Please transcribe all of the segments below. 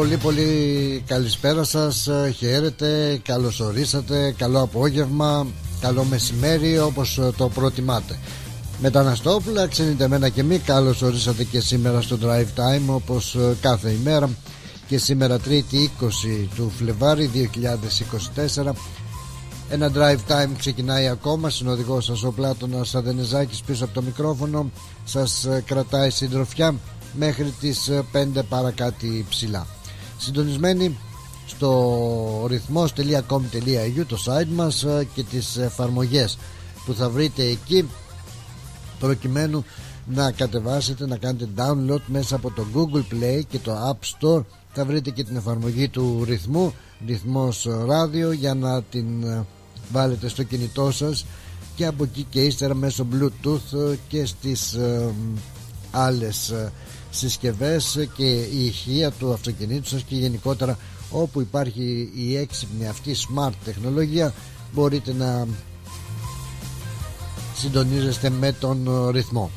Πολύ πολύ καλησπέρα σας. Χαίρετε, καλώς ορίσατε Καλό απόγευμα, καλό μεσημέρι Όπως το προτιμάτε. Μεταναστόπουλα, ξενιτεμένα και μη. Καλώς ορίσατε και σήμερα στο Drive Time Όπως κάθε ημέρα. Και σήμερα 3η 20 του Φλεβάρι 2024 ένα drive time ξεκινάει ακόμα. Συνοδηγό σας ο Πλάτωνας Αδενεζάκης πίσω από το μικρόφωνο. Σας κρατάει συντροφιά μέχρι τις 5 παρακάτι ψηλά συντονισμένοι στο ρυθμός.com.au το site μας ε, και τις εφαρμογές που θα βρείτε εκεί προκειμένου να κατεβάσετε να κάνετε download μέσα από το Google Play και το App Store. Θα βρείτε και την εφαρμογή του ρυθμού ρυθμός ράδιο για να την ε, βάλετε στο κινητό σας και από εκεί και ύστερα μέσω Bluetooth και στις ε, άλλες συσκευές και η ηχεία του αυτοκινήτου σας και γενικότερα όπου υπάρχει η έξυπνη αυτή smart τεχνολογία μπορείτε να συντονίζεστε με τον ρυθμό.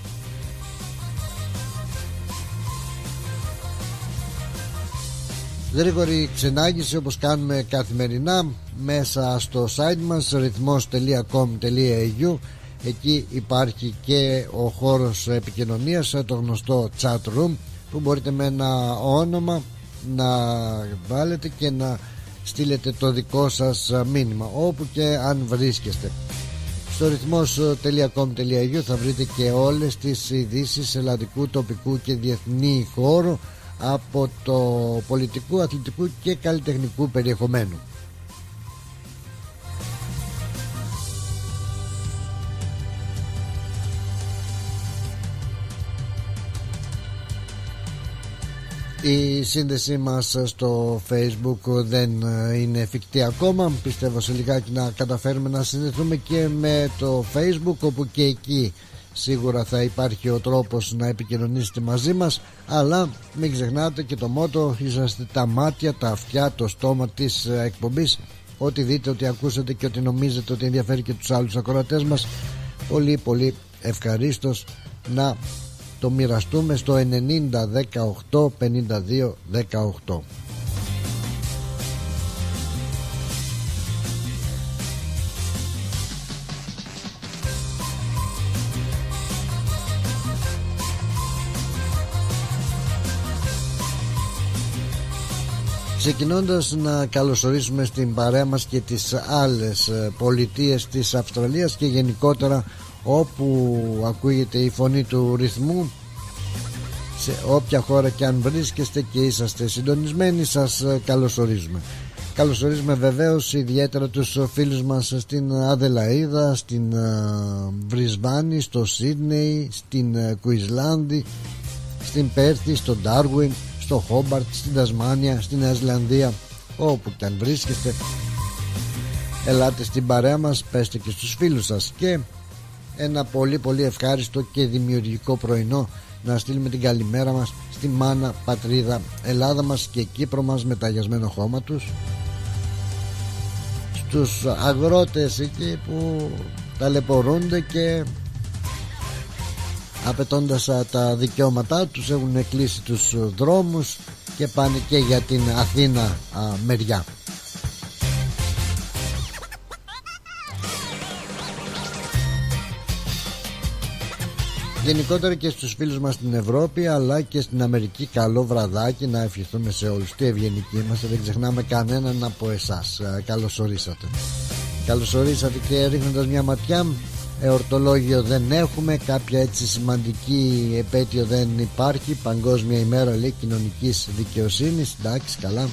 Γρήγορη ξενάγηση όπως κάνουμε καθημερινά μέσα στο site μας ρυθμός.com.au εκεί υπάρχει και ο χώρος επικοινωνίας το γνωστό chat room που μπορείτε με ένα όνομα να βάλετε και να στείλετε το δικό σας μήνυμα όπου και αν βρίσκεστε. Στο ρυθμός.com.au θα βρείτε και όλες τις ειδήσεις ελλαδικού, τοπικού και διεθνή χώρου από το πολιτικού, αθλητικού και καλλιτεχνικού περιεχομένου Η σύνδεσή μας στο facebook δεν είναι εφικτή ακόμα. Πιστεύω σε λιγάκι να καταφέρουμε να συνδεθούμε και με το facebook Όπου και εκεί σίγουρα θα υπάρχει ο τρόπος να επικοινωνήσετε μαζί μας. Αλλά μην ξεχνάτε και το μότο Είσαστε τα μάτια, τα αυτιά, το στόμα της εκπομπής. Ό,τι δείτε, ότι ακούσετε και ότι νομίζετε ότι ενδιαφέρει και τους άλλους ακροατές μας Πολύ πολύ ευχαρίστως να το μοιραστούμε στο 90 18 52 18 Ξεκινώντας να καλωσορίσουμε στην παρέα μας και τις άλλες ε, πολιτείες της Αυστραλίας και γενικότερα όπου ακούγεται η φωνή του ρυθμού σε όποια χώρα και αν βρίσκεστε και είσαστε συντονισμένοι σας ε, καλωσορίζουμε. Καλωσορίζουμε βεβαίως ιδιαίτερα τους φίλους μας στην Αδελαίδα στην ε, Βρισβάνη στο Σίδνεϊ στην ε, Κουισλάνδη στην Πέρθη, στο Ντάρουιν στο Χόμπαρτ, στην Τασμάνια στην Νέα όπου και αν βρίσκεστε ελάτε στην παρέα μας πέστε και στους φίλους σας και ένα πολύ πολύ ευχάριστο και δημιουργικό πρωινό να στείλουμε την καλημέρα μας στη μάνα πατρίδα. Ελλάδα μας και Κύπρο μας με ταγιασμένο χώμα τους. Στους αγρότες εκεί που ταλαιπωρούνται και απαιτώντας τα δικαιώματά τους έχουν κλείσει τους δρόμους και πάνε και για την Αθήνα μεριά Γενικότερα και στους φίλους μας στην Ευρώπη αλλά και στην Αμερική καλό βραδάκι να ευχηθούμε σε όλους. Τι ευγενικοί είμαστε δεν ξεχνάμε κανέναν από εσάς. Ε, Καλώς ορίσατε. Καλώς ορίσατε και ρίχνοντας μια ματιά. Εορτολόγιο δεν έχουμε Κάποια έτσι σημαντική επέτειο δεν υπάρχει. Παγκόσμια ημέρα λέει κοινωνικής δικαιοσύνης. Εντάξει καλά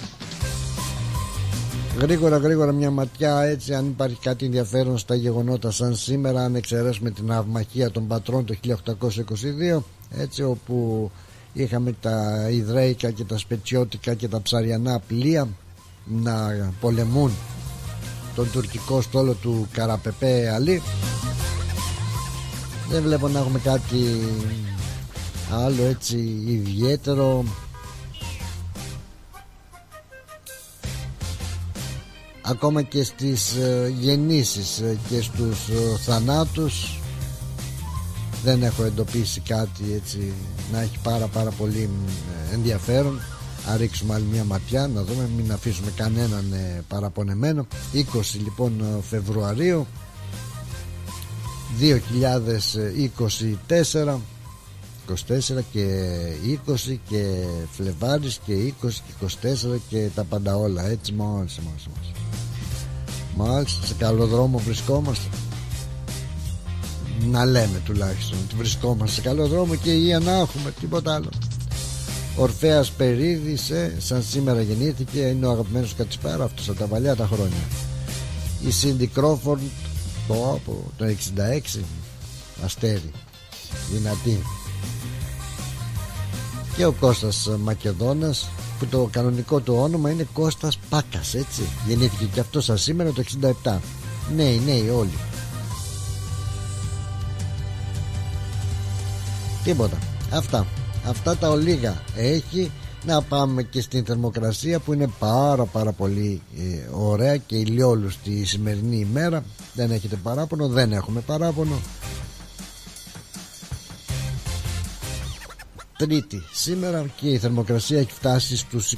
Γρήγορα γρήγορα μια ματιά έτσι αν υπάρχει κάτι ενδιαφέρον στα γεγονότα σαν σήμερα αν εξαιρέσουμε την αυμαχία των πατρών το 1822 έτσι όπου είχαμε τα Ιδραίικα και τα Σπετσιώτικα και τα Ψαριανά πλοία να πολεμούν τον τουρκικό στόλο του Καραπεπέ Αλή. Δεν βλέπω να έχουμε κάτι άλλο έτσι ιδιαίτερο ακόμα και στις ε, γεννήσεις ε, και στους ε, θανάτους δεν έχω εντοπίσει κάτι έτσι να έχει πάρα πάρα πολύ ενδιαφέρον. Ρίξουμε άλλη μια ματιά να δούμε μην αφήσουμε κανέναν ε, παραπονεμένο. 20 λοιπόν Φεβρουαρίου 2024 24 και 20 και Φλεβάρης και 20 και 24 και τα πάντα όλα. Έτσι μόλις μόλις μάλιστα σε καλό δρόμο βρισκόμαστε. Να λέμε τουλάχιστον ότι βρισκόμαστε σε καλό δρόμο και υγεία να έχουμε τίποτα άλλο. Ορφέας Περίδης ε, σαν σήμερα γεννήθηκε είναι ο αγαπημένος Κατσιπάρα αυτός από τα παλιά τα χρόνια. Η Σίντι Κρόφορντ το, το 66 αστέρι δυνατή. Και ο Κώστας Μακεδόνας που το κανονικό του όνομα είναι Κώστας Πάκας έτσι. Γεννήθηκε και αυτός σας σήμερα το 67 νέοι νέοι όλοι. Τίποτα. Αυτά. Αυτά τα ολίγα έχει. Να πάμε και στην θερμοκρασία που είναι πάρα πάρα πολύ ε, ωραία και ηλιόλουστη η σημερινή ημέρα. Δεν έχετε παράπονο δεν έχουμε παράπονο Τρίτη. Σήμερα και η θερμοκρασία έχει φτάσει στους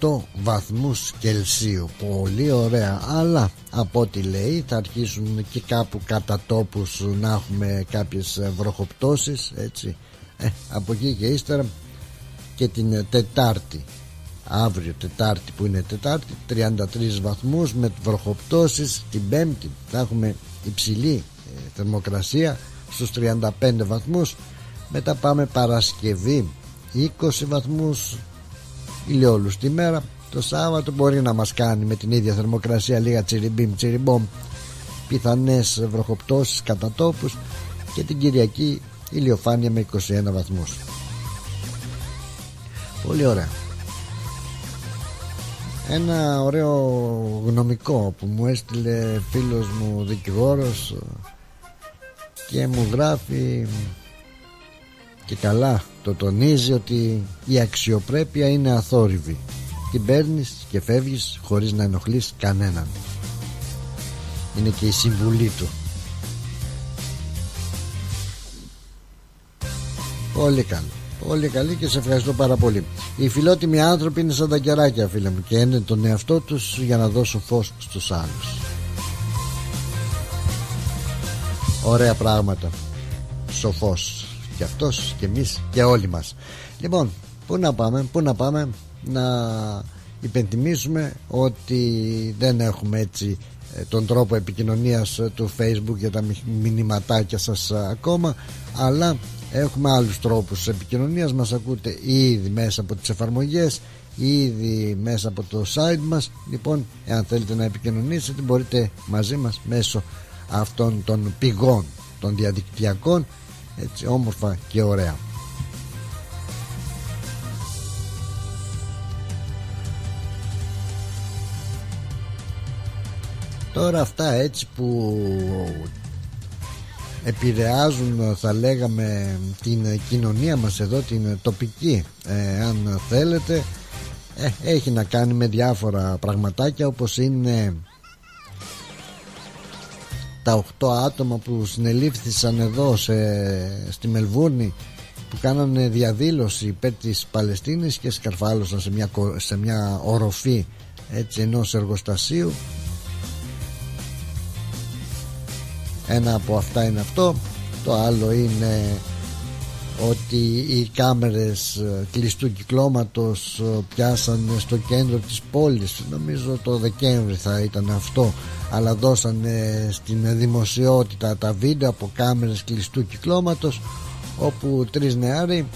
28 βαθμούς Κελσίου. Πολύ ωραία. Αλλά από ό,τι λέει θα αρχίσουν και κάπου κατά τόπους να έχουμε κάποιες βροχοπτώσεις έτσι. Ε, από εκεί και ύστερα και την Τετάρτη. Αύριο Τετάρτη που είναι Τετάρτη 33 βαθμούς με βροχοπτώσεις. Την Πέμπτη θα έχουμε υψηλή ε, θερμοκρασία στους 35 βαθμούς μετά πάμε Παρασκευή 20 βαθμούς ηλιόλους τη μέρα. Το Σάββατο μπορεί να μας κάνει με την ίδια θερμοκρασία λίγα τσιριμπίμ τσιριμπόμ πιθανές βροχοπτώσεις κατά τόπους και την Κυριακή ηλιοφάνεια με 21 βαθμούς. Πολύ ωραία. Ένα ωραίο γνωμικό που μου έστειλε φίλος μου δικηγόρος και μου γράφει και καλά το τονίζει ότι η αξιοπρέπεια είναι αθόρυβη. Την παίρνεις και φεύγεις χωρίς να ενοχλείς κανέναν. Είναι και η συμβουλή του. Πολύ καλή πολύ καλή και σε ευχαριστώ πάρα πολύ. Οι φιλότιμοι άνθρωποι είναι σαν τα κεράκια φίλε μου και είναι τον εαυτό τους για να δώσουν φως στους άλλους. Ωραία πράγματα. Σοφός και αυτός και εμείς και όλοι μας. Λοιπόν πού να πάμε πού να πάμε να υπενθυμίσουμε ότι δεν έχουμε έτσι ε, τον τρόπο επικοινωνίας ε, του facebook για τα μηνυματάκια σας ε, ακόμα αλλά έχουμε άλλους τρόπους επικοινωνίας. Μας ακούτε ήδη μέσα από τις εφαρμογές ήδη μέσα από το site μας. Λοιπόν εάν θέλετε να επικοινωνήσετε μπορείτε μαζί μας μέσω αυτών των πηγών των διαδικτυακών έτσι όμορφα και ωραία. Τώρα αυτά έτσι που επηρεάζουν θα λέγαμε την κοινωνία μας εδώ την τοπική ε, αν θέλετε ε, έχει να κάνει με διάφορα πραγματάκια όπως είναι τα 8 άτομα που συνελήφθησαν εδώ σε, στη Μελβούρνη που κάνανε διαδήλωση υπέρ της Παλαιστίνης και σκαρφάλωσαν σε μια, σε μια οροφή έτσι ενός εργοστασίου. Ένα από αυτά είναι αυτό. Το άλλο είναι ότι οι κάμερες ε, κλειστού κυκλώματος ε, πιάσανε στο κέντρο της πόλης. Νομίζω το Δεκέμβρη θα ήταν αυτό. Αλλά δώσανε στην δημοσιότητα τα βίντεο από κάμερες κλειστού κυκλώματος όπου τρεις νεάροι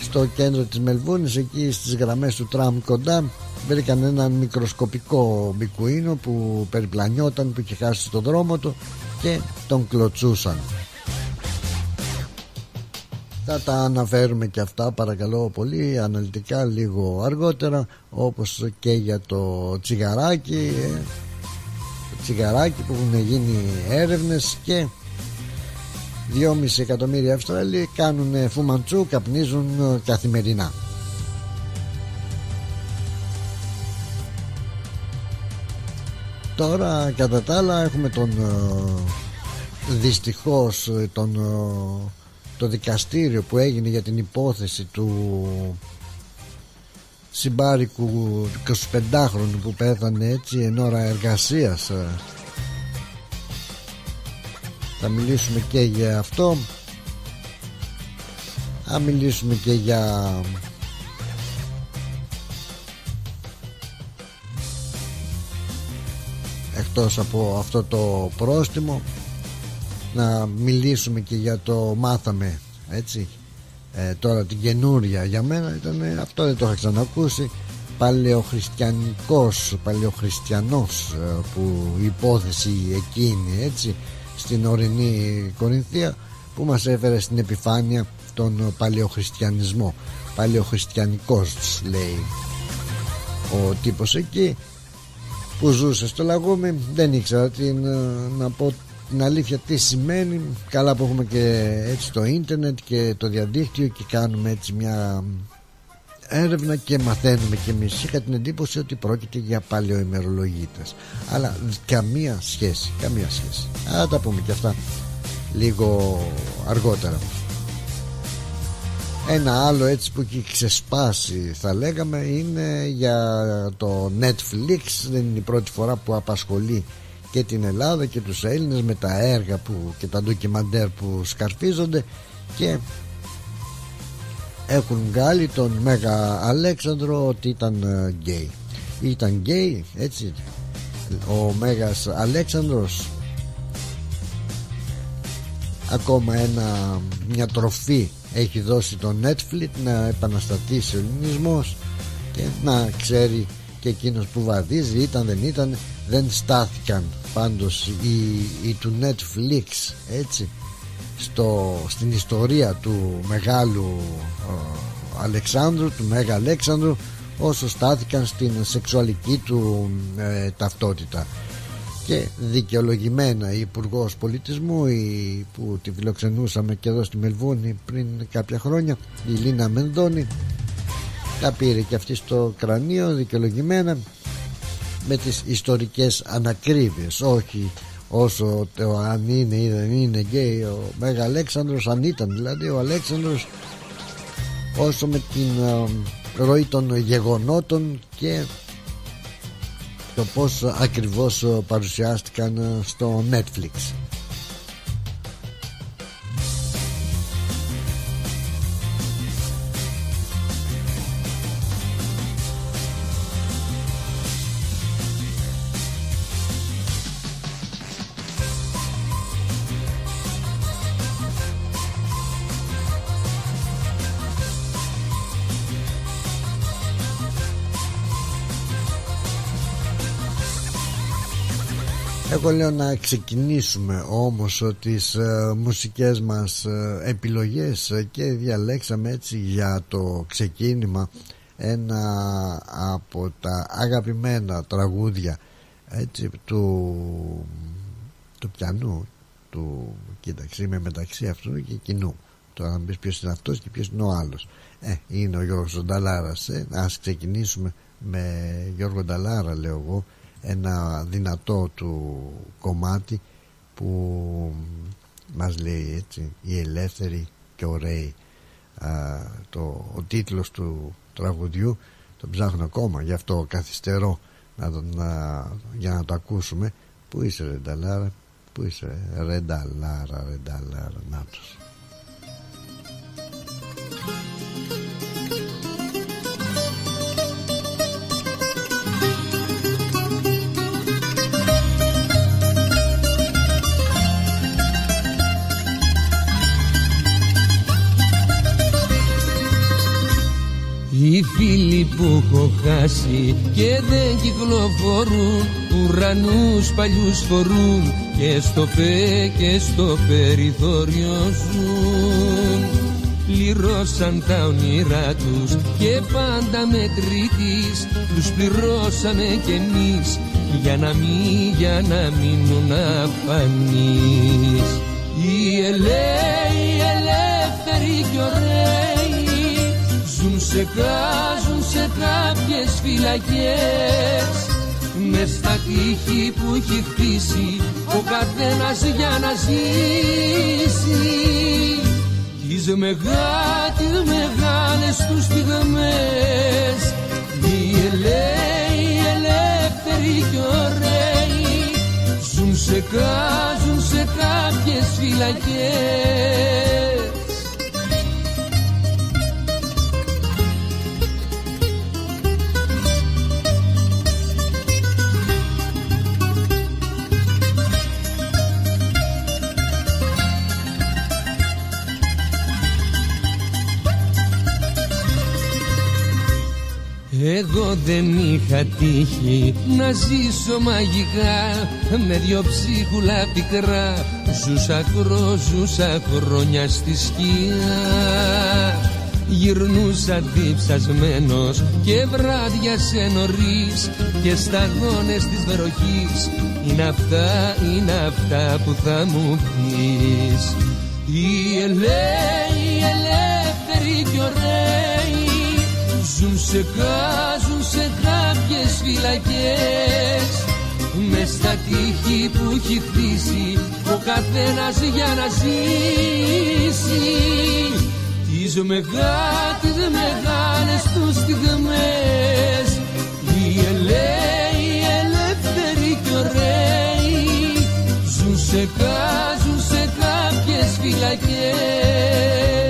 στο κέντρο της Μελβούνης εκεί στις γραμμές του τραμ κοντά βρήκαν έναν μικροσκοπικό μπικουίνο που περιπλανιόταν που είχε χάσει το δρόμο του και τον κλωτσούσαν θα τα αναφέρουμε και αυτά παρακαλώ πολύ αναλυτικά λίγο αργότερα όπως και για το τσιγαράκι ε, το τσιγαράκι που έχουν γίνει έρευνες και 2,5 εκατομμύρια Αυστραλοί κάνουν φουμαντσού, καπνίζουν καθημερινά. Τώρα κατά τα άλλα έχουμε τον ε, δυστυχώς τον το δικαστήριο που έγινε για την υπόθεση του συμπάρικου 25χρονου που πέθανε έτσι εν ώρα εργασίας ε. θα μιλήσουμε και για αυτό θα μιλήσουμε και για εκτός από αυτό το πρόστιμο να μιλήσουμε και για το μάθαμε έτσι. Ε, τώρα την καινούρια για μένα ήταν αυτό δεν το είχα ξανακούσει παλαιοχριστιανικός παλαιοχριστιανός ε, που η υπόθεση εκείνη έτσι στην ορεινή Κορινθία που μας έφερε στην επιφάνεια τον παλαιοχριστιανισμό. Παλαιοχριστιανικός λέει ο τύπος εκεί που ζούσε στο λαγούμι δεν ήξερα τι να πω την αλήθεια τι σημαίνει. Καλά που έχουμε και έτσι το ίντερνετ και το διαδίκτυο και κάνουμε έτσι μια έρευνα και μαθαίνουμε και εμείς. Είχα την εντύπωση ότι πρόκειται για παλαιοημερολογίτες. Αλλά καμία σχέση καμία σχέση. Θα τα πούμε και αυτά λίγο αργότερα. Ένα άλλο έτσι που έχει ξεσπάσει θα λέγαμε είναι για το Netflix. Δεν είναι η πρώτη φορά που απασχολεί και την Ελλάδα και τους Έλληνες με τα έργα που, και τα ντοκιμαντέρ που σκαρφίζονται και έχουν βγάλει τον Μέγα Αλέξανδρο ότι ήταν γκέι. Ήταν γκέι έτσι. Ο Μέγας Αλέξανδρος. Ακόμα ένα, μια τροφή έχει δώσει το Netflix να επαναστατήσει ο ελληνισμός και να ξέρει και εκείνος που βαδίζει ήταν δεν ήταν δεν στάθηκαν πάντως οι, οι του Netflix έτσι στο, στην ιστορία του μεγάλου Αλεξάνδρου του Μέγα Αλέξανδρου όσο στάθηκαν στην σεξουαλική του ε, ταυτότητα. Και δικαιολογημένα η Υπουργός Πολιτισμού η, που τη φιλοξενούσαμε και εδώ στη Μελβούνη πριν κάποια χρόνια η Λίνα Μενδώνη τα πήρε και αυτή στο κρανίο δικαιολογημένα με τις ιστορικές ανακρίβειες όχι όσο το αν είναι ή δεν είναι γκέι ο Μέγα Αλέξανδρος αν ήταν δηλαδή ο Αλέξανδρος όσο με την ε, ροή των γεγονότων και το πως ακριβώς παρουσιάστηκαν στο Netflix Εγώ λέω να ξεκινήσουμε όμως τις ε, μουσικές μας ε, επιλογές και διαλέξαμε έτσι για το ξεκίνημα ένα από τα αγαπημένα τραγούδια έτσι του, του πιανού του κοίταξε είμαι μεταξύ αυτού και κοινού τώρα να μπεις ποιος είναι αυτός και ποιος είναι ο άλλος ε, είναι ο Γιώργος Νταλάρας ε. ας ξεκινήσουμε με Γιώργο Νταλάρα λέω εγώ ένα δυνατό του κομμάτι που μας λέει έτσι η ελεύθερη και ωραίοι το, ο τίτλος του τραγουδιού τον ψάχνω ακόμα γι' αυτό καθυστερώ να, να, για να το ακούσουμε. Που είσαι Ρενταλάρα που είσαι Ρενταλάρα Ρενταλάρα νάτος Οι φίλοι που έχω χάσει και δεν κυκλοφορούν Ουρανούς παλιούς φορούν και στο πέ και στο περιθώριο ζουν. Πληρώσαν τα όνειρά τους και πάντα μετρήτης Τους πληρώσαμε κι εμείς για να μην, για να μείνουν αφανείς. Οι ελέοι, ελεύθεροι κι ωραίοι Ζουν σε κάζουν, σε κάποιες φυλακές. Μες στα τείχη που έχει χτίσει ο καθένας για να ζήσει. Τις μεγάλες μεγάλες τους στιγμές. Οι ελεύθερη ελεύθεροι και ωραίοι. Ζουν σε κάζουν σε κάποιες φυλακές. Εγώ δεν είχα τύχει να ζήσω μαγικά Με δυο ψίχουλα πικρά. Ζούσα κρό, ζούσα χρόνια στη σκιά. Γυρνούσα διψασμένος και βράδια σε νωρίς. Και σταγόνες της βροχής Είναι αυτά, είναι αυτά που θα μου πεις Η ελέη, η ελεύθερη κι ωραίοι Ζουν σε κάζουν σε κάποιες φυλακές. Μες στα τείχη που έχει χτίσει ο καθένας για να ζήσει. Τις μεγά, τις μεγάλες τους στιγμές. Οι ελέοι, οι ελεύθεροι κι ωραίοι ζουν σε κάζουν σε κάποιες φυλακές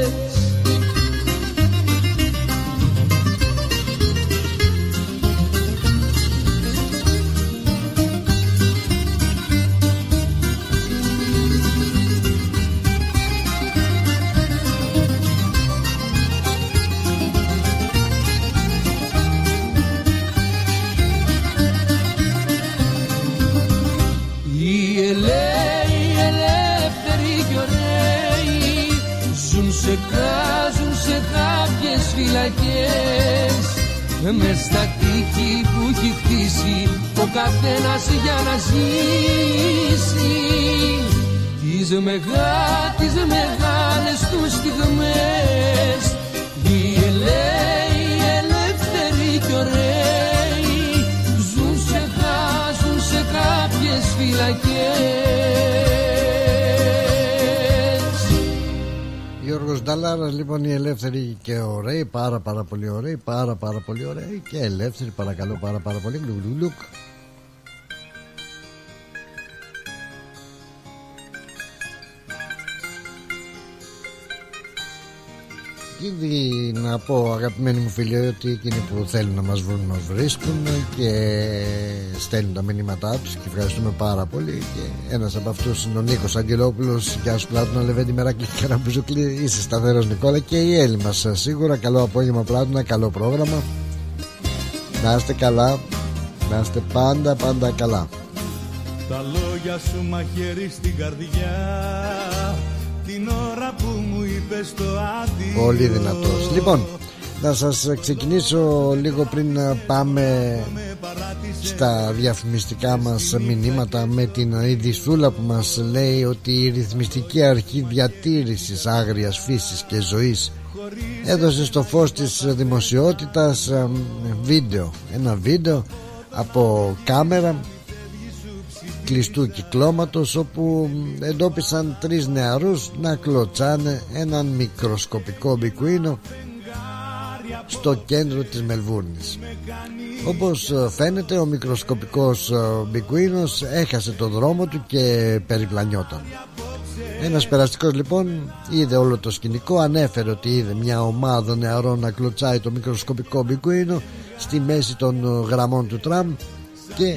Μες στα τείχη που έχει χτίσει Ο καθένας για να ζήσει. Τις μεγά, τις μεγάλες τους στιγμές Οι ελέοι, οι ελεύθεροι κι ωραίοι Ζουν σε χάζουν σε κάποιες φυλακές Γιώργος Νταλάρας λοιπόν οι ελεύθεροι και ωραίοι πάρα πάρα πολύ ωραίοι πάρα πάρα πολύ ωραίοι και ελεύθεροι παρακαλώ πάρα πάρα πολύ. Γλουγλουγλουκ Ήδη να πω αγαπημένοι μου φίλοι ότι εκείνοι που θέλουν να μας βρουν μας βρίσκουν και στέλνουν τα μηνύματά τους και ευχαριστούμε πάρα πολύ. Και ένας από αυτούς είναι ο Νίκος Αγγελόπουλος. Γεια σου Πλάτωνα Λεβέντη Μεράκλη και Καραμπουζουκλή είσαι σταθερός Νικόλα και η Έλλη μας σίγουρα. Καλό απόγευμα Πλάτωνα καλό πρόγραμμα. Να είστε καλά να είστε πάντα πάντα καλά. Τα λόγια σου μαχαίρι στην καρδιά Την ώρα που μου είπες το άδειο Πολύ δυνατός. Λοιπόν να σας ξεκινήσω λίγο πριν πάμε στα διαφημιστικά μας μηνύματα με την ειδισούλα που μας λέει ότι η ρυθμιστική αρχή διατήρησης άγριας φύσης και ζωής έδωσε στο φως της δημοσιότητας ε, βίντεο ένα βίντεο από κάμερα κλειστού κυκλώματος όπου εντόπισαν τρεις νεαρούς να κλωτσάνε έναν μικροσκοπικό μπικουίνο στο κέντρο της Μελβούρνης. Όπως φαίνεται ο μικροσκοπικός μπικουίνος έχασε το δρόμο του και περιπλανιόταν. Ένας περαστικός λοιπόν είδε όλο το σκηνικό ανέφερε ότι είδε μια ομάδα νεαρών να κλωτσάει το μικροσκοπικό μπικουίνο στη μέση των γραμμών του τραμ και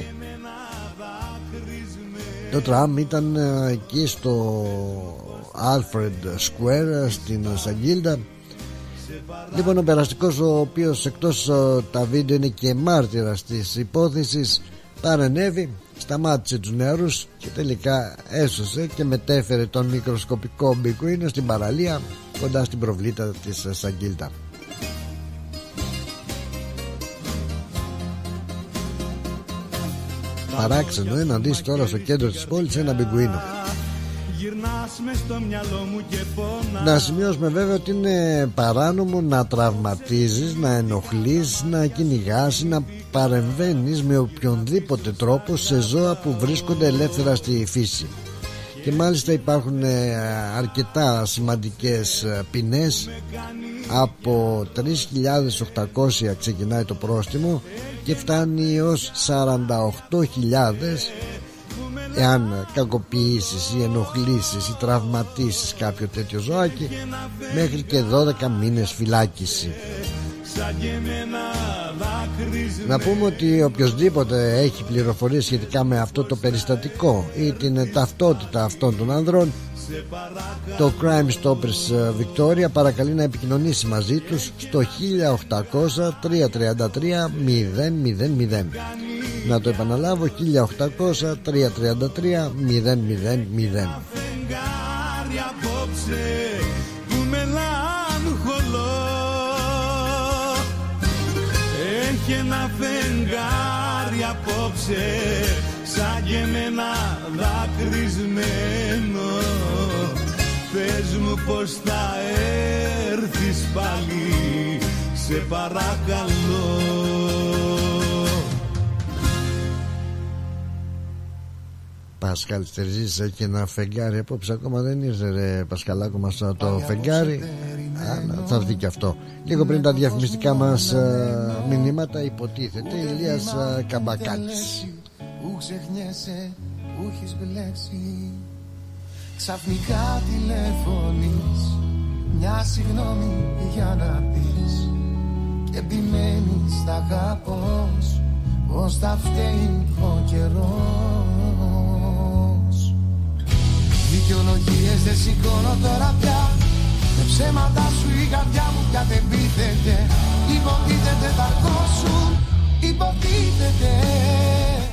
το τραμ ήταν εκεί στο Alfred Square στην Σαγγίλτα Λοιπόν ο περαστικός ο οποίος εκτός τα βίντεο είναι και μάρτυρας της υπόθεσης παρενέβη σταμάτησε τους νεαρούς και τελικά έσωσε και μετέφερε τον μικροσκοπικό μπικουίνο στην παραλία κοντά στην προβλήτα της Σαγγίλτα Παράξενο ε, να δεις τώρα στο κέντρο της πόλης ένα μπιγκουίνο. Να σημειώσουμε βέβαια ότι είναι παράνομο να τραυματίζεις, να ενοχλείς, να κυνηγάς, να παρεμβαίνεις με οποιονδήποτε τρόπο σε ζώα που βρίσκονται ελεύθερα στη φύση. Και μάλιστα υπάρχουν ε, αρκετά σημαντικές ε, ποινές. Από 3.800 ξεκινάει το πρόστιμο και φτάνει ως 48.000 εάν κακοποιήσεις ή ενοχλήσεις ή τραυματίσεις κάποιο τέτοιο ζωάκι μέχρι και 12 μήνες φυλάκιση. Να πούμε ότι οποιοδήποτε έχει πληροφορίες σχετικά με αυτό το περιστατικό ή την ταυτότητα αυτών των ανδρών το Crime Stoppers ε, Victoria παρακαλεί να επικοινωνήσει μαζί τους στο 1800 333 000 να το επαναλάβω 1800 333 000 Έχει ένα φεγγάρι απόψε σαν και εμένα δακρυσμένο Πες μου πως θα έρθεις πάλι. Σε παρακαλώ. Πασχάλ Στερζής έχει ένα φεγγάρι απόψε ακόμα δεν ήρθε ρε Πασκαλάκο μας το φεγγάρι Α, θα έρθει και αυτό. Λίγο πριν τα διαφημιστικά μας α, μηνύματα υποτίθεται Ηλίας Καμπακάλης. Που ξεχνιέσαι, που έχεις μπλέξει Ξαφνικά τηλεφωνείς. Μια συγγνώμη για να πεις. Και επιμένεις στα αγαπώς Πως θα φταίει ο καιρός. Δικαιολογίες δεν σηκώνω τώρα πια. Με ψέματα σου η καρδιά μου πια δεν πείθεται. Υποτίθεται θα σου Υποτίθεται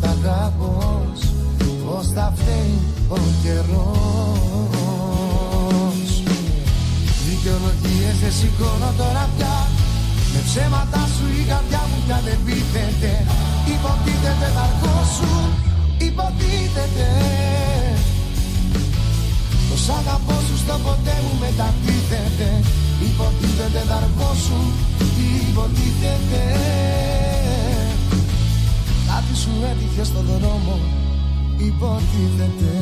τα αγαπώς Πως θα φταίει ο καιρός. Δικαιολογίες δεν σηκώνω τώρα πια Με ψέματα σου η καρδιά μου πια δεν πείθεται. Υποτίθεται θα σου Υποτίθεται. Πως αγαπώ σου στο ποτέ μου μετατίθεται Υποτίθεται θα σου Υποτίθεται Κάτι σου έτυχε στο δρόμο Υποτίθεται.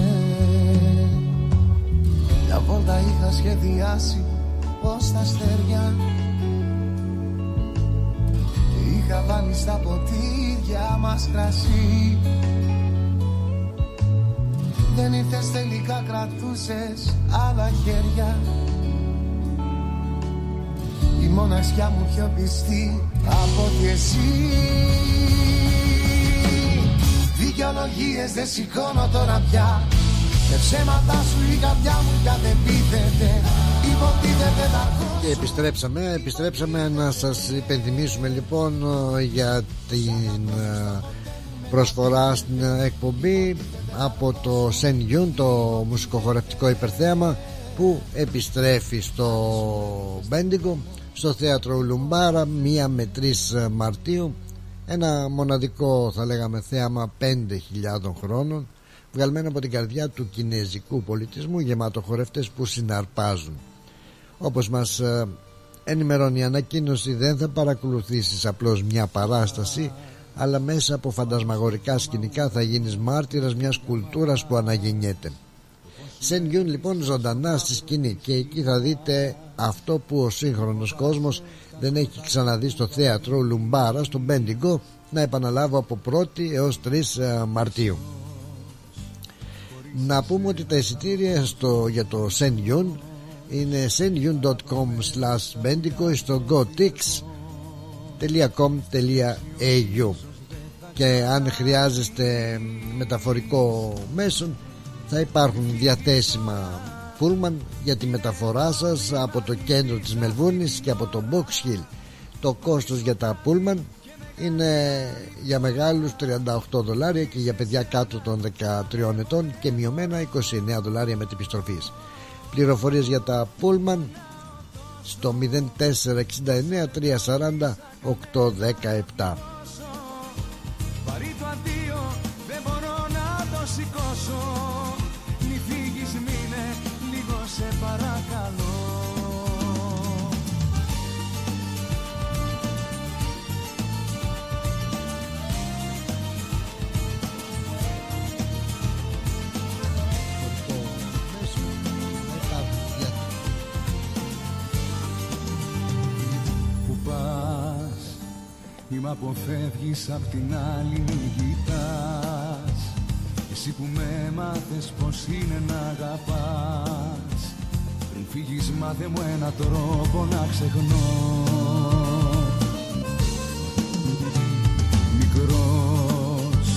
Μια βόλτα είχα σχεδιάσει Πως τα αστέρια. Και είχα βάλει στα ποτήρια μας κρασί. Δεν ήρθες τελικά κρατούσες άλλα χέρια. Η μοναξιά μου πιο πιστή από ότι εσύ Δικαιολογίες δεν σηκώνω τώρα πια. Με ψέματα σου η καρδιά μου πια δεν πείθεται Υποτίθεται θα Και επιστρέψαμε, επιστρέψαμε να σας υπενθυμίσουμε λοιπόν για την ε, προσφορά στην εκπομπή από το Σεν Γιούν το μουσικοχορευτικό υπερθέαμα που επιστρέφει στο Μπέντιγκο στο θέατρο Λουμπάρα 1 με 3 Μαρτίου ένα μοναδικό θα λέγαμε θέαμα 5.000 χρόνων βγαλμένο από την καρδιά του κινέζικου πολιτισμού γεμάτο χορευτές που συναρπάζουν όπως μας ε, ενημερώνει η ανακοίνωση δεν θα παρακολουθήσεις απλώς μια παράσταση αλλά μέσα από φαντασμαγορικά σκηνικά θα γίνεις μάρτυρας μιας κουλτούρας που αναγεννιέται. Σεν Γιούν λοιπόν ζωντανά στη σκηνή και εκεί θα δείτε αυτό που ο σύγχρονος κόσμος δεν έχει ξαναδεί στο θέατρο Λουμπάρα στο Μπέντιγκο να επαναλάβω από 1η έως 3 ε, Μαρτίου. Να πούμε ότι τα εισιτήρια στο, για το Σεν Γιούν είναι senyun.com slash bendigo στο gotix.com.au και αν χρειάζεστε μεταφορικό μέσον θα υπάρχουν διαθέσιμα Πούλμαν για τη μεταφορά σας από το κέντρο της Μελβούνης και από το Box Hill. Το κόστος για τα Πούλμαν είναι για μεγάλους 38 δολάρια και για παιδιά κάτω των 13 ετών και μειωμένα 29 δολάρια με την επιστροφή πληροφορίες για τα Πούλμαν στο 0469 340 817 αποφεύγεις απ' την άλλη μη κοιτάς. Εσύ που με μάθες πως είναι να αγαπάς. Πριν φύγεις μάθε μου ένα τρόπο να ξεχνώ. Μικρός,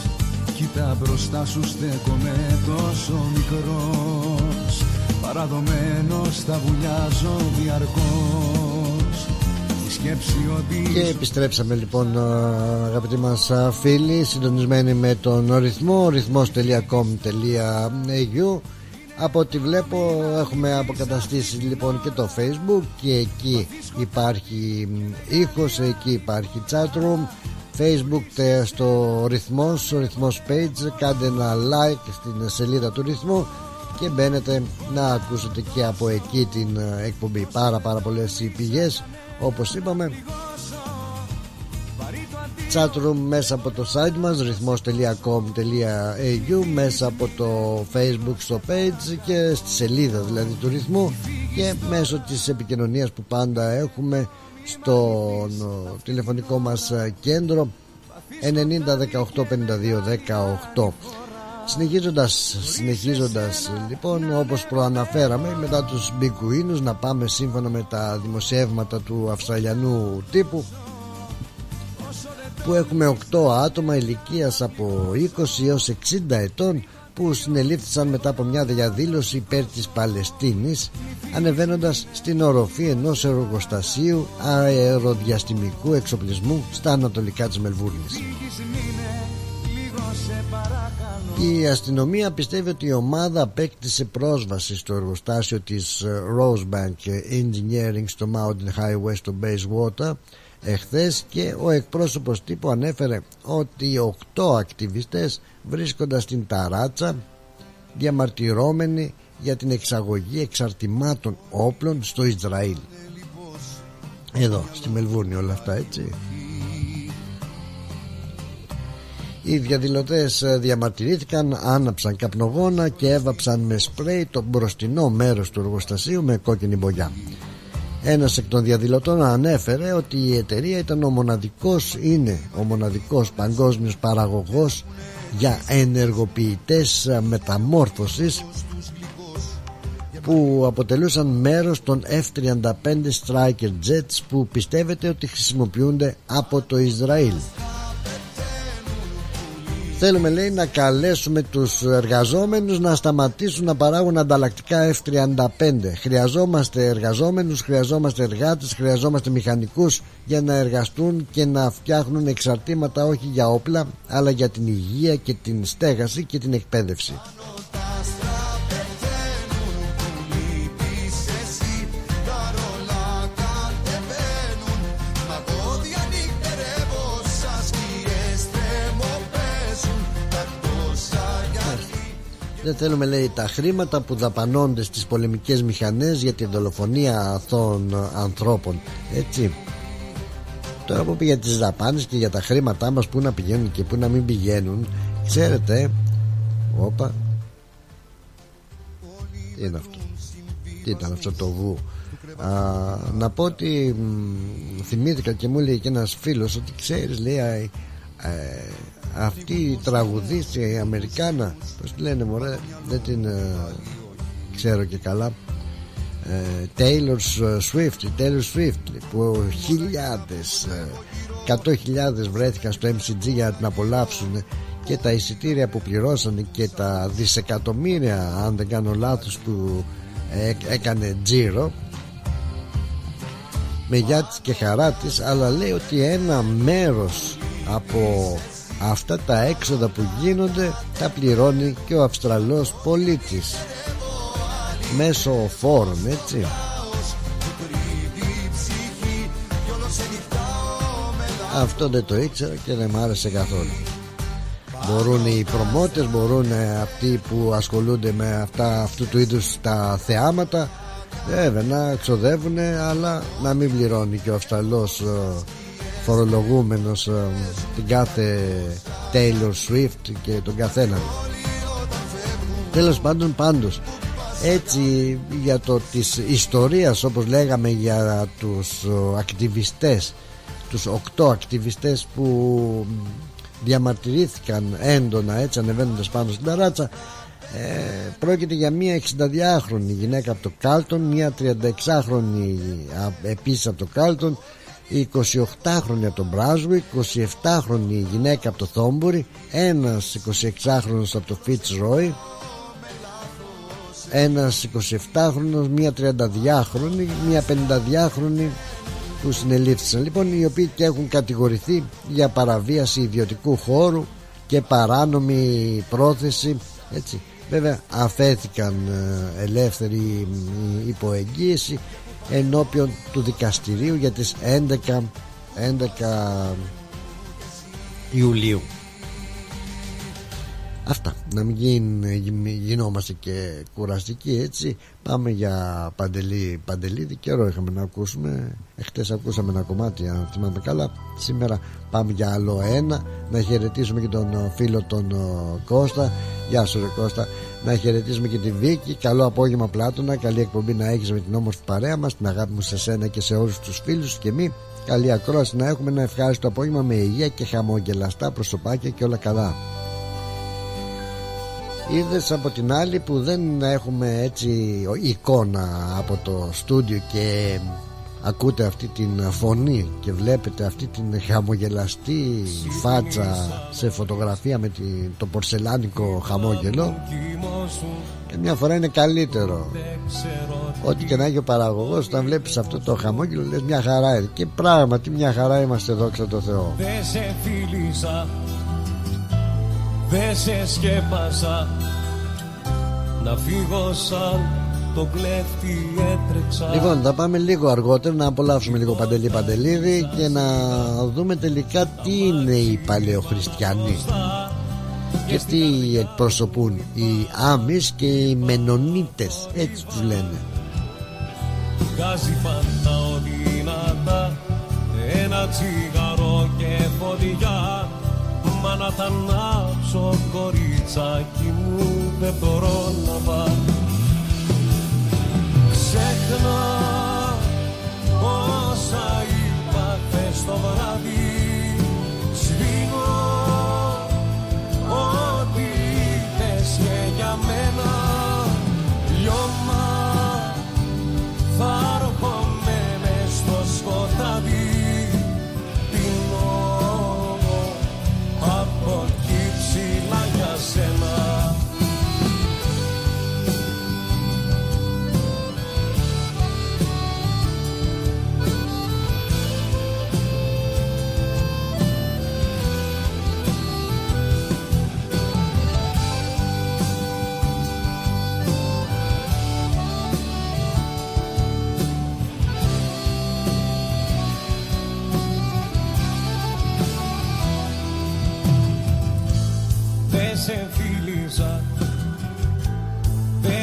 κοίτα μπροστά σου στέκομαι τόσο μικρός. Παραδομένος θα βουλιάζω διαρκώς και επιστρέψαμε λοιπόν αγαπητοί μας φίλοι συντονισμένοι με τον ρυθμό ρυθμός.com.au από ό,τι βλέπω έχουμε αποκαταστήσει λοιπόν και το facebook και εκεί υπάρχει ήχος, εκεί υπάρχει chatroom facebook στο ρυθμός, ο ρυθμός page. Κάντε ένα like στην σελίδα του ρυθμού και μπαίνετε να ακούσετε και από εκεί την εκπομπή. Πάρα πάρα πολλές πηγές όπως είπαμε. Chatroom μέσα από το site μας ρυθμός.com.au μέσα από το facebook στο page και στη σελίδα δηλαδή του ρυθμού και μέσω της επικοινωνίας που πάντα έχουμε στο τηλεφωνικό μας κέντρο 90 18 52 18 Συνεχίζοντας, συνεχίζοντας λοιπόν όπως προαναφέραμε μετά τους μπικουίνους να πάμε σύμφωνα με τα δημοσιεύματα του Αυστραλιανού τύπου που έχουμε 8 άτομα ηλικίας από 20 έως 60 ετών που συνελήφθησαν μετά από μια διαδήλωση υπέρ της Παλαιστίνης ανεβαίνοντας στην οροφή ενός εργοστασίου αεροδιαστημικού εξοπλισμού στα ανατολικά της Μελβούρνης. Η αστυνομία πιστεύει ότι η ομάδα απέκτησε πρόσβαση στο εργοστάσιο της ε, Rosebank Engineering στο Mountain Highway στο Bayswater εχθές και ο εκπρόσωπος τύπου ανέφερε ότι οκτώ ακτιβιστές βρίσκονταν στην ταράτσα διαμαρτυρώμενοι για την εξαγωγή εξαρτημάτων όπλων στο Ισραήλ. Εδώ στη Μελβούρνη όλα αυτά έτσι Οι διαδηλωτές ε, διαμαρτυρήθηκαν, άναψαν καπνογόνα και έβαψαν με σπρέι το μπροστινό μέρος του εργοστασίου με κόκκινη μπογιά. Ένας εκ των διαδηλωτών ανέφερε ότι η εταιρεία ήταν ο μοναδικός, είναι ο μοναδικός παγκόσμιος παραγωγός για ενεργοποιητές ε, μεταμόρφωσης που αποτελούσαν μέρος των F-35 Striker Jets που πιστεύετε ότι χρησιμοποιούνται από το Ισραήλ. Θέλουμε λέει να καλέσουμε τους εργαζόμενους να σταματήσουν να παράγουν ανταλλακτικά F-35 Χρειαζόμαστε εργαζόμενους, χρειαζόμαστε εργάτες, χρειαζόμαστε μηχανικούς για να εργαστούν και να φτιάχνουν εξαρτήματα όχι για όπλα αλλά για την υγεία και την στέγαση και την εκπαίδευση Δεν θέλουμε λέει τα χρήματα που δαπανώνται στις πολεμικές μηχανές για την δολοφονία αθώων ανθρώπων. Έτσι. Τώρα που για τις δαπάνες και για τα χρήματά μας που να πηγαίνουν και που να μην πηγαίνουν Ξέρετε Όπα Τι είναι αυτό; Τι ήταν αυτό το βου; Α, να πω ότι μ, θυμήθηκα και μου λέει και ένας φίλος ότι ξέρεις λέει ε, αυτή η τραγουδίστρια η Αμερικάνα πως τη λένε μωρέ δεν την ε, ξέρω και καλά. Ε, Taylor Swift η Taylor Swift που χιλιάδες ε, εκατό χιλιάδες βρέθηκαν στο MCG για να την απολαύσουν και τα εισιτήρια που πληρώσανε και τα δισεκατομμύρια αν δεν κάνω λάθος που έκανε τζίρο. Με γιά της και χαρά της αλλά λέει ότι ένα μέρος από αυτά τα έξοδα που γίνονται τα πληρώνει και ο Αυστραλός πολίτης. Μέσω φόρων έτσι. Αυτό δεν το ήξερα και δεν μ' άρεσε καθόλου. Μπορούν οι προμότες μπορούν αυτοί που ασχολούνται με αυτά, αυτού του είδους τα θεάματα. Βέβαια να ξοδεύουν αλλά να μην πληρώνει και ο Αυστραλός ε, φορολογούμενος ε, την κάθε Taylor Swift και τον καθένα τέλος πάντων πάντως έτσι για το της ιστορίας όπως λέγαμε για τους ε, ακτιβιστές τους οκτώ ακτιβιστές που διαμαρτυρήθηκαν έντονα έτσι ανεβαίνοντας πάνω στην ταράτσα ε, πρόκειται για μια 62χρονη γυναίκα από το Κάλτον μια 36χρονη επίσης από το Κάλτον 28χρονη από το Μπράσουικ 27χρονη γυναίκα από το Θόμπορι ένας 26χρονος από το Φιτς Ρόι ένας 27χρονος μια 32χρονη μια 52χρονη που συνελήφθησαν. Λοιπόν οι οποίοι και έχουν κατηγορηθεί για παραβίαση ιδιωτικού χώρου και παράνομη πρόθεση έτσι. Βέβαια αφέθηκαν ε, ελεύθερη υποεγγύηση ενώπιον του δικαστηρίου για τις 11, 11 Ιουλίου. Αυτά. Να μην γινόμαστε και κουραστικοί έτσι. Πάμε για Παντελή Παντελίδη. Καιρό είχαμε να ακούσουμε. Εχθές ακούσαμε ένα κομμάτι αν θυμάμαι καλά. Σήμερα πάμε για άλλο ένα. Να χαιρετήσουμε και τον φίλο τον Κώστα. Γεια σου ρε Κώστα Να χαιρετήσουμε και τη Βίκη. Καλό απόγευμα Πλάτωνα. Καλή εκπομπή να έχεις με την όμορφη παρέα μας Την αγάπη μου σε σένα και σε όλους τους φίλους Και μη. Καλή ακρόαση να έχουμε ένα ευχάριστο απόγευμα Με υγεία και χαμογελαστά προσωπάκια και όλα καλά. Είδες από την άλλη που δεν έχουμε έτσι εικόνα από το στούντιο και ακούτε αυτή την φωνή και βλέπετε αυτή την χαμογελαστή φάτσα σε φωτογραφία με το πορσελάνικο χαμόγελο. Και μια φορά είναι καλύτερο. Ό,τι και να έχει ο παραγωγός όταν βλέπεις αυτό το χαμόγελο λες μια χαρά και πράγματι μια χαρά είμαστε δόξα τω Θεώ. Δεν σε σκέπασα να φύγω σαν το κλέφτη έτρεξα. Λοιπόν θα πάμε λίγο αργότερα να απολαύσουμε λίγο Παντελή Παντελίδη και να δούμε τελικά τι είναι οι παλαιοχριστιανοί και τι εκπροσωπούν οι Άμις και οι Μενονίτες έτσι τους λένε. Βγάζει πάντα οδυνατά ένα τσιγαρό και φωτιά. Μα να τα ανάψω κοριτσάκι μου δεν μπορώ να πάω Ξέχνα όσα είπα χθες το βράδυ. Σβήνω ό,τι είπες και για μένα. Λιώμα θα μες στο σκοτάδι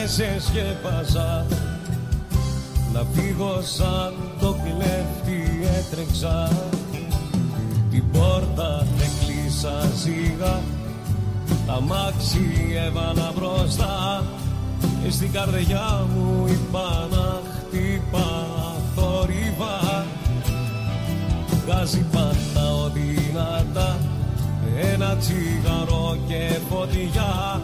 σε σκέπαζα Να φύγω σαν το κλέφτη έτρεξα. Την πόρτα έκλεισα ζήγα Τα μάξι έβαλα μπροστά. Και στην καρδιά μου είπα να χτύπα θόρυβα. Βγάζει πάντα οδυνατά Ένα τσιγαρό και φωτιά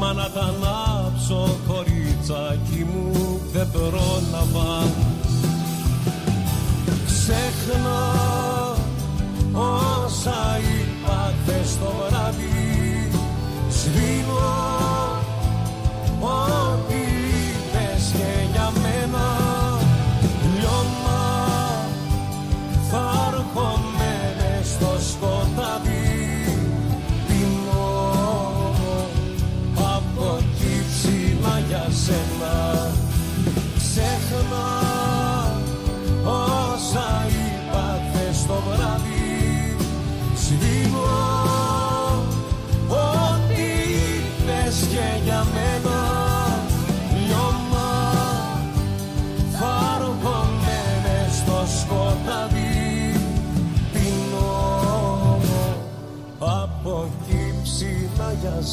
Μα να τα ανάψω κοριτσάκι μου δεν πρόλαβα. Ξέχνα όσα είπα χθες το βράδυ. Σβήνω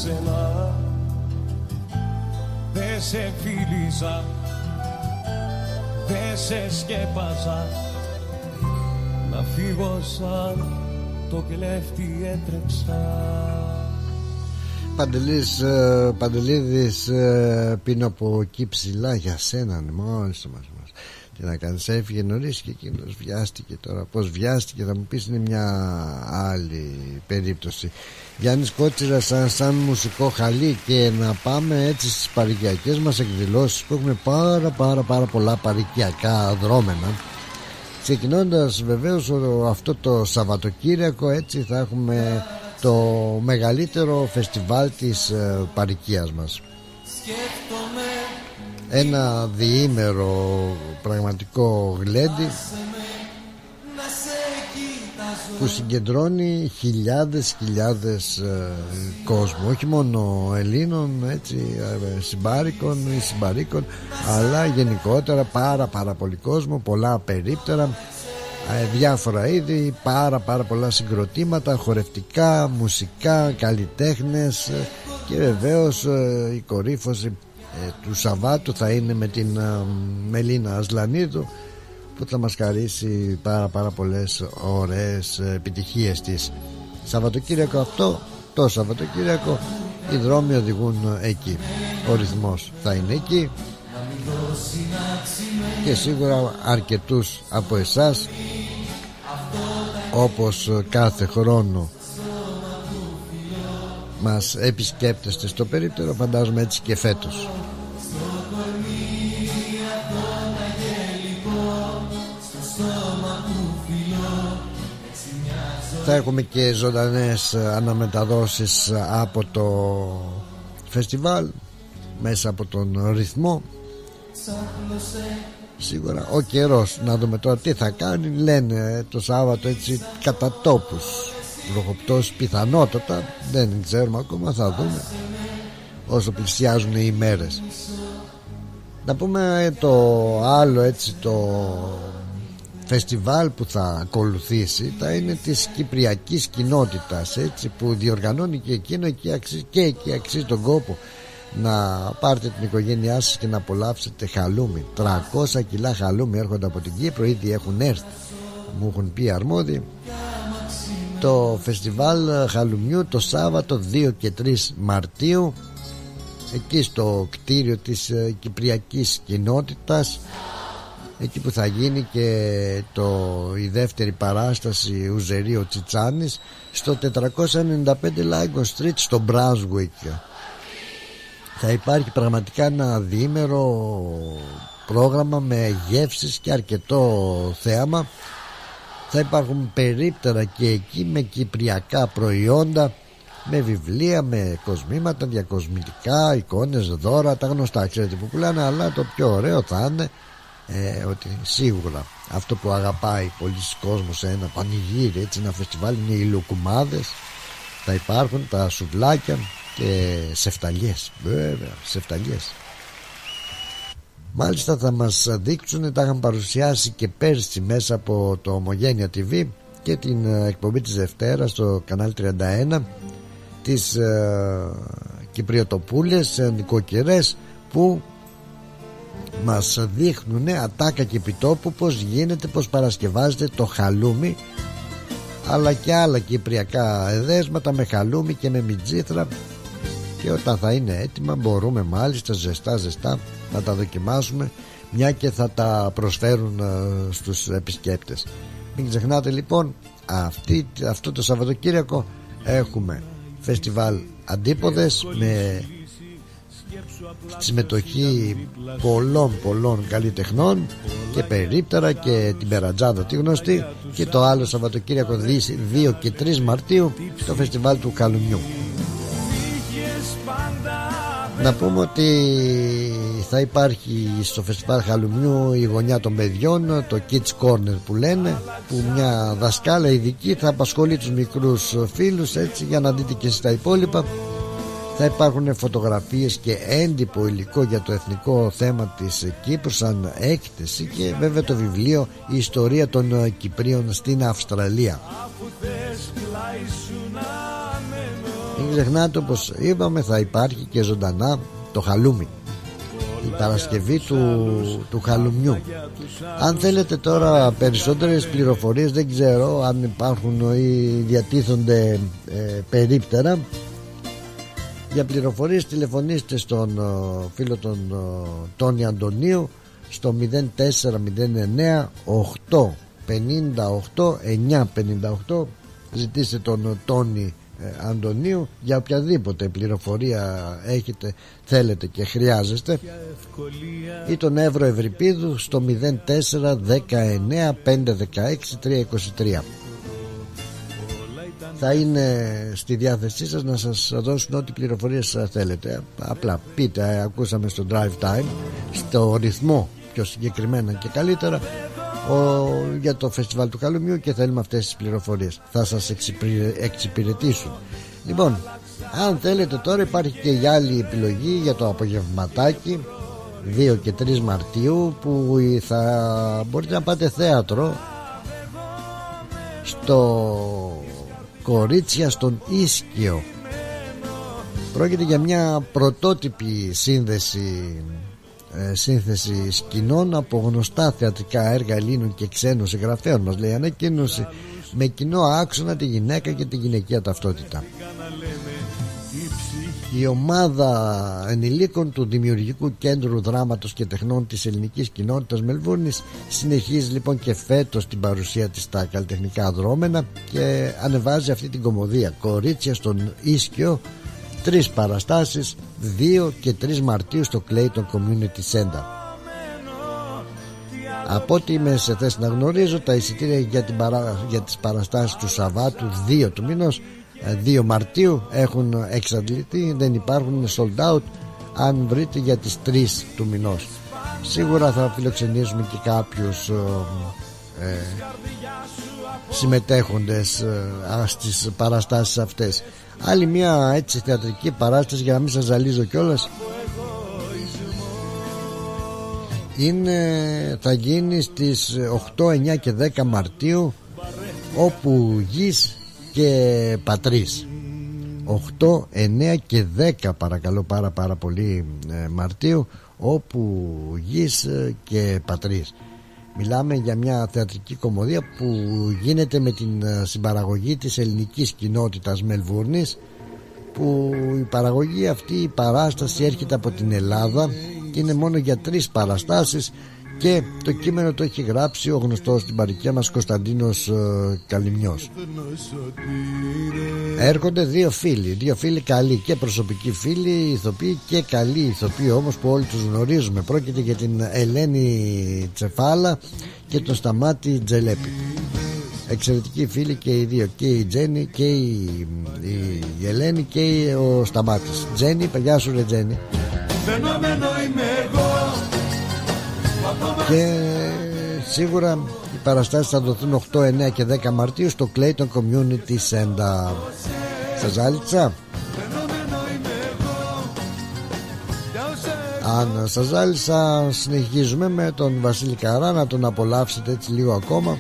σένα Δε σε φίλησα Δε σε σκέπαζα. Να φύγω σαν το κλέφτη έτρεξα. Παντελής, ε, Παντελίδης ε, πίνω από εκεί ψηλά για σένα μόλις το μας, μας. Τι να κάνεις έφυγε νωρίς και εκείνος βιάστηκε τώρα. Πως βιάστηκε θα μου πεις είναι μια άλλη περίπτωση Γιάννης Κότσιρα σαν, σαν μουσικό χαλί και να πάμε έτσι στις παρικιακές μας εκδηλώσεις που έχουμε πάρα πάρα πάρα πολλά παρικιακά δρόμενα. Ξεκινώντας βεβαίως αυτό το Σαββατοκύριακο έτσι θα έχουμε το μεγαλύτερο φεστιβάλ της ε, παρικίας μας. Ένα διήμερο πραγματικό γλέντι που συγκεντρώνει χιλιάδες χιλιάδες ε, κόσμο. Όχι μόνο Ελλήνων έτσι, ε, συμπάρικων ή συμπαρίκων αλλά γενικότερα πάρα πάρα πολύ κόσμο πολλά περίπτερα ε, διάφορα είδη πάρα πάρα πολλά συγκροτήματα χορευτικά, μουσικά, καλλιτέχνες ε, και βεβαίως ε, η κορύφωση του Σαββάτου θα είναι με την Μελίνα Ασλανίδου που θα μας χαρίσει πάρα πάρα πολλές ωραίες επιτυχίες της. Σαββατοκύριακο αυτό το Σαββατοκύριακο οι δρόμοι οδηγούν εκεί. Ο ρυθμός θα είναι εκεί. Και σίγουρα αρκετούς από εσάς όπως κάθε χρόνο μας επισκέπτεστε στο περίπτερο φαντάζομαι έτσι και φέτος θα έχουμε και ζωντανές αναμεταδόσεις από το φεστιβάλ μέσα από τον ρυθμό. Σίγουρα ο καιρός. Να δούμε τώρα τι θα κάνει. Λένε ε, το Σάββατο έτσι κατά τόπους. Βροχοπτώσεις πιθανότατα. Δεν ξέρουμε ακόμα θα δούμε. Όσο πλησιάζουν οι μέρες. Να πούμε ε, το άλλο έτσι το φεστιβάλ που θα ακολουθήσει θα είναι της Κυπριακής Κοινότητας έτσι που διοργανώνει και εκείνο και, αξίζει, και εκεί αξίζει τον κόπο να πάρετε την οικογένειά σας και να απολαύσετε χαλούμι. 300 κιλά χαλούμι έρχονται από την Κύπρο ήδη έχουν έρθει. Μου έχουν πει αρμόδιοι. Το φεστιβάλ χαλουμιού το Σάββατο 2 και 3 Μαρτίου εκεί στο κτίριο της ε, Κυπριακής Κοινότητας εκεί που θα γίνει και το, η δεύτερη παράσταση Ουζερίο Τσιτσάνης στο 495 Lagos Street στο Brunswick θα υπάρχει πραγματικά ένα διήμερο πρόγραμμα με γεύσεις και αρκετό θέαμα. Θα υπάρχουν περίπτερα και εκεί με κυπριακά προϊόντα με βιβλία, με κοσμήματα, διακοσμητικά, εικόνες, δώρα, τα γνωστά. Ξέρετε που πουλάνε αλλά το πιο ωραίο θα είναι ε, ότι σίγουρα αυτό που αγαπάει πολλοί κόσμος σε ένα πανηγύρι έτσι ένα φεστιβάλ είναι οι λουκουμάδες. Θα υπάρχουν τα σουβλάκια και σεφταλιές. Βέβαια σεφταλιές. Μάλιστα θα μας δείξουν τα είχαν παρουσιάσει και πέρσι μέσα από το Ομογένεια TV και την ε, εκπομπή της Δευτέρας στο κανάλι 31 τις ε, Κυπριοτοπούλες ε, νοικοκυρές που μας δείχνουν ατάκα και επιτόπου πως γίνεται, πως παρασκευάζεται το χαλούμι αλλά και άλλα κυπριακά εδέσματα με χαλούμι και με μιτζήθρα και όταν θα είναι έτοιμα μπορούμε μάλιστα ζεστά ζεστά να τα δοκιμάσουμε μια και θα τα προσφέρουν ε, στους επισκέπτες. Μην ξεχνάτε λοιπόν αυτή, αυτό το Σαββατοκύριακο έχουμε φεστιβάλ αντίποδες με συμμετοχή πολλών πολλών καλλιτεχνών και περίπτερα και την Περατζάδα τη γνωστή και το άλλο Σαββατοκύριακο 2 και 3 Μαρτίου το φεστιβάλ του Καλουνιού να πούμε ότι θα υπάρχει στο φεστιβάλ Χαλουμιού η γωνιά των παιδιών το Kids Corner που λένε που μια δασκάλα ειδική θα απασχολεί τους μικρούς φίλους έτσι για να δείτε και στα υπόλοιπα θα υπάρχουν φωτογραφίες και έντυπο υλικό για το εθνικό θέμα της Κύπρου σαν έκθεση και βέβαια το βιβλίο «Η ιστορία των Κυπρίων στην Αυστραλία» μην ξεχνάτε όπως είπαμε θα υπάρχει και ζωντανά το χαλούμι. Η Παρασκευή του, του χαλουμιού. Αν θέλετε τώρα περισσότερες πληροφορίες δεν ξέρω αν υπάρχουν ή διατίθονται ε, περίπτερα για πληροφορίες τηλεφωνήστε στον ε, φίλο τον ε, Τόνι Αντωνίου στο 0409 8 58 958 ζητήστε τον Τόνι ε, Αντωνίου για οποιαδήποτε πληροφορία έχετε θέλετε και χρειάζεστε. Ή τον Εύρο Ευρυπίδου στο 04 19 516 323 θα είναι στη διάθεσή σας να σας δώσουν ό,τι πληροφορίες θέλετε. Απλά πείτε ακούσαμε στο drive time στο ρυθμό πιο συγκεκριμένα και καλύτερα ο, για το φεστιβάλ του Καλουμιού και θέλουμε αυτές τις πληροφορίες. Θα σας εξυπηρετήσουν. Λοιπόν αν θέλετε τώρα υπάρχει και η άλλη επιλογή για το απογευματάκι 2 και 3 Μαρτίου που θα μπορείτε να πάτε θέατρο στο Κορίτσια στον Ίσκιο. Πρόκειται για μια πρωτότυπη σύνδεση ε, σύνθεση σκηνών από γνωστά θεατρικά έργα Ελλήνων και ξένων συγγραφέων. Μας λέει ανακοίνωση με κοινό άξονα τη γυναίκα και τη γυναικεία ταυτότητα η ομάδα ενηλίκων του Δημιουργικού Κέντρου Δράματος και Τεχνών της Ελληνικής Κοινότητας Μελβούρνης συνεχίζει λοιπόν και φέτος την παρουσία της στα καλλιτεχνικά δρόμενα και ανεβάζει αυτή την κομμωδία. «Κορίτσια στον Ίσκιο» τρεις παραστάσεις 2 και 3 Μαρτίου στο Clayton Community Center. Από ό,τι είμαι σε θέση να γνωρίζω τα εισιτήρια για, την παρά... για τις παραστάσεις του Σαββάτου 2 του μήνος 2 ε, Μαρτίου έχουν εξαντληθεί δεν υπάρχουν είναι sold out αν βρείτε για τις 3 του μηνός. Σίγουρα θα φιλοξενήσουμε και κάποιους ε, ε συμμετέχοντες ε, στις παραστάσεις αυτές. Άλλη μια έτσι θεατρική παράσταση για να μην σας ζαλίζω κιόλας είναι, θα γίνει στις 8, 9 και 10 Μαρτίου όπου γης και πατρίς. 8, 9 και 10 παρακαλώ πάρα πάρα πολύ ε, Μαρτίου όπου γης ε, και πατρίς. Μιλάμε για μια θεατρική κομμωδία που γίνεται με την ε, συμπαραγωγή της ελληνικής κοινότητας Μελβούρνης που η παραγωγή αυτή η παράσταση έρχεται από την Ελλάδα και είναι μόνο για τρεις παραστάσεις και το κείμενο το έχει γράψει ο γνωστός στην παρικία μας Κωνσταντίνος ε, Καλυμιός έρχονται δύο φίλοι δύο φίλοι καλοί και προσωπικοί φίλοι ηθοποιοί και καλοί ηθοποιοί όμως που όλοι τους γνωρίζουμε. Πρόκειται για την Ελένη Τσεφάλα και τον Σταμάτη Τζελέπη. Εξαιρετικοί φίλοι και οι δύο και η Τζέννη και η, η, Ελένη και ο Σταμάτης. Τζέννη, παιδιά σου ρε Τζέννη είμαι. εγώ και σίγουρα οι παραστάσεις θα δοθούν 8, 9 και 10 Μαρτίου στο Clayton Community Center. Σας ζάλιτσα Αν σας ζάλισα συνεχίζουμε με τον Βασίλη Καρά να τον απολαύσετε έτσι λίγο ακόμα.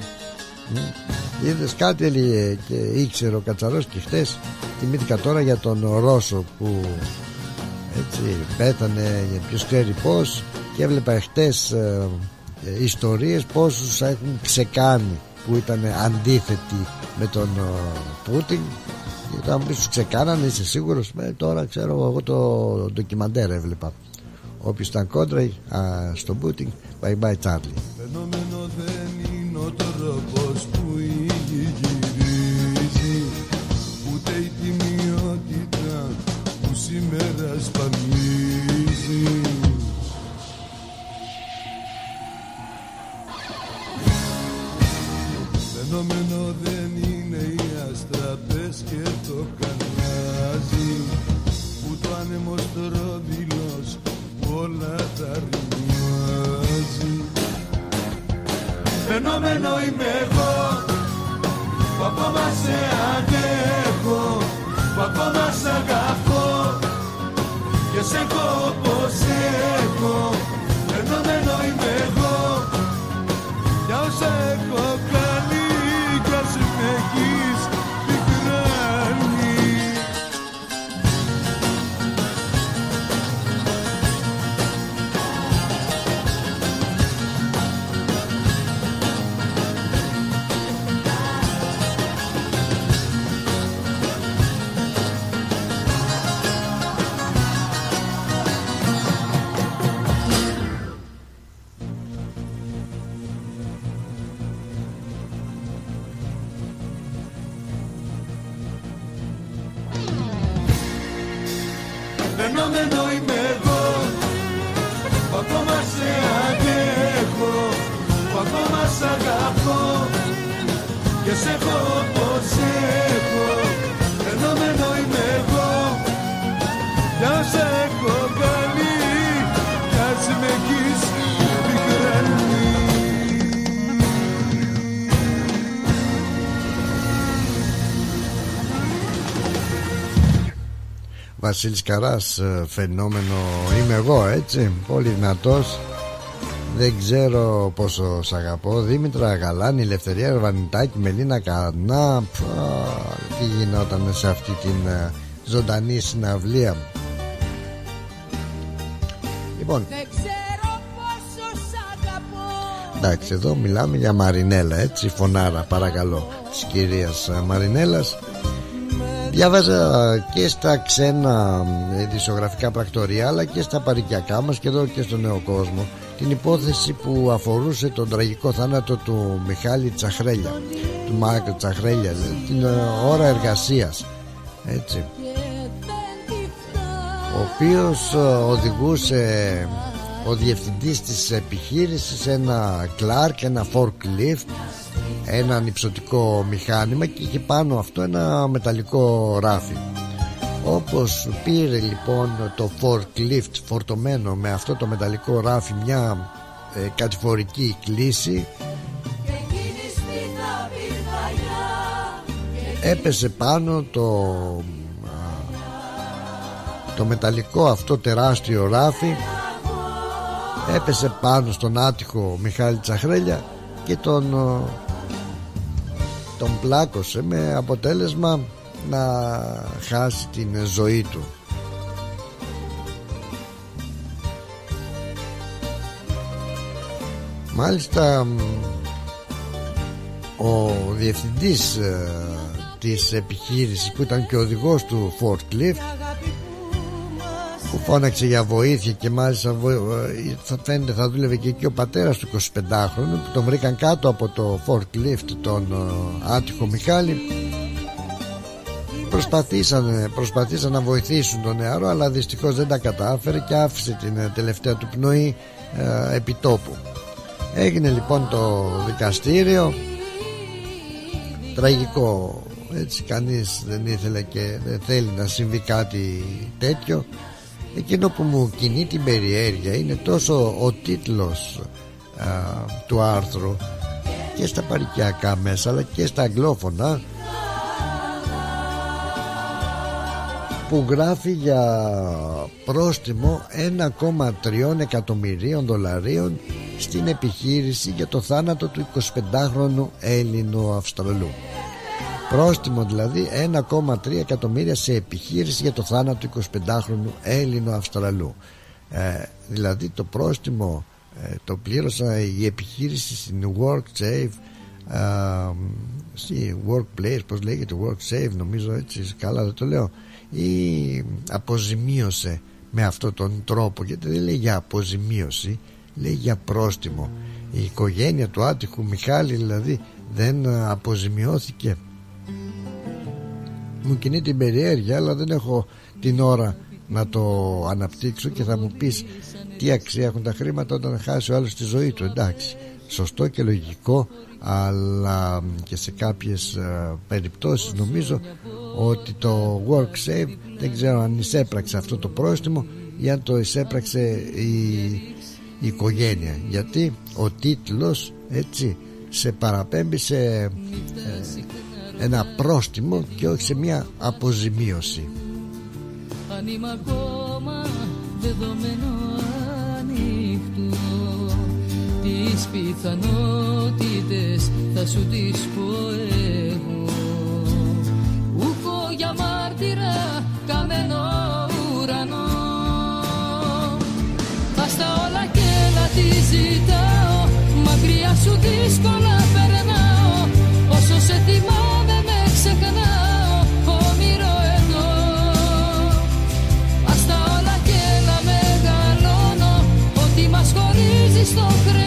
Είδες κάτι έλεγε και ήξερε ο Κατσαρός και χτες. Θυμήθηκα τώρα για τον Ρώσο που έτσι πέθανε για ποιος ξέρει πως και έβλεπα χτες ε, ε, ιστορίες πόσους έχουν ξεκάνει που ήταν αντίθετοι με τον ε, Πούτιν. Και όταν μου σου ξεκάνανε είσαι σίγουρος; Με, τώρα ξέρω εγώ το ντοκιμαντέρ έβλεπα. Όποιος ήταν κόντρα α, στον Πούτιν bye bye Charlie Φαινόμενο δεν είναι ο τρόπος που η γη γυρίζει ούτε η τιμιότητα που σήμερα σπανίζει Φαινόμενο δεν είναι οι αστραπές και το κανάζι που το άνεμο στροβιλός όλα τα ρημάζει. Φαινόμενο είμαι εγώ που ακόμα σε αντέχω που ακόμα σ' αγαπώ. Και σε έχω πως έχω. Φαινόμενο είμαι εγώ για όσα Βασίλης Καράς ε, φαινόμενο είμαι εγώ έτσι πολύ δυνατός. Δεν ξέρω πόσο σ' αγαπώ. Δήμητρα Γαλάνη, Ελευθερία Ρβανιτάκη Μελίνα Κανά Τι γινόταν σε αυτή την ε, ζωντανή συναυλία. Λοιπόν. Εντάξει εδώ μιλάμε για Μαρινέλα έτσι Φωνάρα παρακαλώ Της κυρίας ε, Μαρινέλας Διάβαζα και στα ξένα ειδησιογραφικά πρακτορία αλλά και στα παρικιακά μας και εδώ και στο νέο κόσμο την υπόθεση που αφορούσε τον τραγικό θάνατο του Μιχάλη Τσαχρέλια. Του Μάκ Τσαχρέλια την ε, ώρα εργασίας έτσι. Ο οποίος ε, οδηγούσε ο διευθυντής της επιχείρησης ένα κλάρκ, ένα forklift ένα υψωτικό μηχάνημα και είχε πάνω αυτό ένα μεταλλικό ράφι. Όπως πήρε λοιπόν το forklift φορτωμένο με αυτό το μεταλλικό ράφι μια ε, κατηφορική κλίση έπεσε πάνω το το μεταλλικό αυτό τεράστιο ράφι έπεσε πάνω στον άτυχο Μιχάλη Τσαχρέλια και τον τον πλάκωσε με αποτέλεσμα να χάσει την ζωή του. Μάλιστα ο διευθυντής ε, της επιχείρησης που ήταν και ο οδηγός του forklift που φώναξε για βοήθεια και μάλιστα ε, θα φαίνεται θα δούλευε και εκεί ο πατέρας του 25χρονου που τον βρήκαν κάτω από το forklift τον ε, άτυχο Μιχάλη. Προσπαθήσαν, προσπαθήσαν να βοηθήσουν τον νεαρό αλλά δυστυχώς δεν τα κατάφερε και άφησε την ε, τελευταία του πνοή ε, επιτόπου. Έγινε λοιπόν το δικαστήριο. Τραγικό έτσι κανείς δεν ήθελε και δεν θέλει να συμβεί κάτι τέτοιο Εκείνο που μου κινεί την περιέργεια είναι τόσο ο τίτλος α, του άρθρου και στα παρικιακά μέσα αλλά και στα αγγλόφωνα που γράφει για πρόστιμο 1,3 εκατομμυρίων δολαρίων στην επιχείρηση για το θάνατο του 25χρονου Έλληνου Αυστραλού. Πρόστιμο δηλαδή 1,3 εκατομμύρια σε επιχείρηση για το θάνατο του 25χρονου Έλληνο Αυστραλού. Ε, δηλαδή το πρόστιμο ε, το πλήρωσα η επιχείρηση στην WorkSafe ε, στη Workplace πως λέγεται WorkSafe νομίζω έτσι καλά δεν το λέω ή αποζημίωσε με αυτόν τον τρόπο. Γιατί δεν λέει για αποζημίωση λέει για πρόστιμο. Η οικογένεια του άτυχου Μιχάλη δηλαδή δεν αποζημιώθηκε μου κινεί την περιέργεια αλλά δεν έχω την ώρα να το αναπτύξω και θα μου πεις τι αξία έχουν τα χρήματα όταν χάσει ο άλλος τη ζωή του. Εντάξει σωστό και λογικό αλλά και σε κάποιες uh, περιπτώσεις νομίζω ότι το WorkSafe δεν ξέρω αν εισέπραξε αυτό το πρόστιμο ή αν το εισέπραξε η, η οικογένεια. Γιατί ο τίτλος έτσι σε παραπέμπει σε ε, ένα πρόστιμο και όχι σε μια αποζημίωση. Αν είμαι ακόμα δεδομένο ανοιχτό τις πιθανότητες θα σου τις πω εγώ. Ούκο για μάρτυρα καμένο ουρανό. Ας τα όλα και να τη ζητάω μακριά σου δύσκολα περνάω. Όσο σε θυμάμαι στο χρεώνω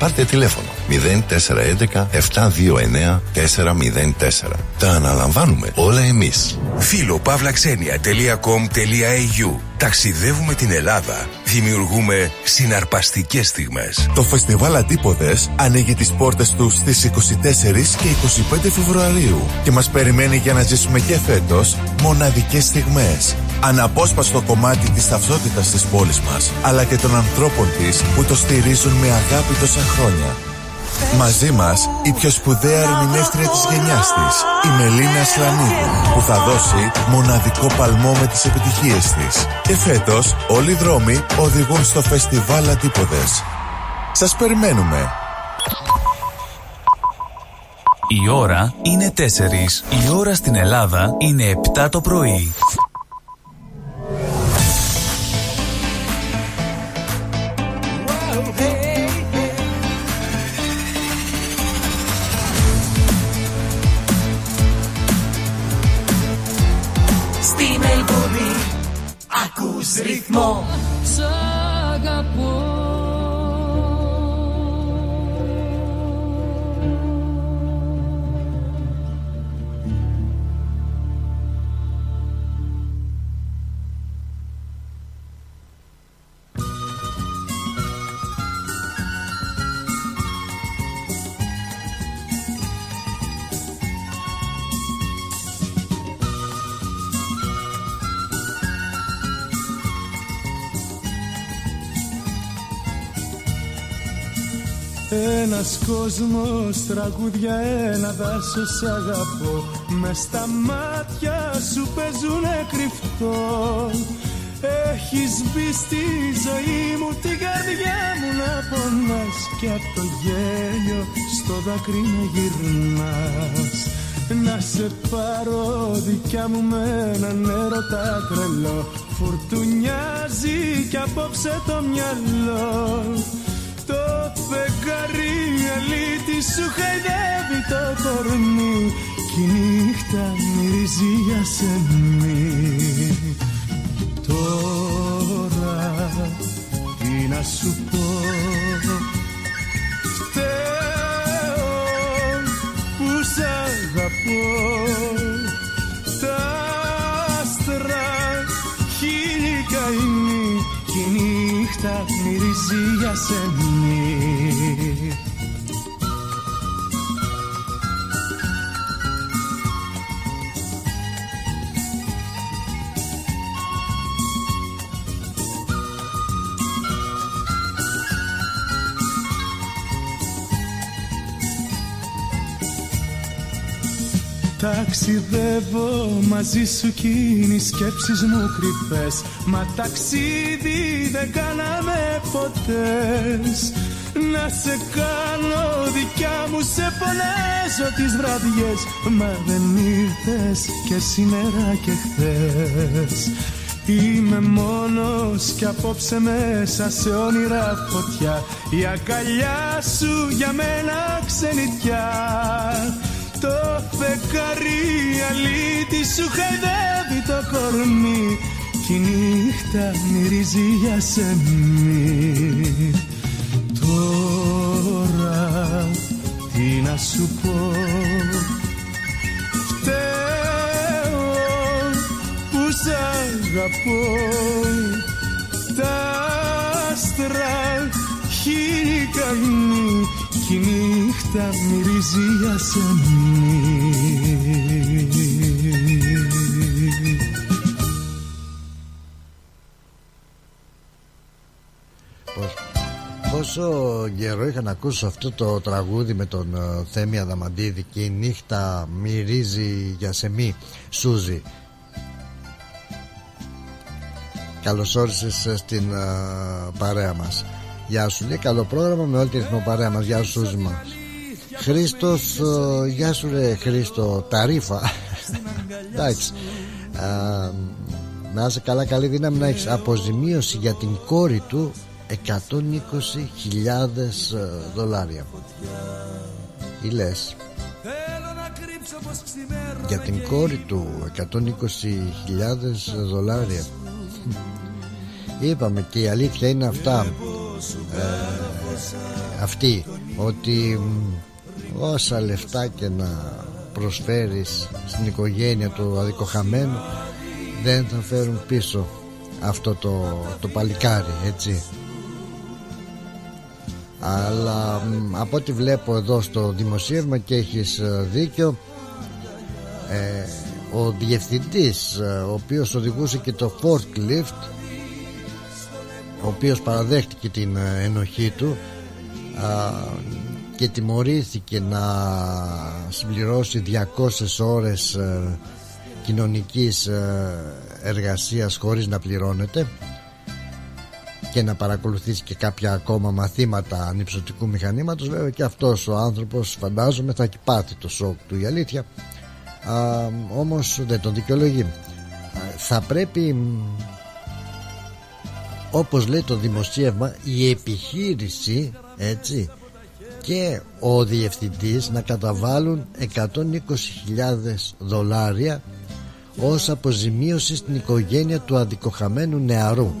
Πάρτε τηλέφωνο 0411 729 404. Τα αναλαμβάνουμε όλα εμείς. Φίλο παύλαξενια.com.au Ταξιδεύουμε την Ελλάδα. Δημιουργούμε συναρπαστικές στιγμές. Το φεστιβάλ Αντίποδες ανοίγει τις πόρτες του στις 24 και 25 Φεβρουαρίου και μας περιμένει για να ζήσουμε και φέτος μοναδικές στιγμές. Αναπόσπαστο κομμάτι της ταυτότητας της πόλης μας, αλλά και των ανθρώπων της που το στηρίζουν με αγάπη τόσα χρόνια. Μαζί μας η πιο σπουδαία ερμηνεύτρια της γενιάς της, η Μελίνα Σλανίδου, που θα δώσει μοναδικό παλμό με τις επιτυχίες της. Και φέτος όλοι οι δρόμοι οδηγούν στο φεστιβάλ Αντίποδες. Σας περιμένουμε. Η ώρα είναι 4. Η ώρα στην Ελλάδα είναι 7 το πρωί. Ρυθμό Ένας κόσμος, τραγούδια, ένα δάσος σ' αγαπώ. Μες στα μάτια σου παίζουνε κρυφτό. Έχεις μπει στη ζωή μου την καρδιά μου να πονάς. Και απ' το γέλιο στο δάκρυ να γυρνάς. Να σε πάρω δικιά μου με έναν έρωτα τρελό. Φουρτουνιάζει κι απόψε το μυαλό το φεγγάρι αλήτη σου χαϊδεύει το κορμί Κι η νύχτα μυρίζει για σεμί Τώρα τι να σου πω μυρίζει για σεμί Ταξιδεύω μαζί σου κι είναι οι σκέψεις μου κρυφές. Μα ταξίδι δεν κάναμε ποτές. Να σε κάνω δικιά μου σε πονέσω τις βραδιές. Μα δεν ήρθες και σήμερα και χθες. Είμαι μόνος κι απόψε μέσα σε όνειρα φωτιά. Η αγκαλιά σου για μένα ξενιτιά το φεγγάρι αλήτη σου χαϊδεύει το κορμί Κι η νύχτα μυρίζει για σεμί Τώρα τι να σου πω; Φταίω που σ' αγαπώ. Τα άστρα χίλιοι καημοί κι η νύχτα μυρίζει για δυστυχώς Πόσο καιρό είχα να ακούσω αυτό το τραγούδι με τον uh, Θέμη Αδαμαντίδη και η νύχτα μυρίζει για σεμί Σούζη. Καλώς όρισες στην uh, παρέα μας. Γεια σου λέει καλό πρόγραμμα με όλη τη ρυθμό παρέα μας. Γεια σου Σούζη μας Χρήστος uh, Γεια σου ρε Χρήστο Ταρίφα Εντάξει. Να είσαι καλά καλή δύναμη να έχεις αποζημίωση για την κόρη του 120.000 δολάρια. Ή λες; Για την κόρη του 120.000 δολάρια. Είπαμε και η αλήθεια είναι αυτά. Ε, αυτή ότι όσα λεφτά και να προσφέρεις στην οικογένεια του αδικοχαμένου δεν θα φέρουν πίσω αυτό το, το παλικάρι έτσι. Αλλά από ό,τι βλέπω εδώ στο δημοσίευμα και έχεις ε, δίκιο ε, ο διευθυντής ε, ο οποίος οδηγούσε και το forklift ο οποίος παραδέχτηκε την ε, ενοχή του και τιμωρήθηκε να συμπληρώσει 200 ώρες κοινωνικής εργασίας χωρίς να πληρώνεται και να παρακολουθήσει και κάποια ακόμα μαθήματα ανυψωτικού μηχανήματος. Βέβαια και αυτός ο άνθρωπος φαντάζομαι θα έχει πάθει το σοκ του η αλήθεια. Α, όμως δεν τον δικαιολογεί. Θα πρέπει όπως λέει το δημοσίευμα η επιχείρηση έτσι και ο διευθυντής να καταβάλουν 120.000 δολάρια ως αποζημίωση στην οικογένεια του αδικοχαμένου νεαρού.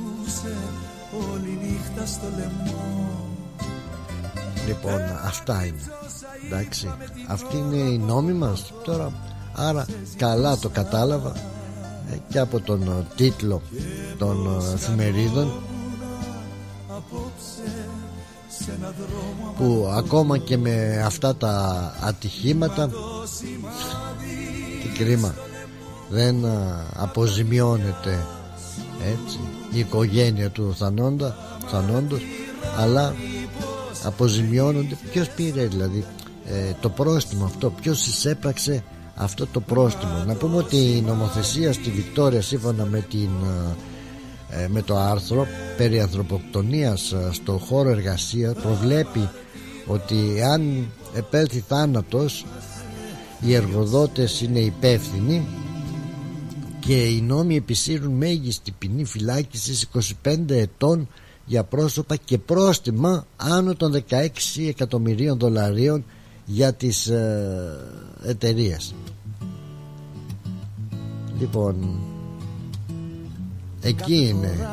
Λοιπόν αυτά είναι. Εντάξει Αυτή είναι η νόμη μας Τώρα. Άρα καλά το κατάλαβα. Ε, Και από τον ε, τίτλο των ε, εφημερίδων που ακόμα και με αυτά τα ατυχήματα τι κρίμα δεν αποζημιώνεται έτσι η οικογένεια του θανόντα θανόντος αλλά αποζημιώνονται. Ποιος πήρε δηλαδή ε, το πρόστιμο αυτό ποιος εισέπραξε αυτό το πρόστιμο. Να πούμε ότι η νομοθεσία στη Βικτόρια σύμφωνα με, την, ε, με το άρθρο περί ανθρωποκτονίας ε, στο χώρο εργασίας προβλέπει ότι αν επέλθει θάνατος οι εργοδότες είναι υπεύθυνοι και οι νόμοι επισύρουν μέγιστη ποινή φυλάκισης 25 ετών για πρόσωπα και πρόστιμα άνω των 16 εκατομμυρίων δολαρίων για τις ε, εταιρείες. Λοιπόν εκεί είναι.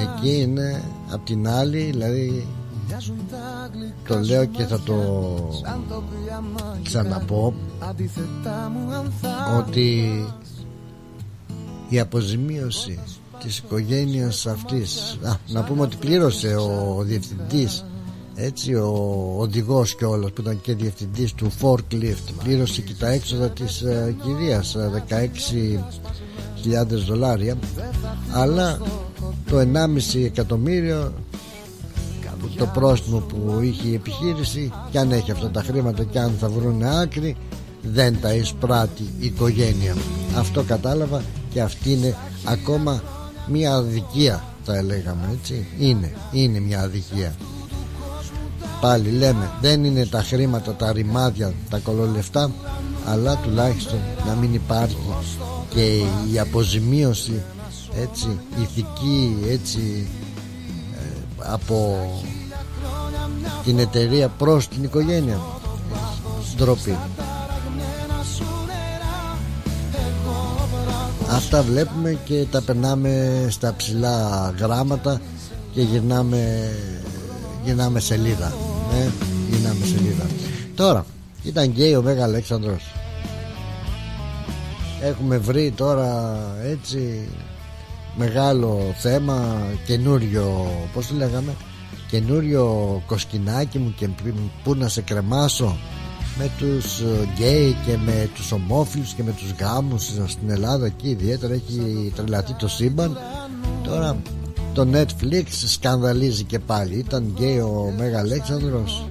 Εκεί είναι απ' την άλλη δηλαδή το λέω και θα το ξαναπώ ότι η αποζημίωση της οικογένειας αυτής Α, να πούμε ότι πλήρωσε ο διευθυντής έτσι ο οδηγός και όλος που ήταν και διευθυντής του forklift πλήρωσε και τα έξοδα της uh, κυρίας 16.000 δολάρια αλλά το 1,5 εκατομμύριο το πρόστιμο που είχε η επιχείρηση και αν έχει αυτά τα χρήματα και αν θα βρουν άκρη δεν τα εισπράττει η οικογένεια. Αυτό κατάλαβα και αυτή είναι ακόμα μια αδικία θα έλεγαμε έτσι. Είναι, είναι μια αδικία. Πάλι λέμε δεν είναι τα χρήματα τα ρημάδια τα κολολεφτά αλλά τουλάχιστον να μην υπάρχει και η αποζημίωση έτσι ηθική έτσι ε, από την εταιρεία προς την οικογένεια ντροπή Αυτά βλέπουμε και τα περνάμε στα ψηλά γράμματα και γυρνάμε, γυρνάμε σελίδα. Ε, γυρνάμε σελίδα. Τώρα, ήταν γκέι ο Μέγα Αλέξανδρος. Έχουμε βρει τώρα έτσι μεγάλο θέμα καινούριο πώς το λέγαμε καινούριο κοσκινάκι μου και πού να σε κρεμάσω με τους ε, γκέι και με τους ομόφυλους και με τους γάμους στην Ελλάδα. Εκεί ιδιαίτερα έχει τρελαθεί το σύμπαν. Τώρα το Netflix σκανδαλίζει και πάλι. Ήταν γκέι ο Μέγα Αλέξανδρος.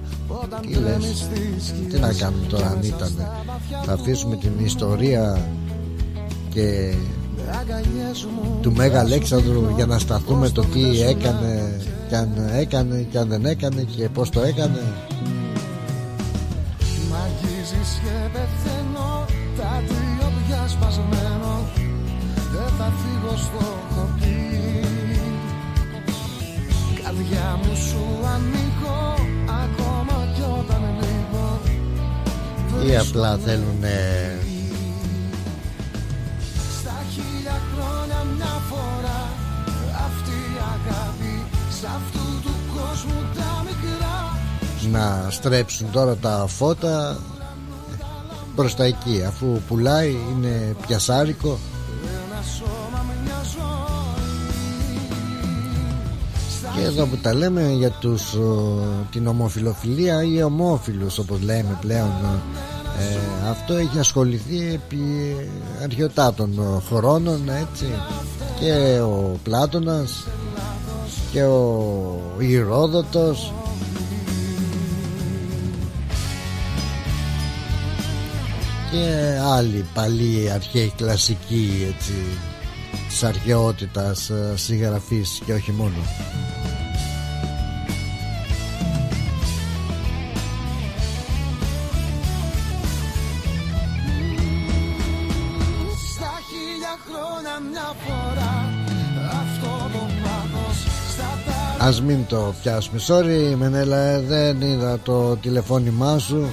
Τι λες τι να κάνουμε τώρα αν ήταν θα αφήσουμε την ιστορία και του Μέγα Αλέξανδρου για να σταθούμε το τι έκανε και αν έκανε και αν δεν έκανε και πως το έκανε. Μ' και πεθαίνω τα τρία πια σπασμένο. Δεν θα φύγω στο χωρί. Καρδιά μου σου ανοίγω ακόμα κι όταν λίγο ή απλά θέλουν να στρέψουν τώρα τα φώτα προς τα εκεί. Αφού πουλάει είναι πιασάρικο. Και εδώ που τα λέμε για τους, την ομοφιλοφιλία ή ομόφιλους όπως λέμε πλέον ε, αυτό έχει ασχοληθεί επί αρχαιοτάτων χρόνων έτσι. Και ο Πλάτωνας και ο Ηρόδοτος και άλλοι παλιοί αρχαίοι κλασικοί έτσι της αρχαιότητας ε, συγγραφής και όχι μόνο. Ας μην το πιάσουμε. Sorry Μενέλα δεν είδα το τηλεφώνημά σου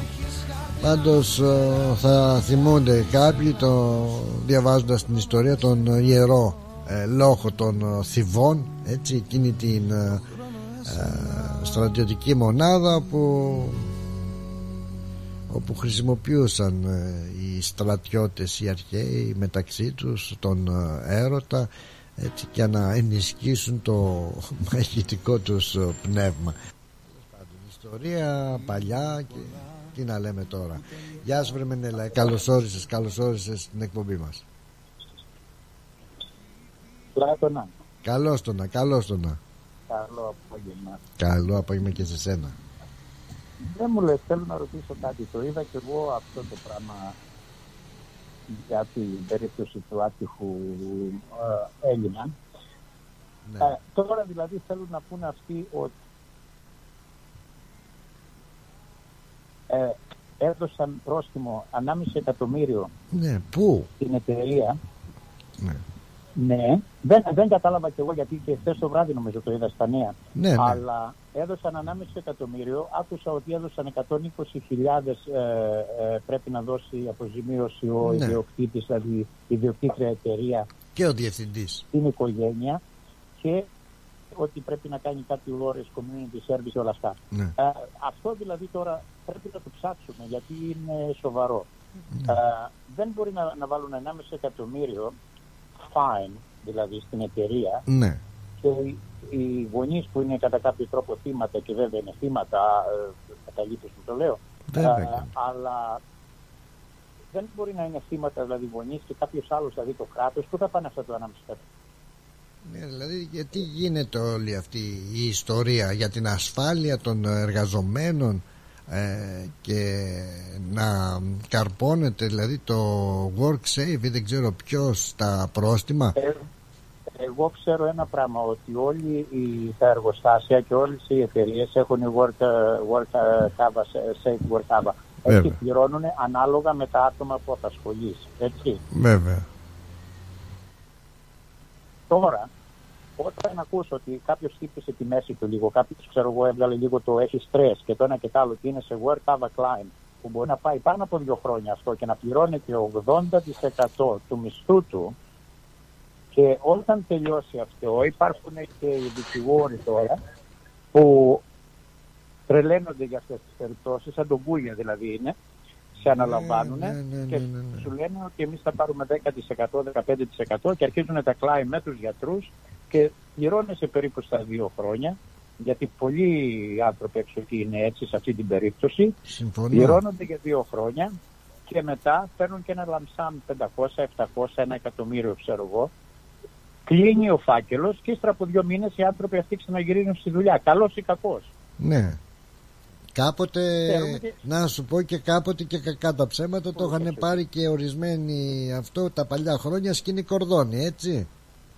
Πάντως ε, θα θυμούνται κάποιοι το διαβάζοντας την ιστορία των ιερό ε, λόγο των ε, θυβών έτσι εκείνη την ε, στρατιωτική μονάδα που όπου χρησιμοποιούσαν οι στρατιώτες οι αρχαίοι μεταξύ τους τον έρωτα έτσι για να ενισχύσουν το μαγητικό τους πνεύμα. Ιστορία παλιά και τι να λέμε τώρα. Γεια σου βρε Μενέλα. Καλώς όρισες, καλώς όρισες στην εκπομπή μας. Πλάτωνα Καλώς το καλώς το Καλό απόγευμα. Καλό απόγευμα και σε σένα. Δεν μου λες θέλω να ρωτήσω κάτι. Το είδα και εγώ αυτό το πράγμα για την περίπτωση του άτυχου ε, Έλληνα. Ναι. Ε, τώρα δηλαδή θέλουν να πούνε αυτοί ότι ε, έδωσαν πρόστιμο ανάμιση εκατομμύριο ναι, πού; στην εταιρεία. Ναι. Ναι, δεν, δεν κατάλαβα κι εγώ γιατί και χθες το βράδυ νομίζω το είδα στα νέα. Ναι, ναι. Αλλά έδωσαν ανάμιση εκατομμύριο. Άκουσα ότι έδωσαν 120.000 ε, ε, πρέπει να δώσει αποζημίωση ο ναι. ιδιοκτήτης, δηλαδή η ιδιοκτήτρια εταιρεία. Και ο διευθυντής. Στην οικογένεια. Και ότι πρέπει να κάνει κάτι ώρε community service όλα αυτά. Ναι. Ε, αυτό δηλαδή τώρα πρέπει να το ψάξουμε γιατί είναι σοβαρό. Ναι. Ε, δεν μπορεί να, να βάλουν 1,5 εκατομμύριο fine δηλαδή στην εταιρεία ναι. και οι, οι γονείς που είναι κατά κάποιο τρόπο θύματα και βέβαια είναι θύματα, ε, καταλήψεις που το λέω, ε, αλλά δεν μπορεί να είναι θύματα δηλαδή γονείς και κάποιος άλλος, δηλαδή το κράτος, πού θα πάνε αυτά το 1,5 εκατομμύριο. Ναι, δηλαδή γιατί γίνεται όλη αυτή η ιστορία για την ασφάλεια των εργαζομένων ε, και να καρπώνεται δηλαδή το work safe ή δεν ξέρω ποιος τα πρόστιμα; Ε, εγώ ξέρω ένα πράγμα ότι όλοι οι, τα εργοστάσια και όλες οι εταιρείες έχουν work, work safe work cover έτσι πληρώνουν ανάλογα με τα άτομα που απασχολείς έτσι. Βέβαια. Τώρα όταν ακούσω ότι κάποιος χτύπησε τη μέση του λίγο, κάποιος ξέρω εγώ έβγαλε λίγο το έχει στρε και το ένα και το άλλο και είναι σε work cover climb, που μπορεί να πάει πάνω από δύο χρόνια αυτό και να πληρώνει και 80% του μισθού του. Και όταν τελειώσει αυτό, υπάρχουν και οι δικηγόροι τώρα που τρελαίνονται για αυτές τις περιπτώσεις, σαν τον Κούγια δηλαδή είναι, σε αναλαμβάνουν ναι, ναι, ναι, και σου λένε ότι εμείς θα πάρουμε 10%, 15% και αρχίζουν τα κλάι με τους γιατρούς και πληρώνεσαι περίπου στα δύο χρόνια γιατί πολλοί άνθρωποι έξω εκεί είναι έτσι σε αυτή την περίπτωση Συμφωνώ. πληρώνονται για δύο χρόνια και μετά παίρνουν και ένα λαμσάμ 500, 700, ένα εκατομμύριο ξέρω εγώ Κλείνει ο φάκελος και ύστερα από δύο μήνες οι άνθρωποι αυτοί ξαναγυρίζουν στη δουλειά. Καλός ή κακός. Ναι. Κάποτε, Ξέρουμε και- να σου πω και κάποτε και κακά τα ψέματα το είχαν πάρει και ορισμένοι αυτό τα παλιά χρόνια σκηνή κορδόνι, έτσι.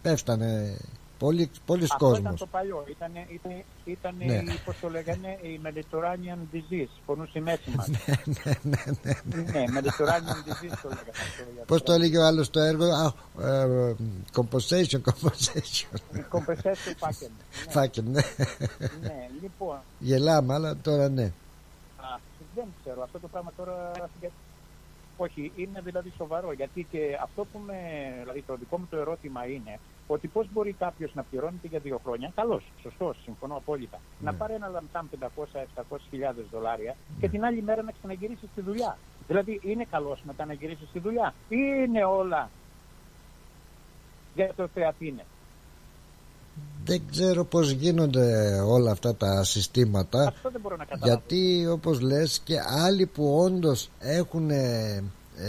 Πέφτανε πολλοί, πολλοί Αυτό ήταν κόσμος. το παλιό. Ήταν, ήταν, ήταν Ναι. η, πώς το λέγανε, η Mediterranean disease. Πονούσε η μέση μας. ναι, ναι, ναι. ναι, Mediterranean disease το λέγανε. αυτό για Πώς αυτό. το έλεγε ο άλλος το έργο, α, ε, compensation, compensation. Compensation package. Φάκελ, ναι. ναι, λοιπόν, Γελάμε, αλλά τώρα ναι. α, δεν ξέρω, αυτό το πράγμα τώρα... για- Όχι, είναι δηλαδή σοβαρό, γιατί και αυτό που με... Δηλαδή το δικό μου το ερώτημα είναι ότι πώς μπορεί κάποιος να πληρώνεται για δύο χρόνια, καλώς, σωστός, συμφωνώ απόλυτα, να πάρει ένα λαμπτάμ 500-700 χιλιάδες δολάρια και την άλλη μέρα να ξαναγυρίσει στη δουλειά. Δηλαδή είναι καλός μετά να γυρίσει στη δουλειά ή είναι όλα για το θεατίνε. Δεν ξέρω πώς γίνονται όλα αυτά τα συστήματα Αυτό δεν μπορώ να καταλάβω. γιατί όπως λες και άλλοι που όντως έχουν ε,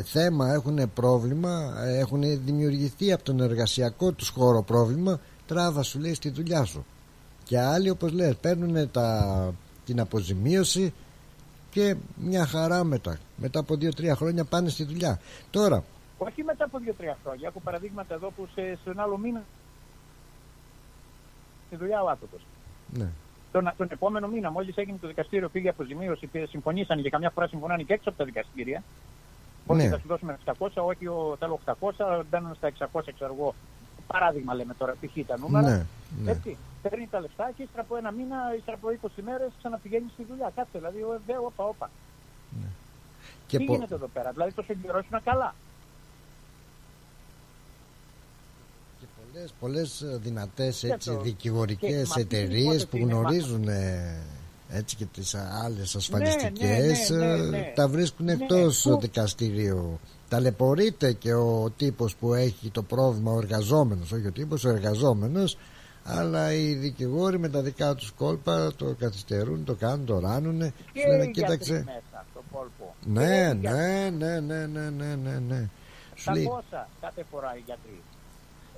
θέμα, έχουν πρόβλημα έχουν δημιουργηθεί από τον εργασιακό τους χώρο πρόβλημα τράβα σου λέει στη δουλειά σου και άλλοι όπως λες παίρνουν τα, την αποζημίωση και μια χαρά μετά μετά από 2-3 χρόνια πάνε στη δουλειά τώρα Όχι μετά από δύο-τρία χρόνια. Έχω παραδείγματα εδώ που σε, σε ένα άλλο μήνα στη δουλειά ο άνθρωπος. ναι, Τον, τον επόμενο μήνα, μόλις έγινε το δικαστήριο, πήγε αποζημίωση, πήγε, συμφωνήσαν και καμιά φορά συμφωνάνε και έξω από τα δικαστήρια. Όχι, Ναι. θα σου δώσουμε 600, όχι, ο, θέλω 800, μπαίνουν στα 600, ξέρω εγώ. Παράδειγμα λέμε τώρα, π.χ. τα νούμερα. Ναι, ναι. Έτσι, παίρνει τα λεφτά και ύστερα από ένα μήνα, ύστερα από 20 μέρες ξαναπηγαίνει στη δουλειά. Κάτσε, δηλαδή, ο ΕΒ, όπα, όπα. και Τι πο- γίνεται εδώ πέρα, δηλαδή το συμπληρώσουν καλά. Πολλές, πολλές ε, δυνατές Και έτσι, το- και δικηγορικές με αυτή την εταιρείες υπόθεση που είναι γνωρίζουν ε, έτσι και τις άλλες ασφαλιστικές ναι, ναι, ε, ναι. τα βρίσκουν Ναι, εκτός πού- δικαστηρίου ταλαιπωρείται και ο τύπος που έχει το πρόβλημα ο εργαζόμενος όχι ο τύπος ο εργαζόμενος αλλά οι δικηγόροι με τα δικά τους κόλπα το καθυστερούν, το κάνουν, το ράνουνε Και σου λένε οι κοίταξε γιατροί μέσα στο κόλπο. ναι, Και οι γιατροί. ναι, ναι, ναι, ναι, ναι, ναι, ναι. Σου λέει, 700 κάθε φορά οι γιατροί;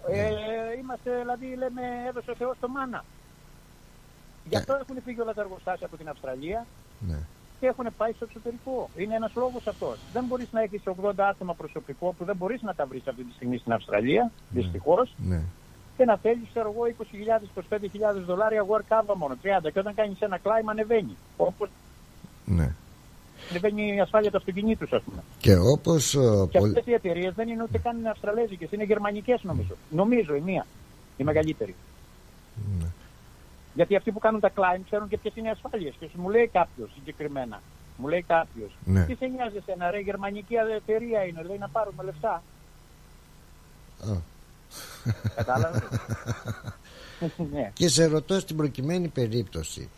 Ε, είμαστε, δηλαδή, λέμε, έδωσε ο Θεός το μάνα. Γι' αυτό έχουν φύγει όλα τα εργοστάσια από την Αυστραλία ναι. και έχουν πάει στο εξωτερικό. Είναι ένας λόγος αυτός. Δεν μπορείς να έχεις 80 άτομα προσωπικό που δεν μπορείς να τα βρεις αυτή τη στιγμή στην Αυστραλία, δυστυχώς, ναι. και να θέλεις, ξέρω εγώ, 20.000-25.000 δολάρια work cover μόνο, 30. Και όταν κάνεις ένα κλάιμα ανεβαίνει. Όπως ναι. Ανεβαίνει η ασφάλεια του αυτοκινήτου, ας πούμε. και όπως ε, Και πολλ- αυτέ οι εταιρείες δεν είναι ούτε καν Αυστραλέζικες, είναι γερμανικές νομίζω. Νομίζω η μία, η μεγαλύτερη. Ναι. Γιατί αυτοί που κάνουν τα climb ξέρουν και ποιες είναι οι ασφάλειες. Και σου μου λέει κάποιος συγκεκριμένα. Μου λέει κάποιος. Ναι. Τι σε νοιάζει εσένα, ρε, η γερμανική εταιρεία είναι, λέει να πάρουμε λεφτά. Α. Κατάλαβες; ναι. Και σε ρωτώ στην προκειμένη περίπτωση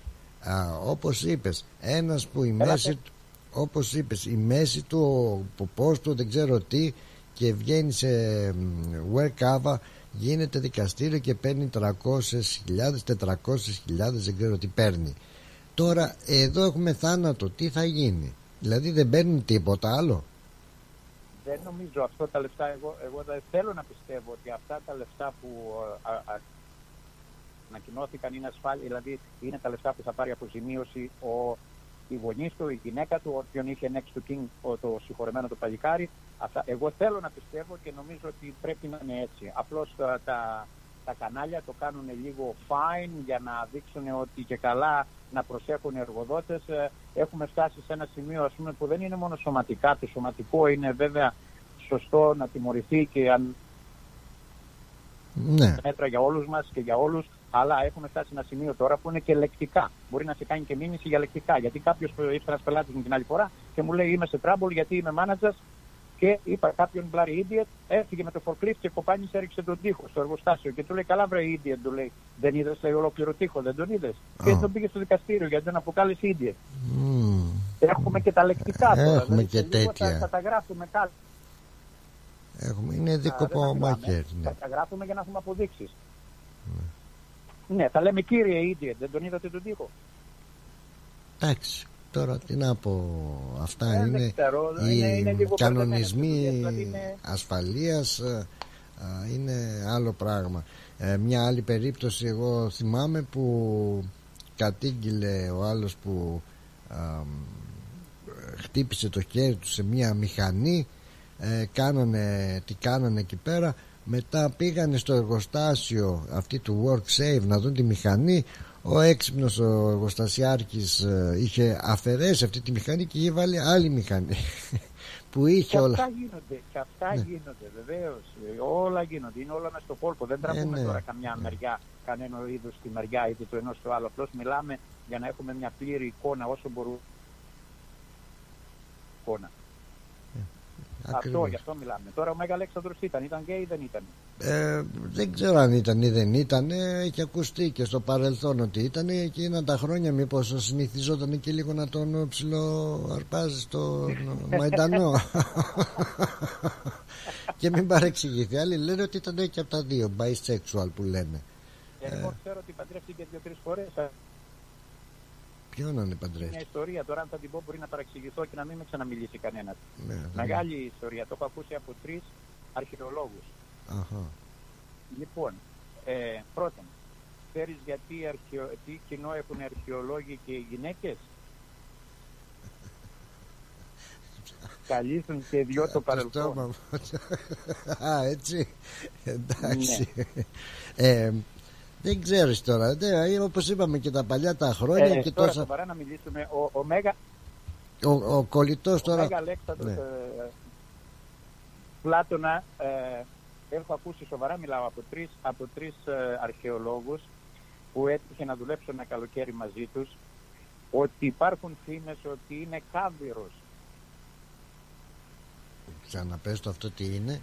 α, όπως είπες ένας που η Έλα, μέση πες. του όπως είπες η μέση του ο ποπός του δεν ξέρω τι και βγαίνει σε μ, work cover γίνεται δικαστήριο και παίρνει 300.000 400.000 δεν ξέρω τι παίρνει τώρα εδώ έχουμε θάνατο τι θα γίνει; Δηλαδή δεν παίρνουν τίποτα άλλο; Δεν νομίζω αυτό τα λεφτά. Εγώ, εγώ δεν θέλω να πιστεύω ότι αυτά τα λεφτά που α, α, ανακοινώθηκαν είναι ασφάλεια, δηλαδή είναι τα λεφτά που θα πάρει αποζημίωση ο, οι γονείς του, η γυναίκα του, όποιον είχε next to king, ο, το συγχωρεμένο το παλικάρι. Αυτά, εγώ θέλω να πιστεύω και νομίζω ότι πρέπει να είναι έτσι. Απλώς τα, τα, τα κανάλια το κάνουν λίγο fine για να δείξουν ότι και καλά να προσέχουν οι εργοδότες. Ε, Έχουμε φτάσει σε ένα σημείο ας πούμε, που δεν είναι μόνο σωματικά. Το σωματικό είναι βέβαια σωστό να τιμωρηθεί και αν ναι μέτρα για όλους μας και για όλους, αλλά έχουμε φτάσει σε ένα σημείο τώρα που είναι και λεκτικά. Μπορεί να σε κάνει και μήνυση για λεκτικά. Γιατί κάποιος ήρθε ένας πελάτης μου την άλλη φορά και μου λέει Είμαι σε trouble γιατί είμαι manager και είπα κάποιον μπλάρι idiot, έφυγε με το forklift και κοπάνισε, έριξε τον τοίχο στο εργοστάσιο. Και του λέει: Καλά, βρε idiot, του λέει. Δεν είδες, λέει ολόκληρο τοίχο, δεν τον είδες. Και τον πήγε στο δικαστήριο γιατί τον αποκάλεσε idiot. Μμμ. Έχουμε και τα λεκτικά τώρα. Έχουμε δηλαδή, και σε λίγο τέτοια. Τα καταγράφουμε κάτω. έχουμε, είναι Α, δίκοπο δεν τα μιλάμε. μαχαίρι ναι. Τα καταγράφουμε για να έχουμε αποδείξεις. Ναι, θα λέμε κύριε idiot, δεν τον είδατε τον τοίχο. Εντάξει, τώρα τι να πω, αυτά Ε, δεν είναι ξέρω, οι είναι- είναι λίγο κανονισμοί μπερδεμένες οι δουλειές, δηλαδή είναι- ασφαλείας ε, είναι άλλο πράγμα ε, μια άλλη περίπτωση εγώ θυμάμαι που κατήγγειλε ο άλλος που χτύπησε το χέρι του σε μια μηχανή ε, κάνανε, τι κάνανε εκεί πέρα μετά πήγανε στο εργοστάσιο αυτή του WorkSafe να δουν τη μηχανή ο έξυπνος ο εργοστασιάρχης ε, είχε αφαιρέσει αυτή τη μηχανή και είχε βάλει άλλη μηχανή που είχε και όλα αυτά γίνονται, και αυτά Ναι. γίνονται βεβαίως. Όλα γίνονται, είναι όλα μέσα στο κόλπο. Δεν τραβούμε ναι. τώρα καμιά μεριά, κανένα είδους στη μεριά είτε το ενός στο άλλο. Απλώς μιλάμε για να έχουμε μια πλήρη εικόνα όσο μπορούμε. Εικόνα. Αυτό, Ακριβώς. γι' αυτό μιλάμε. Τώρα ο Μέγα Αλέξανδρος ήταν, ήταν γκέι ή δεν ήταν; Ε, δεν ξέρω αν ήταν ή δεν ήταν έχει ακουστεί και στο παρελθόν ότι ήταν εκείνα τα χρόνια μήπως συνηθιζόταν και λίγο να τον ψιλοαρπάζει στο Μαϊντανό και μην παρεξηγηθεί άλλοι λένε ότι ήταν και από τα δύο bisexual που λένε Ε, Εγώ ξέρω ότι παντρεύτηκε δύο-τρεις φορές. Ποιο να είναι Μια παντρεύτηκε ιστορία τώρα, αν θα την πω, μπορεί να παραξηγηθώ και να μην με ξαναμιλήσει κανένας. ναι, δεν- Μεγάλη ιστορία. Το έχω ακούσει από τρεις αρχαιολόγους. Αχα. Λοιπόν, ε, πρώτον, ξέρεις γιατί αρχαιο... τι κοινό έχουν οι αρχαιολόγοι και οι γυναίκες; Καλύπτουν και δυο το Από παρελθόν. στόμα μου. Α, έτσι. Εντάξει. Ναι. Ε, δεν ξέρεις τώρα. Ναι, όπως είπαμε και τα παλιά τα χρόνια Ε, και τώρα τόσα. σοβαρά να μιλήσουμε. Ο, ο Μέγα, Ο, ο κολλητός ο τώρα. Μέγα Αλέξανδρος, Ναι. ε, Πλάτωνα, ε, έχω ακούσει σοβαρά, μιλάω από τρεις, από τρεις ε, αρχαιολόγους που έτυχε να δουλέψω ένα καλοκαίρι μαζί τους ότι υπάρχουν φήμες ότι είναι κάβυρος. Ξαναπες το αυτό τι είναι.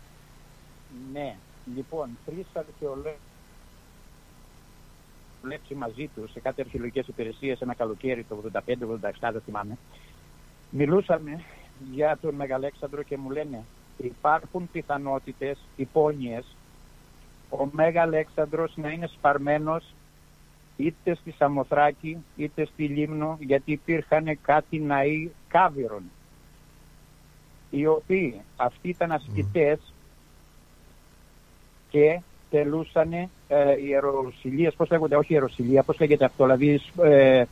Ναι, λοιπόν, τρεις αρχαιολόγοι δουλέψει μαζί τους σε κάτι αρχαιολογικές υπηρεσίες ένα καλοκαίρι το 85-87 δεν θυμάμαι. Μιλούσαμε για τον Μεγαλέξανδρο και μου λένε υπάρχουν πιθανότητες υπόνοιες ο Μέγα Αλέξανδρος να είναι σπαρμένος είτε στη Σαμοθράκη είτε στη Λίμνο γιατί υπήρχαν κάτι ναοί κάβυρων οι οποίοι αυτοί ήταν ασκητές και τελούσαν ε, ιεροσιλίες, πώς λέγονται, όχι ιεροσιλία, πώς λέγεται αυτό, δηλαδή ε,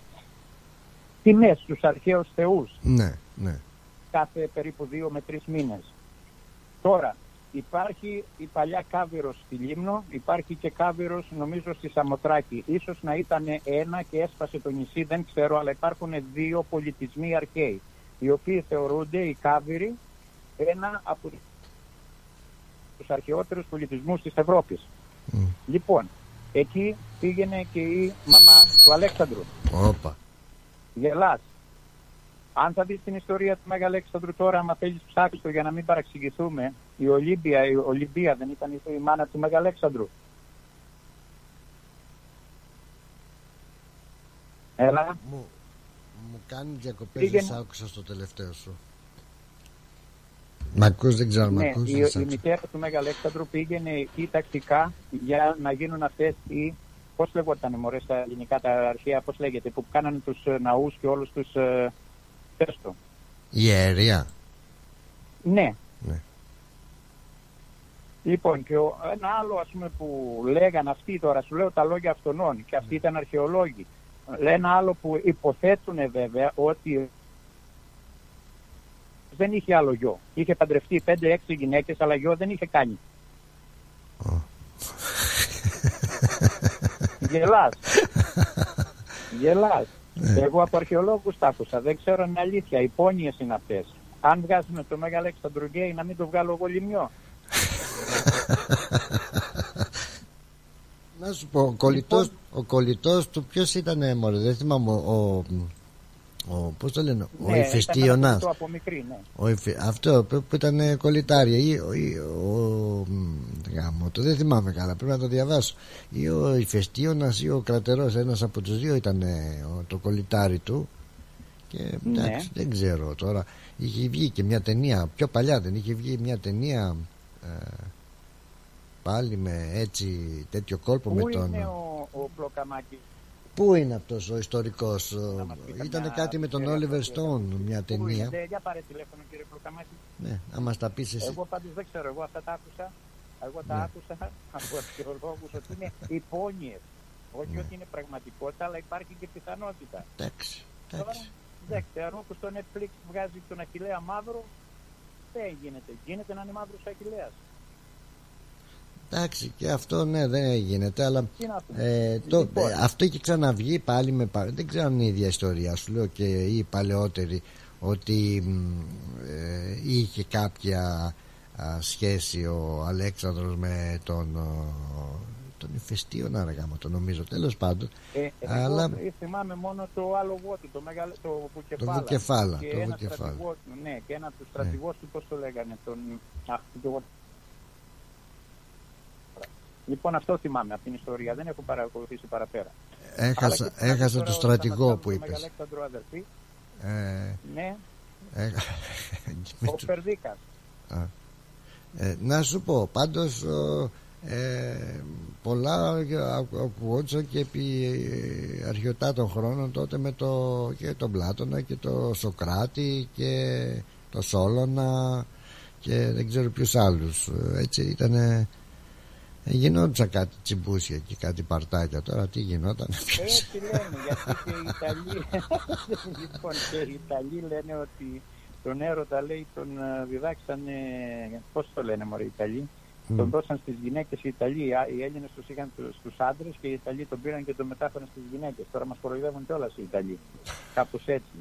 τιμές στους αρχαίους θεούς Ναι, ναι. κάθε περίπου δύο με τρεις μήνες. Τώρα, υπάρχει η παλιά Κάβυρος στη Λίμνο, υπάρχει και Κάβυρος νομίζω στη Σαμοτράκη. Ίσως να ήταν ένα και έσπασε το νησί, δεν ξέρω, αλλά υπάρχουν δύο πολιτισμοί αρχαίοι, οι οποίοι θεωρούνται οι Κάβυροι ένα από τους αρχαιότερους πολιτισμούς της Ευρώπης. Λοιπόν, εκεί πήγαινε και η μαμά του Αλέξανδρου. Όπα. Γελάς. Αν θα δεις την ιστορία του Μέγα Αλέξανδρου τώρα, άμα θέλεις ψάξεις το για να μην παραξηγηθούμε, η Ολύμπια, η Ολυμπία δεν ήταν η η μάνα του Μέγα Αλέξανδρου. Έλα. Μου, μου κάνει διακοπές, Πήγαινε- δεν σ' άκουσα στο τελευταίο σου. Μ' ακούς, δεν ξέρω αν μ' Ναι, ακούς. η, δεν σ' η άκουσα. μητέρα του Μέγα Αλέξανδρου πήγαινε εκεί τακτικά για να γίνουν αυτές οι... Πώς λεγόταν μωρέ στα ελληνικά τα αρχαία, πώς λέγεται, που κάνανε τους ε, ναούς και όλους τους... Ε, πες το. Η ιερία. Ναι. Ναι. Λοιπόν, και ο, ένα άλλο ας πούμε που λέγαν αυτοί τώρα, σου λέω τα λόγια αυτών και αυτοί ήταν αρχαιολόγοι. Λέει ένα άλλο που υποθέτουν βέβαια ότι δεν είχε άλλο γιο. Είχε παντρευτεί 5-6 γυναίκες, αλλά γιο δεν είχε κάνει. Γελάς. Γελάς. Εγώ από αρχαιολόγους τα άκουσα. Δεν ξέρω αν είναι αλήθεια. Οι πόνιες είναι αυτές. Αν βγάζουμε το Μέγα Αλέξανδρο γκέι, να μην το βγάλω εγώ λιμιό. Να σου πω, ο κολλητός, ο κολλητός του ποιος ήταν, μωρέ, δεν θυμάμαι, ο, ο, ο πώς το λένε, ο Ναι, Ηφαιστίωνας. ήταν αυτό από μικρή, ναι. Ο Ιφε- αυτό που, που ήταν κολλητάρια ή ο, ή ο, μ, γάμο, το δεν θυμάμαι καλά πρέπει να το διαβάσω ή ο Ηφαιστίωνας ή ο Κρατερός ένας από τους δύο ήταν ε, ο- το κολλητάρι του και Ναι. εντάξει δεν ξέρω τώρα είχε βγει και μια ταινία πιο παλιά δεν είχε βγει μια ταινία ε, πάλι με έτσι τέτοιο κόλπο Πού με είναι τον ο, ο Πλοκαμάκης; Πού είναι αυτός ο ιστορικός ο- πει Ήταν καμιά κάτι με τον ιστορία Oliver αυτό, Stone μια Πού είναι, ταινία δε, για πάρε τηλέφωνο κύριε Πλοκαμάκη. Ναι, να μας τα πεις εσύ Εγώ πάντως δεν ξέρω, εγώ αυτά τα άκουσα. Εγώ τα Ναι. άκουσα από αρχαιολόγους ότι είναι υπόνοιες. Όχι Ναι. ότι είναι πραγματικότητα, αλλά υπάρχει και πιθανότητα. Εντάξει. Τώρα, εντάξει. εντάξει, αν όπως στο Netflix βγάζει τον Αχιλέα μαύρο, δεν γίνεται. Γίνεται να είναι μαύρος ο Αχιλέας. Εντάξει και αυτό ναι δεν γίνεται αλλά Τι να πούμε. ε, το, Λοιπόν. ε, αυτό έχει ξαναβγεί πάλι με πα- δεν ξέρω αν είναι η ίδια ιστορία σου λέω και οι παλαιότεροι ότι μ, ε, είχε κάποια α, σχέση ο Αλέξανδρος με τον ο, τον Ηφαιστίον άργα το νομίζω τέλος πάντων Ε, ε, αλλά Εγώ ε, θυμάμαι μόνο το άλογο του, το, μεγαλ... το Βουκεφάλα. Βουκεφάλα, Και το ένα Βουκεφάλα. στρατηγός του, ναι, και ένα τους στρατηγός του, πώς το λέγανε, τον... Αχ, και εγώ... Λοιπόν, αυτό θυμάμαι από την ιστορία. Δεν έχω παρακολουθήσει παραπέρα. έχασα, Αλλά και έχασα τώρα το ο στρατηγό Θανασιάδης, που ο είπες Μεγαλέξανδρο αδερφή, ε, ναι, ε, ο Περδίκας. Α. Ε, να σου πω πάντως ο, ε, πολλά ακου- ακουγόντουσαν και επί ε, αρχαιοτά των χρόνων τότε με το, και τον Πλάτωνα και το Σοκράτη και το Σόλωνα και δεν ξέρω ποιους άλλους Ε, έτσι ήταν γινόντουσαν κάτι τσιμπούσια και κάτι παρτάκια τώρα τι γινόταν ποιος Έτσι λένε, γιατί και οι Ιταλοί, λοιπόν, και οι Ιταλοί λένε ότι τον έρωτα, λέει, τον ε, διδάξανε, πώς το λένε μωρέ οι Ιταλοί, Μμ. τον δώσαν στις γυναίκες οι Ιταλοί, Α, οι Έλληνες τους είχαν τους, στους άντρες και οι Ιταλοί τον πήραν και τον μετάφεραν στις γυναίκες. Τώρα μας κοροϊδεύουν κιόλας οι Ιταλοί, κάπως έτσι.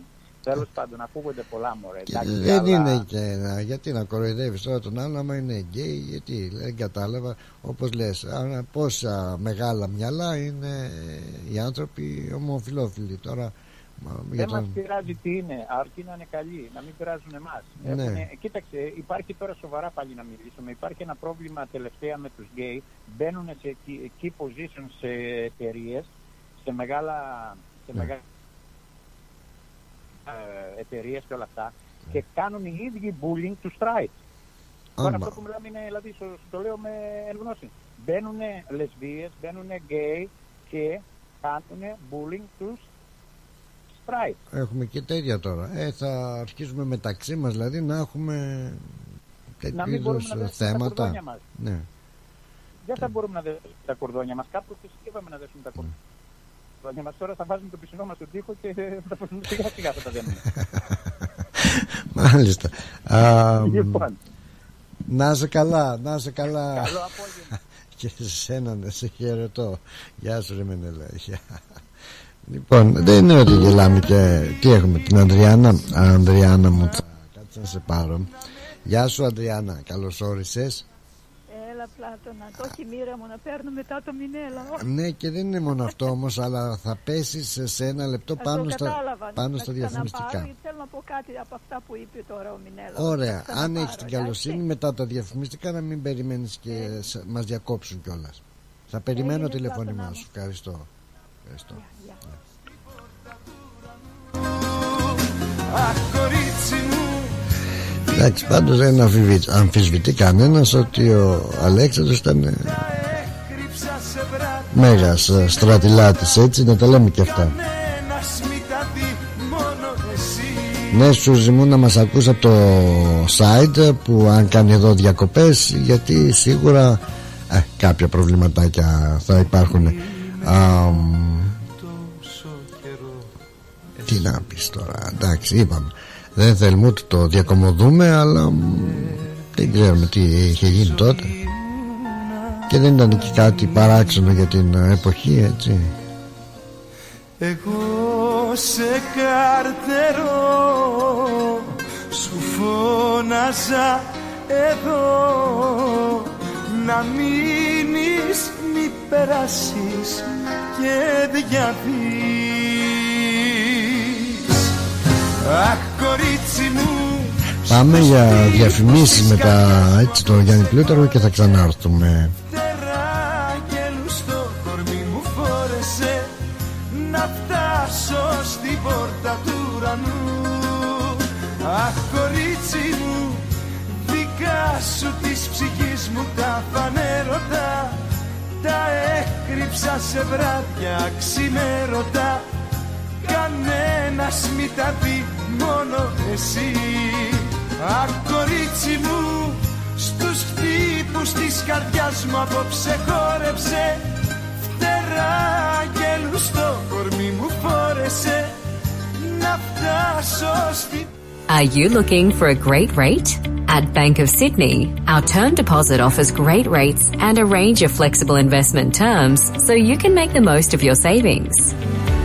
Τέλος πάντων, ακούγονται πολλά μωρέ. εντάξει, δεν αλλά- είναι και να, γιατί να κοροϊδεύεις τώρα τον άλλο άμα είναι γκέι γιατί δεν κατάλαβα όπως λες α, πόσα μεγάλα μυαλά είναι οι άνθρωποι ομοφυλόφιλοι τώρα μα, για Δεν μας τον... πειράζει τι είναι, αρκεί να είναι καλοί, να μην πειράζουν εμάς. Ναι. Έχουνε- κοίταξε, υπάρχει τώρα σοβαρά πάλι να μιλήσουμε. Υπάρχει ένα πρόβλημα τελευταία με τους γκέι. Μπαίνουν σε key- key positions σε εταιρείες, σε μεγάλα, σε Ναι. μεγάλα ε, εταιρείες και όλα αυτά και κάνουν οι ίδιοι bullying τους straight. Τώρα Άμα. αυτό που μιλάμε είναι, δηλαδή, σου, σου το λέω με γνώση. Μπαίνουν λεσβείες, μπαίνουν γκέι και κάνουν bullying τους straight. έχουμε και τέτοια τώρα ε, θα αρχίσουμε μεταξύ μας δηλαδή να έχουμε τέτοιου Να μην μπορούμε είδους να δέσουμε τα θέματα κορδόνια μας. ναι. Δεν θα μπορούμε να δέσουμε τα κορδόνια μας. Κάπου θυσκεύαμε να δέσουμε τα κορδόνια μας. Τώρα θα βάζουμε το πισινό μας στον τοίχο και θα σιγά σιγά θα τα δένουμε. μάλιστα Α, μ, Λοιπόν, να είσαι καλά να είσαι καλά καλό απόγευμα. και σε σένα να σε χαιρετώ Γεια σου ρε Μενέλα Γεια. Λοιπόν δεν είναι ότι γελάμε και Τι έχουμε την Ανδριάννα Ανδριάννα μου θα κάτσε να σε πάρω Γεια σου Ανδριάννα Καλώς όρισες Έλα Πλάτωνα, το έχει μοίρα μου να παίρνω μετά το Μινέλα. Ναι και δεν είναι μόνο αυτό όμως Αλλά θα πέσεις σε ένα λεπτό Α, πάνω το στα, κατάλαβα. πάνω Να στα ξαναπάρω, διαφημιστικά γιατί Θέλω να πω κάτι από αυτά που είπε τώρα ο Μινέλα. Ωραία, Να αν ξαναπάρω, έχεις την εντάξει. καλοσύνη μετά τα διαφημιστικά να μην περιμένεις και σε- μας διακόψουν κιόλας. Θα περιμένω Έγινε, τηλεφώνημά Πλάτωνα σου. Ευχαριστώ. Ευχαριστώ. Αχ κορίτσι μου Εντάξει, πάντως δεν αμφιβητεί, αμφισβητεί κανένας ότι ο Αλέξανδρος ήταν ε, Κρύψα σε βράδυ μέγας ε, στρατιλάτης έτσι να τα λέμε και αυτά. Ένας μη τα δει μόνο εσύ Ναι Σούζη μου να μας ακούς από το site που αν κάνει εδώ διακοπές γιατί σίγουρα ε, κάποια προβληματάκια θα υπάρχουν. Α, μ, τι να πεις τώρα εντάξει είπαμε δεν θέλουμε ούτε το διακομωδούμε αλλά μ, δεν ξέρουμε τι είχε γίνει τότε. Και δεν ήταν και κάτι παράξενο για την ε, εποχή έτσι. Εγώ σε καρτερώ Σου φώναζα εδώ Να μείνεις μη περάσεις και διαβείς Αχ κορίτσι μου πάμε για διαφημίσεις με τα, έτσι, τον Γιάννη Πλούταρο και θα ξανάρθουμε. Τεράγγελου στο κορμί μου φόρεσε Να φτάσω στην πόρτα του ουρανού Αχ κορίτσι μου Δικά σου της ψυχής μου τα φανέρωτα Τα έκρυψα σε βράδια ξημέρωτα Κανένας μη τα δει μόνο εσύ Αχ κορίτσι μου Τους χτύπους της καρδιάς μου απόψε χόρεψε Φτερά αγγέλου στο κορμί μου φόρεσε Να φτάσω στη Are you looking for a great rate? At Bank of Sydney, our term deposit offers great rates and a range of flexible investment terms so you can make the most of your savings.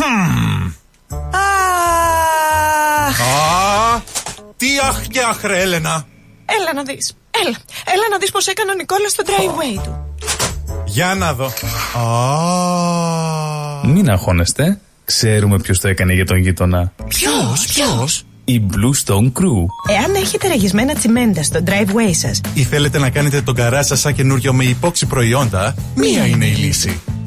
Χμ. Α, τι αχ και αχ ρε Έλενα. Έλα να δεις. Έλα. Έλα να δεις πως έκανε ο Νικόλας στο driveway του. Για να δω. Α, Μην αγχώνεστε. Ξέρουμε ποιος το έκανε για τον γείτονα. Ποιος, ποιος; Η Blue Stone Crew. Εάν έχετε ραγισμένα τσιμέντα στο driveway σας, ή θέλετε να κάνετε τον καρά σας σαν καινούριο με υπόξη προϊόντα, μία είναι η λύση.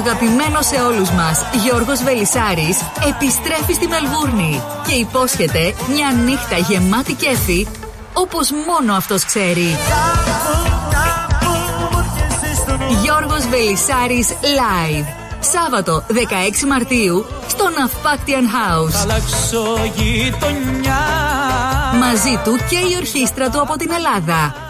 Αγαπημένος σε όλους μας Γιώργος Βελισάρης επιστρέφει στη Μελβούρνη και υπόσχεται μια νύχτα γεμάτη κέφι όπως μόνο αυτός ξέρει. Γιώργος Βελισάρης Live. Σάββατο 16 Μαρτίου στο Ναυπάκτιαν House. Μαζί του και η ορχήστρα του από την Ελλάδα.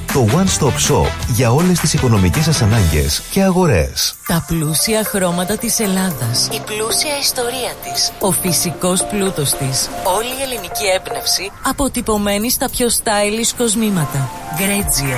Το One Stop Shop για όλες τις οικονομικές σας ανάγκες και αγορές. Τα πλούσια χρώματα της Ελλάδας. Η πλούσια ιστορία της. Ο φυσικός πλούτος της. Όλη η ελληνική έμπνευση αποτυπωμένη στα πιο stylish κοσμήματα. Γκρέτζιο.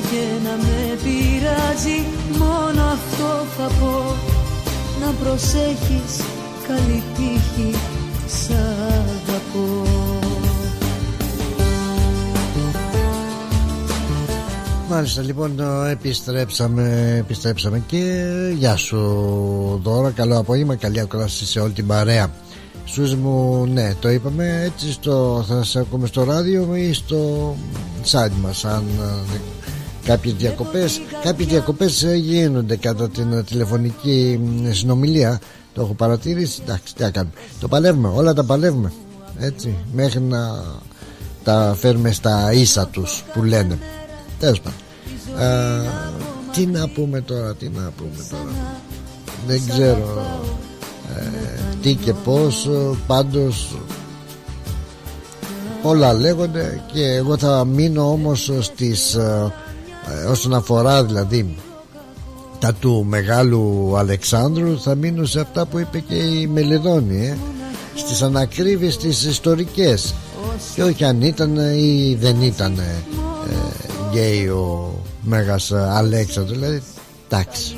Και να με πειράζει μόνο αυτό θα πω. Να προσέχεις καλή τύχη σ' αγαπώ. Μάλιστα λοιπόν επιστρέψαμε, επιστρέψαμε και γεια σου Δώρα, καλό απόγευμα, καλή ακρόαση σε όλη την παρέα. Σούζη μου, ναι, το είπαμε έτσι στο, θα σε ακούμε στο ράδιο ή στο site μας αν ε, κάποιες διακοπές κάποιες διακοπές ε, γίνονται κατά την ε, τηλεφωνική συνομιλία. Το έχω παρατηρήσει, εντάξει τι να κάνουμε. Το παλεύουμε, όλα τα παλεύουμε. Έτσι, μέχρι να τα φέρουμε στα ίσα τους που λένε. Τέλος πάντων. Τι να πούμε τώρα τι να πούμε τώρα. Δεν ξέρω ε, τι και πως πάντως όλα λέγονται και εγώ θα μείνω όμως στις ε, όσον αφορά δηλαδή τα του μεγάλου Αλεξάνδρου θα μείνω σε αυτά που είπε και η Μελεδόνη ε, στις ανακρίβειες τις ιστορικές. Και όχι αν ήταν ή δεν ήταν ε, γκέι ο Μέγας Αλέξανδρος δηλαδή εντάξει.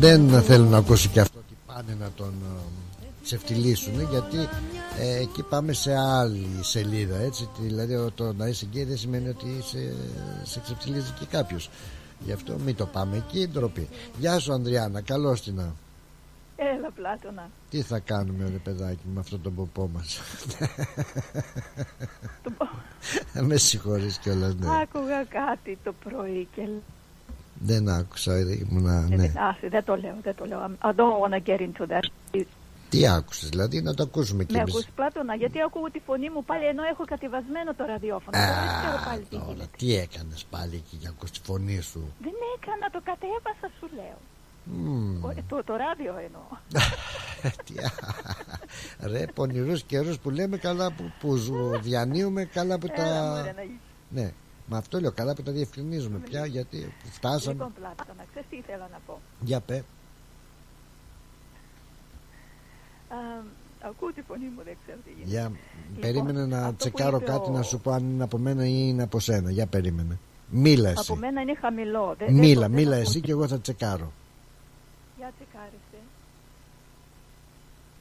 Δεν θέλουν να ακούσουν και αυτό ότι πάνε να τον ε, ξεφτυλίσουν γιατί ε, εκεί πάμε σε άλλη σελίδα έτσι δηλαδή το να είσαι γκέι δεν σημαίνει ότι είσαι, σε ξεφτυλίζει και κάποιος γι' αυτό μην το πάμε εκεί ντροπή Γεια σου Ανδριάννα καλώς την Έλα Πλάτωνα Τι θα κάνουμε ρε παιδάκι με αυτό τον ποπό μας; Με συγχωρείς κιόλας ναι. Άκουγα κάτι το πρωί και δεν άκουσα, ήμουνα, ναι. Άσε, δεν το λέω, δεν το λέω. I don't want to get into that. Τι άκουσες, δηλαδή να το ακούσουμε κι εμείς; Με ακούς Πλάτωνα, γιατί ακούω τη φωνή μου πάλι ενώ έχω κατεβασμένο το ραδιόφωνο. Α, δεν ξέρω πάλι τι τώρα, γίνεται. τι έκανες πάλι εκεί για ακούς τη φωνή σου; Δεν έκανα, το κατέβασα σου λέω. Mm. Ο- Το, το ράδιο εννοώ. Τι, α, Ρε πονηρούς καιρούς που λέμε καλά που, που ζου- διανύουμε καλά που τα... Έλα, μωρέ, να- Ναι, με αυτό λέω καλά που τα διευκρινίζουμε πια γιατί φτάσαμε. Λοιπόν, Πλάτωνα, ξέρεις τι ήθελα να πω. Για πέ. Α, ακούω τη φωνή μου, δεν ξέρω τι γίνεται. Για... Λοιπόν, περίμενε να αυτό που τσεκάρω είπε κάτι ο- να σου πω αν είναι από μένα ή είναι από σένα. Για περίμενε. Μίλα εσύ. Από μένα είναι χαμηλό. Δεν- δεν Μίλα, το- δεν μίλα το εσύ ακούω. και εγώ θα τσεκάρω. Για τσεκάρισε.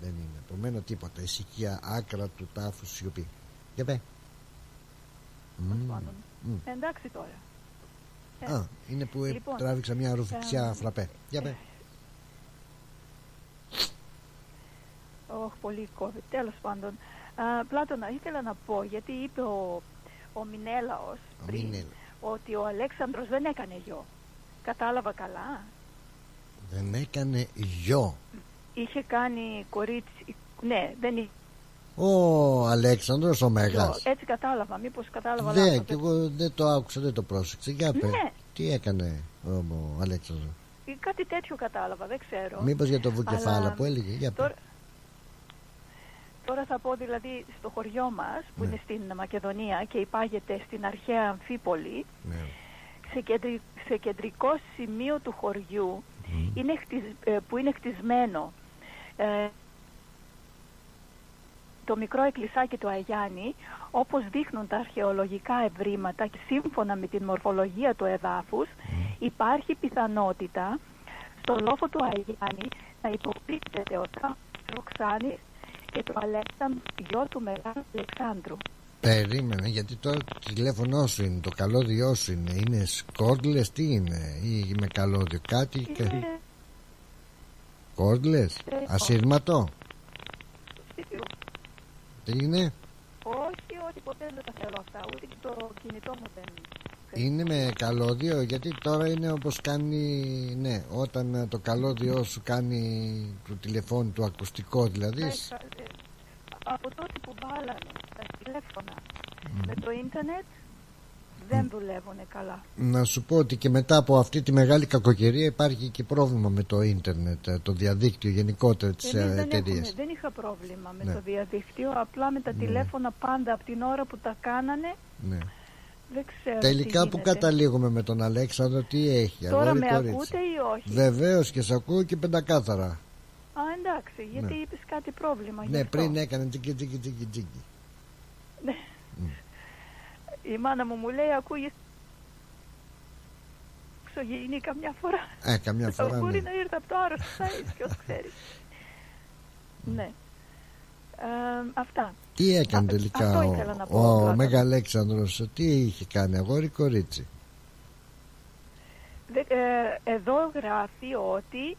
Δεν είναι από μένα τίποτα. Ησυχία, άκρα του τάφου, σιωπή. Για πέ. Μμμ. πάντων. Μμ. Εντάξει τώρα. Ε, Α, είναι που ε, λοιπόν, τράβηξα μια ρουφιξιά ε, φραπέ. Για πέ. Όχι, πολύ κόβει. Τέλος πάντων. Α, Πλάτωνα, ήθελα να πω, γιατί είπε ο, ο Μινέλαος Ο πριν Μινέλα. ότι ο Αλέξανδρος δεν έκανε γιο. Κατάλαβα καλά. Δεν έκανε γιο. Είχε κάνει κορίτσι. Ναι, δεν είχε Ο Αλέξανδρος ο γιο. Μέγας. Έτσι κατάλαβα. Μήπως κατάλαβα Ναι, λάθος. και εγώ δεν το άκουσα, δεν το πρόσεξα. Για πέ. Ναι. Τι έκανε. ο, ο Αλέξανδρος; Ή κάτι τέτοιο κατάλαβα, δεν ξέρω. Μήπως για το βουκεφάλα Αλλά που έλεγε. Για Τώρα, τώρα θα πω δηλαδή στο χωριό μας που Ναι. είναι στην Μακεδονία και υπάγεται στην αρχαία Αμφίπολη Ναι. σε, κεντρι- σε κεντρικό σημείο του χωριού είναι χτισ- ε, που είναι χτισμένο ε, το μικρό εκκλησάκι του Αγιάννη όπως δείχνουν τα αρχαιολογικά ευρήματα και σύμφωνα με την μορφολογία του εδάφους υπάρχει πιθανότητα στο λόφο του Αγιάννη να υποπτύσσεται ο Τάμος Ροξάνης και το Αλέξανδρο γιο του Μεγάλου Αλεξάνδρου. Περίμενε, γιατί τώρα το τηλέφωνό σου είναι, το καλώδιό σου είναι. Είναι σκόρδλες, τι είναι, ή με καλώδιο, κάτι. και- Είναι Κόρδλες, Ε, ασύρματο. στοιχείο. Τι είναι, Όχι, όχι, ποτέ δεν τα θέλω αυτά, ούτε και το κινητό μου δεν είναι με καλώδιο, γιατί τώρα είναι όπως κάνει, ναι, όταν ε, το καλώδιό σου κάνει το τηλεφώνου του ακουστικό δηλαδή. Μέσα, ε, από τότε που βάλανε τα τηλέφωνα με το ίντερνετ δεν δουλεύουν καλά. Να σου πω ότι και μετά από αυτή τη μεγάλη κακοκαιρία υπάρχει και πρόβλημα με το ίντερνετ, ε, το διαδίκτυο γενικότερα της Εμείς ε, δεν, εταιρείας. έχουμε, δεν είχα πρόβλημα με Ναι. το διαδίκτυο, απλά με τα τηλέφωνα πάντα από την ώρα που τα κάνανε Ναι. Δεν ξέρω Τελικά τι που γίνεται. καταλήγουμε με τον Αλέξανδρο, τι έχει, Τώρα αγόρι με κορίτσι. ακούτε ή όχι; Βεβαίως και σε ακούω και πεντακάθαρα. Α, εντάξει, γιατί Ναι. είπες κάτι πρόβλημα. γι' Ναι, αυτό. πριν έκανε τζίκι τζίκι τζίκι τζίκι. Ναι. Η μάνα μου μου λέει ακούγες εξωγήινη καμιά φορά. Ε, καμιά φορά, Μπορεί ναι. να ήρθε από το άρρωστο site, ποιος ξέρει. ναι. Ε, αυτά. Τι έκανε Α, τελικά αυτό ο, ήθελα να πω, ο, Πλάτωνα. Μέγα Αλέξανδρος, τι είχε κάνει, αγόρι κορίτσι; Δε- ε, εδώ γράφει ότι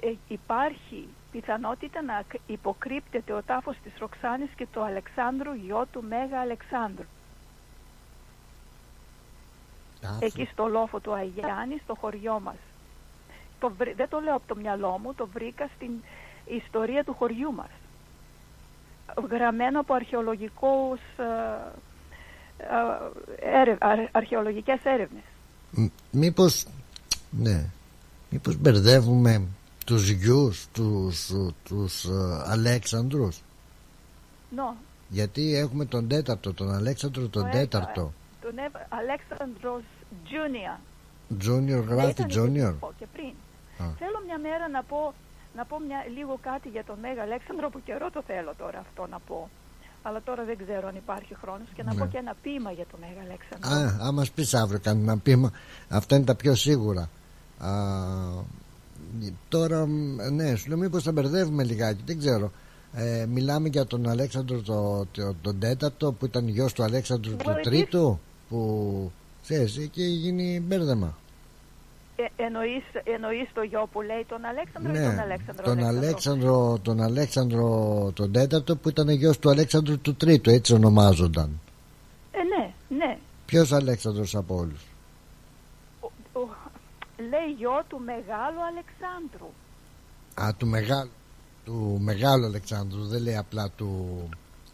ε, υπάρχει πιθανότητα να κ- υποκρύπτεται ο τάφος της Ροξάνης και του Αλεξάνδρου γιο του Μέγα Αλεξάνδρου. Εκεί στο λόφο του Αγιάννη, στο χωριό μας. Το, βρή- δεν το λέω από το μυαλό μου, το βρήκα στην ιστορία του χωριού μας. Γραμμένο από αρχαιολογικούς, ε, ε, έρευ- αρ- αρχαιολογικές έρευνες. Μ, Μήπως, ναι, μήπως μπερδεύουμε τους γιους, τους, τους ε, Αλέξανδρους; Νο, Γιατί έχουμε τον τέταρτο, τον Αλέξανδρο τον Το τέταρτο. τον Εύα- Αλέξανδρος Junior. Junior γράφει Ήταν Junior. και- και πριν. Α. Θέλω μια μέρα να πω, να πω μια, λίγο κάτι για τον Μέγα Αλέξανδρο που καιρό το θέλω τώρα αυτό να πω. Αλλά τώρα δεν ξέρω αν υπάρχει χρόνος και να Ναι. πω και ένα ποίημα για τον Μέγα Αλέξανδρο. Α, άμα πεις αύριο κάνουμε ένα πείμα, αυτά είναι τα πιο σίγουρα. Α, τώρα, μ, ναι, σου λέω μήπως τα μπερδεύουμε λιγάκι, δεν ξέρω. Ε, μιλάμε για τον Αλέξανδρο το, το, τον τέταρτο που ήταν γιος του Αλέξανδρου του Βοηθείς. τρίτου που ξέρεις εκεί γίνει μπέρδεμα. Ε, εννοείς, εννοείς το γιο που λέει τον Αλέξανδρο ή Ναι, τον Αλέξανδρο τον Αλέξανδρο. Αλέξανδρο, τον Αλέξανδρο τον τέταρτο που ήταν γιος του Αλέξανδρου του τρίτου έτσι ονομάζονταν. Ε, ναι, ναι. Ποιος Αλέξανδρος από όλους; Ο- λέει γιο του Μεγάλου Αλεξάνδρου. Α, του μεγάλου, του μεγάλου Αλεξάνδρου, δεν λέει απλά του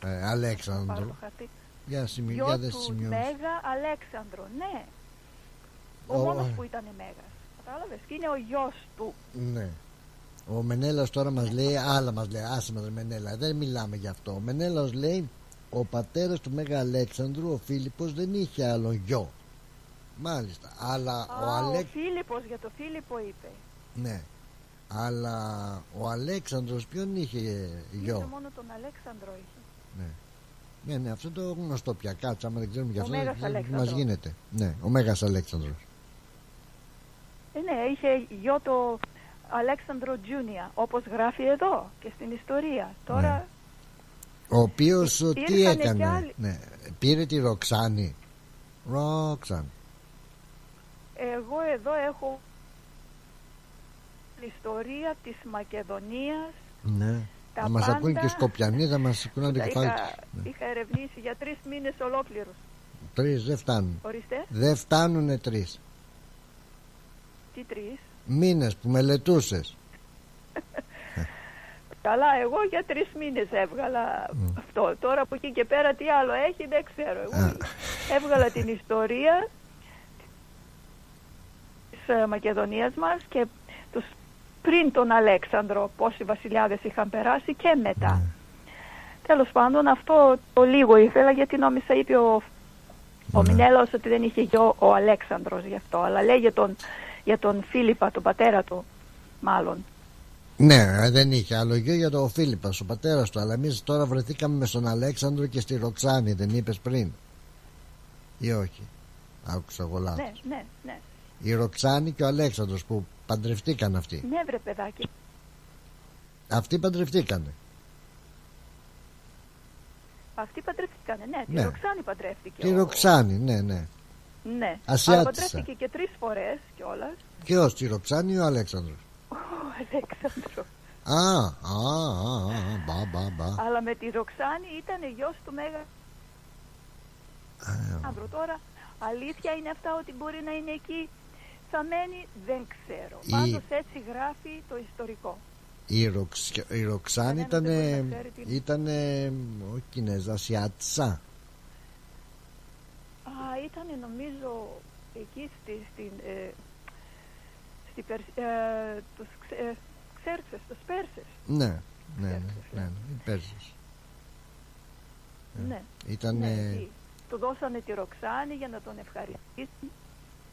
ε, Πάρω Αλέξανδρου. το χαρτί. Για σημει, Γιο για δε του σημειώσεις. Μέγα Αλέξανδρο, ναι. Ο, Ο- μόνος που ήταν Μέγας. Κατάλαβες. Και είναι ο γιος του. Ναι. Ο Μενέλαος τώρα μας λέει, άλλα μας λέει, άσε μας ρε Μενέλα, δεν μιλάμε γι' αυτό. Ο Μενέλαος λέει, ο πατέρας του Μέγα Αλέξανδρου, ο Φίλιππος, δεν είχε άλλον γιο. Μάλιστα, αλλά ο Α, ο Αλέξ... Φίλιππος για το Φίλιππο είπε. Ναι. Αλλά ο Αλέξανδρος ποιον είχε γιο; Είναι μόνο τον Αλέξανδρο είχε. Ναι. Ναι, ναι, αυτό το γνωστό πια. Κάτσε, άμα δεν ξέρουμε γι' Ο αυτό, Μέγας δεν μας Αλέξανδρος. γίνεται. Ναι, ο Μέγας Αλέξανδρος. Ε, ναι, είχε γιο το Αλέξανδρο Τζούνια, όπως γράφει εδώ και στην ιστορία. Τώρα Ο οποίος ο, τι Ήρθανε κι έκανε; άλλοι. Ναι, πήρε τη Ροξάνη. Ροξάν. εγώ εδώ έχω την ιστορία της Μακεδονίας. Ναι. Τα Να μας πάντα- ακούνε και οι Σκοπιανοί, θα μας σηκώνουν το Τα κεφάλι είχα, τους. Ναι. είχα ερευνήσει για τρεις μήνες ολόκληρους. Τρεις δεν φτάνουν. Ορίστε, Δεν φτάνουνε τρεις. Τι τρεις. Μήνες που μελετούσες. Καλά, εγώ για τρεις μήνες έβγαλα αυτό. Τώρα από εκεί και πέρα τι άλλο έχει δεν ξέρω. Εγώ έβγαλα την ιστορία της ε, Μακεδονίας μας και τους πριν τον Αλέξανδρο πόσοι βασιλιάδες είχαν περάσει και μετά. Mm. Τέλος πάντων αυτό το λίγο ήθελα γιατί νόμιζα είπε ο, ο Μινέλος ότι δεν είχε γιο ο Αλέξανδρος γι' αυτό αλλά λέει για τον, για τον Φίλιππα, τον πατέρα του μάλλον. Ναι, δεν είχε άλλο γιο για τον Φίλιππας, ο πατέρας του. Αλλά εμείς τώρα βρεθήκαμε με στον Αλέξανδρο και στη Ροξάνη, δεν είπες πριν. Ή όχι. Άκουσα εγώ λάθος. Ναι, ναι, ναι. Η Ροξάνη και ο Αλέξανδρος που παντρευτήκαν αυτοί. Ναι, βρε παιδάκι. Αυτοί παντρευτήκανε. Αυτοί παντρευτήκανε, ναι. Τη Ναι. Ροξάνη παντρεύτηκε. Τη ο- Ροξάνη, ναι, ναι. Ναι. Ασιάτισσα. Αλλά παντρεύτηκε και τρεις φορές κιόλας. Ποιος, τη Ροξάνη ή ο Αλέξανδρος; Ο Αλέξανδρος. Α, α, α, α, μπα, μπα, μπα. Αλλά με τη Ροξάνη ήταν γιος του Μέγα Άνδρου. Τώρα αλήθεια είναι αυτά ότι μπορεί να είναι εκεί; Θαμένη δεν ξέρω. Η- Πάντως έτσι γράφει το ιστορικό. Η, Ροξ, η Ροξάνη ήταν. δεν μπορεί να ξέρει τι- ήταν. Όχι Κινέζα, Ασιάτισσα. Α, ήταν νομίζω εκεί στη, στην, ε, στη Περ, ε, τους ξε, ε, Ξέρξες, τους Πέρσες. Ναι, ναι, ναι, ναι, ναι, οι Πέρσες. Ναι. Ήταν. ναι, εκεί. Του δώσανε τη Ροξάνη για να τον ευχαριστήσει.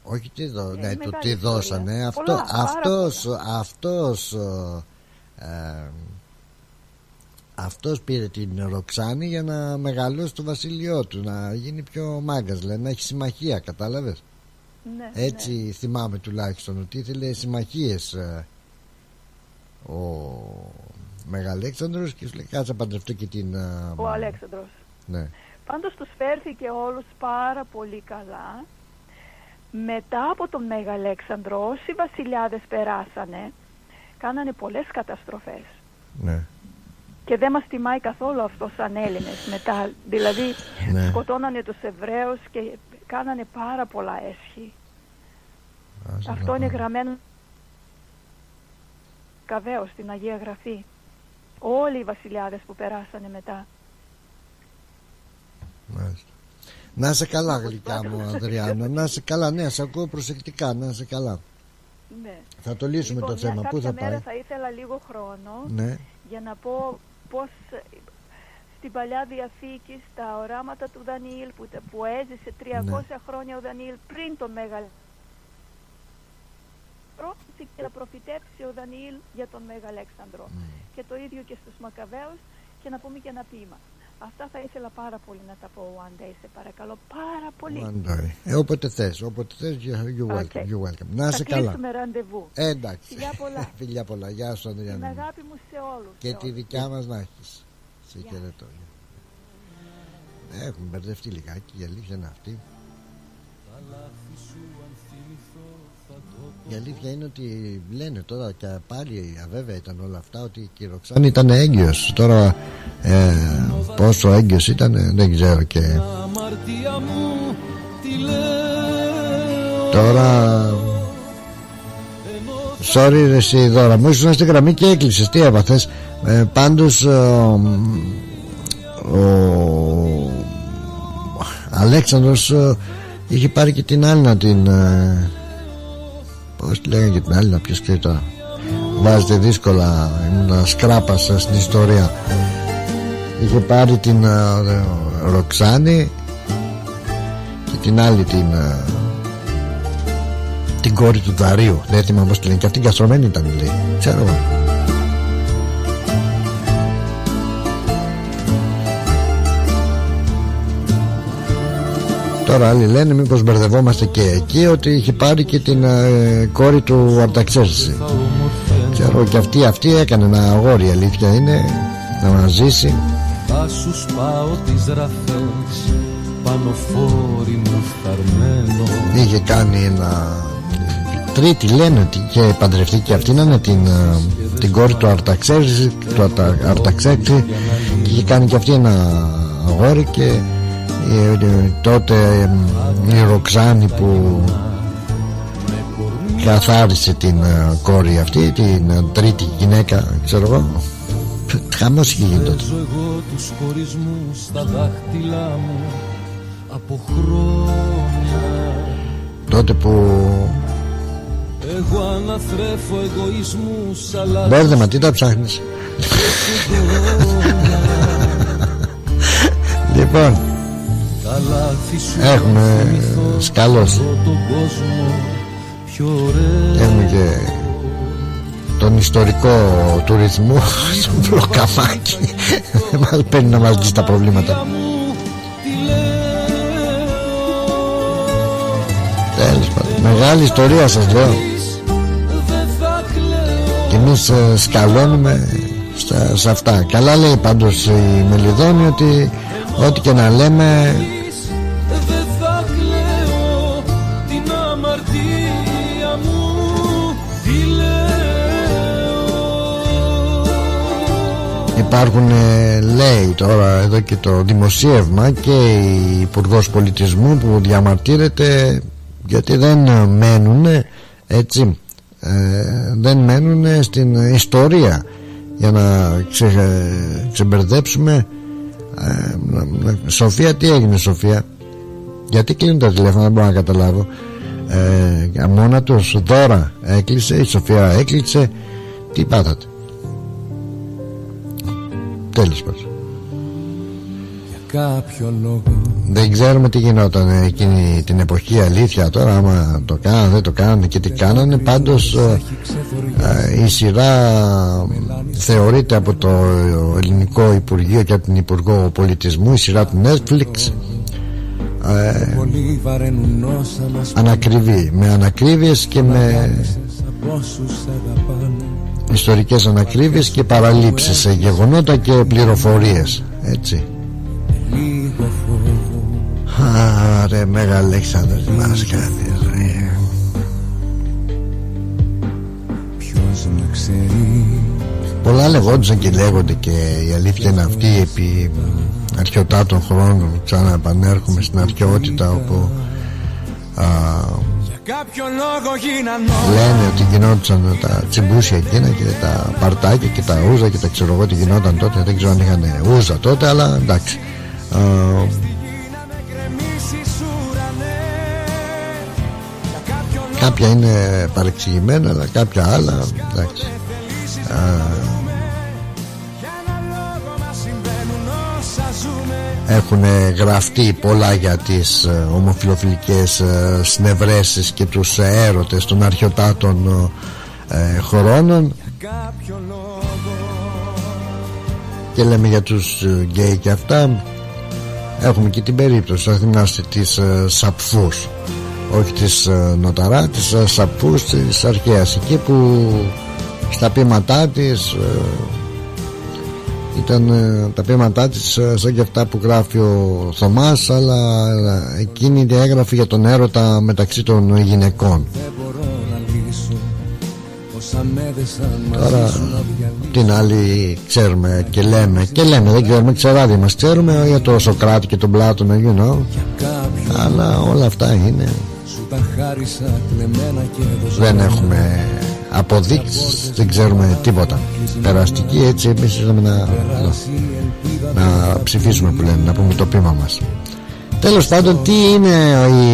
Όχι τι, δω, Ε, ναι, μεγάλη του τι ιστορία. δώσανε. Αυτό, Πολλά, πάρα αυτός, αυτός, ε, ε, αυτός πήρε την Ροξάνη για να μεγαλώσει το βασίλειό του, να γίνει πιο μάγκας, δηλαδή να έχει συμμαχία, κατάλαβες; Ναι, Έτσι θυμάμαι τουλάχιστον ότι ήθελε συμμαχίες ε, ο Μεγαλέξανδρος και σου λέει κάτσε να παντρευτώ και την... ε, Ο Αλέξανδρος. Ναι. Πάντως τους φέρθηκε όλους πάρα πολύ καλά. Μετά από τον Μέγα Αλέξανδρο όσοι βασιλιάδες περάσανε κάνανε πολλές καταστροφές. Ναι. Και δεν μας τιμάει καθόλου αυτό σαν Έλληνες μετά. Δηλαδή Ναι. σκοτώνανε τους Εβραίους και κάνανε πάρα πολλά έσχη. Αυτό είναι γραμμένο καβέως στην Αγία Γραφή. Όλοι οι βασιλιάδες που περάσανε μετά. Μάλιστα. Να είσαι καλά γλυκιά μου Αδριάννα Να είσαι καλά ναι σε ακούω προσεκτικά Να είσαι καλά Ναι. Θα το λύσουμε Λοιπόν, το θέμα μια Πού θα κάποια μέρα πάει; θα ήθελα λίγο χρόνο Ναι. για να πω πώς ε, στην Παλιά Διαθήκη στα οράματα του Δανιήλ που, τα- που έζησε 300 Ναι. χρόνια ο Δανιήλ πριν τον Μέγα πρόθεση και να προφητεύσει ο Δανιήλ για τον Μέγα Αλέξανδρο. Και το ίδιο και στους Μακαβαίους και να πούμε και ένα ποίημα. Αυτά θα ήθελα πάρα πολύ να τα πω one day, σε παρακαλώ. Πάρα πολύ. One day. Ε, όποτε θες Όποτε θες you, you welcome, Okay. you welcome. Να Θα είσαι καλά κλείσουμε ραντεβού. ε, Εντάξει Φιλιά πολλά. Φιλιά πολλά Γεια σου Την Αδριάννα μου. αγάπη μου σε όλους. Και σε τη όλους. δικιά μας να έχεις Σε χαιρετώ Έχουμε μπερδευτεί λιγάκι Η αλήθεια είναι αυτή Η αλήθεια είναι ότι λένε τώρα και πάλι αβέβαια ήταν όλα αυτά ότι η Ροξάνη ήταν έγκυος. Τώρα ε, πόσο έγκυος ήταν δεν ξέρω και Αμαρτία μου τη λέω. Τώρα Sorry ρε εσύ δώρα μου ήσουν στη γραμμή και έκλεισες. Τι έπαθες ε, Πάντως ε, ο Αλέξανδρος ε, είχε πάρει και την άλλη να την ε, Πώς τη λέγανε και την άλλη να ποιος ξέρει τώρα Βάζετε δύσκολα ήμουν σκράπας ε, στην ιστορία. Είχε πάρει την ε, Ροξάνη και την άλλη την ε, την κόρη του Δαρίου δεν θυμάμαι πως τη λένε και αυτή καστρωμένη ήταν λέει. Ξέρω εγώ Τώρα άλλοι λένε μήπως μπερδευόμαστε και εκεί ότι είχε πάρει και την ε, κόρη του Αρταξέρση Ξέρω και αυτή, αυτή έκανε ένα αγόρι η αλήθεια είναι να μας ζήσει. Θα σου σπάω τις ραφές Πάνω φόρη μου χαρμένο είχε κάνει ένα τρίτη λένε ότι είχε παντρευτεί και αυτή να είναι την, ε, την κόρη του Αρταξέρξη του Αρτα- Αρταξέρξη και είχε κάνει και αυτή ένα αγόρι και ε, ε, τότε ε, η Ροξάνη που καθάρισε την ε, κόρη αυτή την ε, τρίτη γυναίκα ξέρω εγώ χαμός είχε γίνει τότε. Παίζω εγώ τους χωρισμούς στα δάχτυλά μου Από χρόνια. Τότε που Εγώ αναθρέφω εγωισμούς αλλά Μπέρδεμα τι τα ψάχνεις; Λοιπόν Έχουμε σκαλώσεις. Έχουμε και τον ιστορικό τουρισμό στον Βλοκαμάκι μας παίρνει να μας λύσει τα προβλήματα. Τέλος πάντων. Μεγάλη ιστορία σας λέω. Και εμείς ε, σκαλώνουμε σε αυτά. Καλά λέει πάντως η Μελιδόνη ότι Ό,τι και να λέμε υπάρχουν ε, λέει τώρα εδώ και το δημοσίευμα και η υπουργός Πολιτισμού που διαμαρτύρεται γιατί δεν μένουν έτσι ε, δεν μένουν στην ιστορία. Για να ξε, ξεμπερδέψουμε ε, Σοφία τι έγινε Σοφία; Γιατί κλείνουν τα τηλέφωνα δεν μπορώ να καταλάβω. Ε, μόνα τους δώρα έκλεισε η Σοφία έκλεισε. Τι πάθατε; Τέλος πάντων. Κάποιο λόγο. Δεν ξέρουμε τι γινόταν εκείνη την εποχή αλήθεια τώρα άμα το κάνανε δεν το κάνανε και τι κάνανε. πάντως ε, ε, η σειρά θεωρείται από το ελληνικό Υπουργείο και από την Υπουργό Πολιτισμού η σειρά του Netflix ε, ανακριβή με ανακρίβειες και με ιστορικές ανακρίβειες και παραλήψεις σε γεγονότα και πληροφορίες έτσι. Άρε Μέγα Αλέξανδρος τι μας κάνεις Ποιος να ξέρει. Πολλά λεγόντουσαν και λέγονται και η αλήθεια είναι αυτή επί αρχαιοτάτων χρόνων ξανά επανέρχομαι στην αρχαιότητα όπου α, λένε ότι γινόντουσαν τα τσιμπούσια εκείνα και τα παρτάκια και τα ούζα και τα ξέρω εγώ τι γινόταν τότε. Δεν ξέρω αν είχαν ούζα τότε αλλά εντάξει. Α, κάποια είναι παρεξηγημένα αλλά κάποια άλλα εντάξει έχουν γραφτεί πολλά για τις ε, ομοφιλοφιλικές ε, συνευρέσεις και τους έρωτες των αρχαιοτάτων ε, χρόνων. Και λέμε για τους γκέι και αυτά έχουμε και την περίπτωση θα θυμάστε της Σαπφούς. Όχι της Νοταρά της Σαπφούς της αρχαίας εκεί που στα πείματά της ήταν ε, τα πείματά της ε, σαν και αυτά που γράφει ο Θωμάς αλλά ε, εκείνη έγραφε για τον έρωτα μεταξύ των γυναικών. Τώρα την άλλη ξέρουμε και λέμε και λέμε δεν ξέρουμε ξεράδι μας ξέρουμε για το Σοκράτη και τον Πλάτωνα you know. Αλλά όλα αυτά είναι δεν έχουμε αποδείξεις. Δεν ξέρουμε τίποτα. Περαστική έτσι εμείς ήρθαμε να, να ψηφίσουμε που λένε να πούμε το πείμα μας Τέλος πάντων τι είναι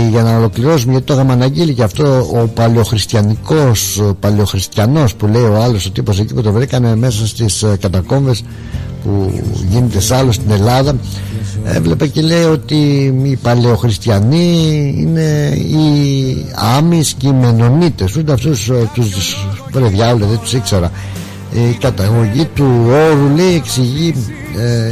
για να ολοκληρώσουμε γιατί το είχαμε αναγγείλει και αυτό ο παλαιοχριστιανικός ο παλαιοχριστιανός που λέει ο άλλος ο τύπος εκεί που το βρήκανε μέσα στις ε, κατακόμβες που γίνεται σ' άλλο στην Ελλάδα έβλεπε και λέει ότι οι παλαιοχριστιανοί είναι οι Άμις και οι Μενονίτες. Ούτε αυτούς ε, τους βρε διάολε δεν τους ήξερα. Η καταγωγή του όρου λέει εξηγεί ε,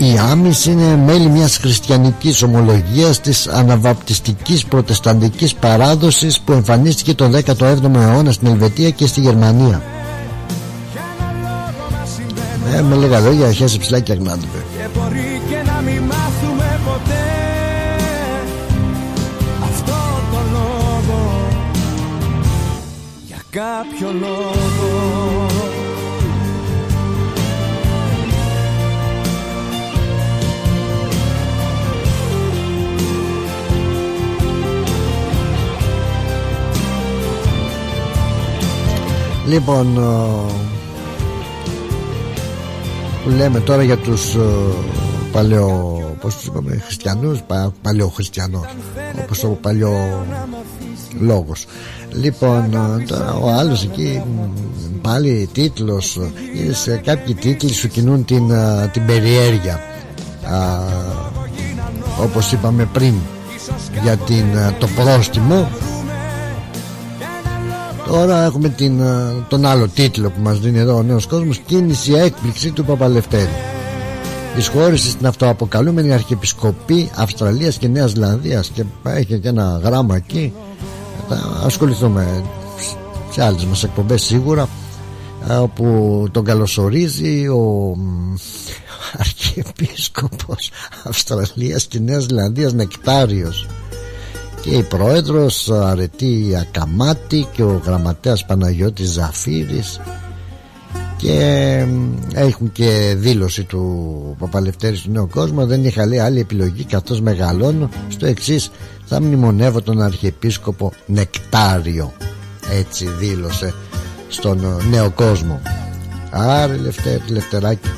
Οι Άμις είναι μέλη μιας χριστιανικής ομολογίας της αναβαπτιστικής προτεσταντικής παράδοσης που εμφανίστηκε τον 17ο αιώνα στην Ελβετία και στη Γερμανία. Ε, με λίγα λόγια, αρχές ψηλά και αγνάντιβε. Και μπορεί και να μην μάθουμε ποτέ αυτό το λόγο για κάποιο λόγο Λοιπόν που λέμε τώρα για τους παλαιό, όπως τους είπαμε χριστιανούς πα, παλιό όπως ο παλιό λόγος. Λοιπόν τώρα ο άλλος εκεί πάλι τίτλος σε κάποιοι τίτλοι σου κινούν την, την περιέργεια. Α, όπως είπαμε πριν για την, το πρόστιμο Τώρα έχουμε την, τον άλλο τίτλο που μας δίνει εδώ ο νέος κόσμος Κίνηση έκπληξη του Παπαλευτέρη. Εισχώρηση στην αυτοαποκαλούμενη Αρχιεπισκοπή Αυστραλίας και Νέας Ζηλανδίας Και έχει και ένα γράμμα εκεί. Θα ασχοληθούμε σε άλλες μας εκπομπές σίγουρα Όπου τον καλωσορίζει ο Αρχιεπίσκοπος Αυστραλίας και Νέας Ζηλανδίας Νεκτάριος και η πρόεδρος Αρετή Ακαμάτη και ο γραμματέας Παναγιώτης Ζαφύρης. Και έχουν και δήλωση του Παπαλευτέρη του Νέου Κόσμου δεν είχα λέει άλλη επιλογή καθώς μεγαλώνω στο εξής. Θα μνημονεύω τον Αρχιεπίσκοπο Νεκτάριο. Έτσι δήλωσε στον Νέο Κόσμο. Άρε Λευτέρη Λευτεράκη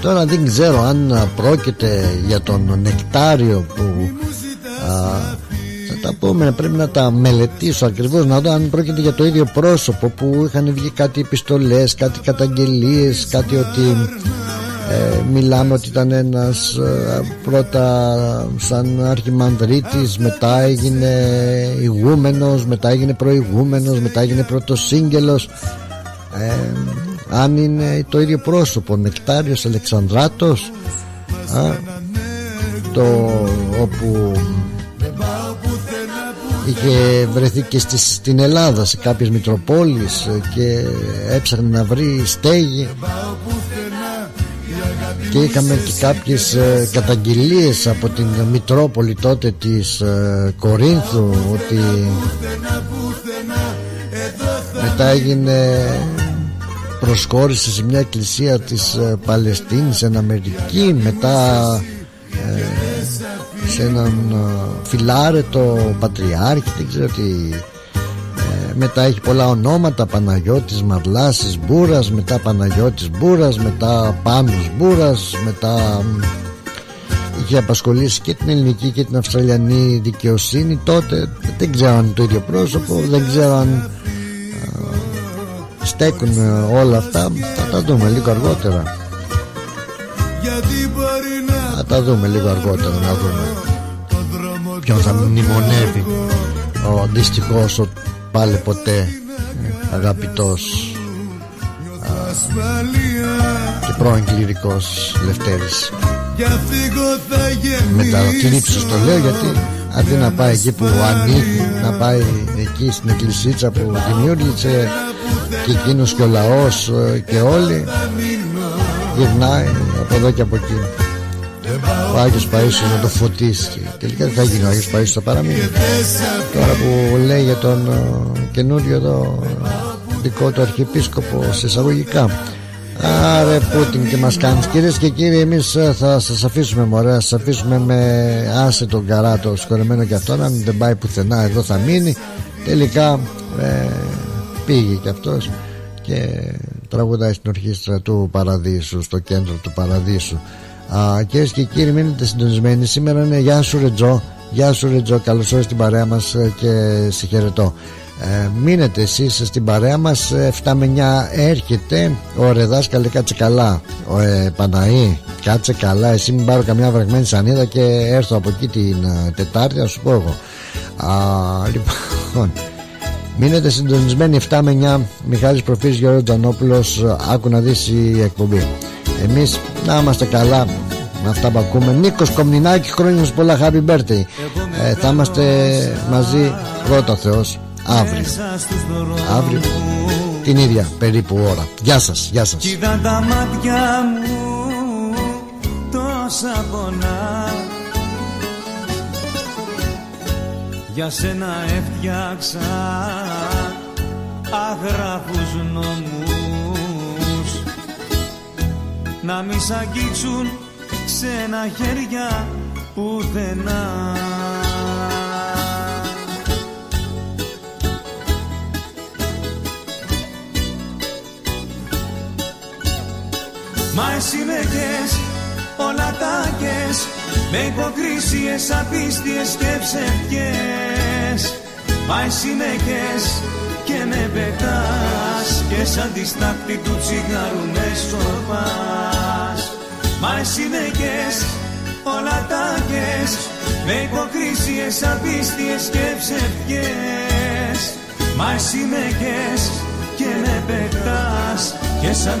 Τώρα δεν ξέρω αν πρόκειται για τον νεκτάριο που α, θα τα πούμε πρέπει να τα μελετήσω ακριβώς να δω αν πρόκειται για το ίδιο πρόσωπο που είχαν βγει κάτι επιστολές, κάτι καταγγελίες κάτι ότι ε, μιλάμε ότι ήταν ένας ε, πρώτα σαν αρχιμανδρίτης μετά έγινε ηγούμενος μετά έγινε προηγούμενος μετά έγινε πρωτοσύγγελος. Ε, αν είναι το ίδιο πρόσωπο Νεκτάριος Αλεξανδράτος α, το όπου είχε βρεθεί και στη, στην Ελλάδα σε κάποιες Μητροπόλεις και έψαχνε να βρει στέγη. Και είχαμε και κάποιες ε, καταγγελίες από την Μητρόπολη τότε της ε, Κορίνθου ότι μετά έγινε προσχώρησε σε μια εκκλησία της ε, Παλαιστίνης στην Αμερική μετά ε, σε έναν ε, φιλάρετο πατριάρχη δεν ξέρω τι ε, μετά έχει πολλά ονόματα Παναγιώτης Μαρλάσης Μπούρας μετά Παναγιώτης Μπούρας μετά Πάνος Μπούρας μετά είχε απασχολήσει και την ελληνική και την αυστραλιανή δικαιοσύνη τότε. Δεν ξέρω αν είναι το ίδιο πρόσωπο δεν ξέρω αν στέκουν όλα αυτά. Θα τα δούμε λίγο αργότερα. Θα τα δούμε λίγο αργότερα να δούμε. Ποιον θα μνημονεύει ο δυστυχώς ο πάλι ποτέ ε, αγαπητός και πρώην κληρικός Λευτέρης. Με τα ύψος το λέω γιατί αντί να πάει εκεί που ανήκει να πάει εκεί στην εκκλησίτσα που δημιούργησε και εκείνος και ο λαός ε, και όλοι γυρνάει από εδώ και από εκεί. Ο Άγιος Παΐσιος να το φωτίσει τελικά δεν θα γίνει ο Άγιος Παΐσιος θα παραμείνει. Τώρα που λέει για τον ε, καινούριο εδώ δικό του αρχιεπίσκοπο σε εισαγωγικά. Άρε Πούτιν και μας κάνεις. Κυρίες και κύριοι εμείς ε, θα σας αφήσουμε μωρέ. Θα σας αφήσουμε με άσε τον καράτο σκορεμένο και αυτόν. Αν δεν πάει πουθενά εδώ θα μείνει. Τελικά ε, πήγε και αυτός Και τραγουδάει στην ορχήστρα του Παραδείσου Στο κέντρο του Παραδείσου. Α, Κυρίες και κύριοι μείνετε συντονισμένοι. Σήμερα είναι Γεια σου Ρετζό Γεια σου Ρετζό Καλώς ήρθατε στην παρέα μας ε, και συγχαιρετώ ε, μείνετε εσείς στην παρέα μας 7 με 9 έρχεται. Ο Ρεδάσκαλε κάτσε καλά. Ο ε, Παναή κάτσε καλά. Εσύ μην πάρω καμιά βραγμένη σανίδα και έρθω από εκεί την ε, Τετάρτη να σου πω εγώ. Α, λοιπόν μείνετε συντονισμένοι. 7 με 9 Μιχάλης Προφής Γιώργος Τζανόπουλος. Άκου να δεις η εκπομπή. Εμείς να είμαστε καλά με αυτά που ακούμε. Νίκος Κομνηνάκης χρόνια πολλά. Happy birthday. Ε, θα είμαστε μαζί. Πρώτα Θεός αύριο. Αύριο την ίδια περίπου ώρα. Γεια σας, γεια σας. Κοίτα τα μάτια μου τόσα πονά Για σένα έφτιαξα αγράφους νόμους. Να μη σ' αγγίξουν ξένα χέρια πουθενά. Μα εσύ με όλα τα Με υποκρίσιες, απίστιες και ψευκές. Μα εσύ με και με πετάς. Και σαν τη στάχτη του τσιγάρου με σκορπάς Μα εσύ με όλα τα Με υποκρίσιες, απίστιες και ψευκές. Μα εσύ με και με πετάς. Και σαν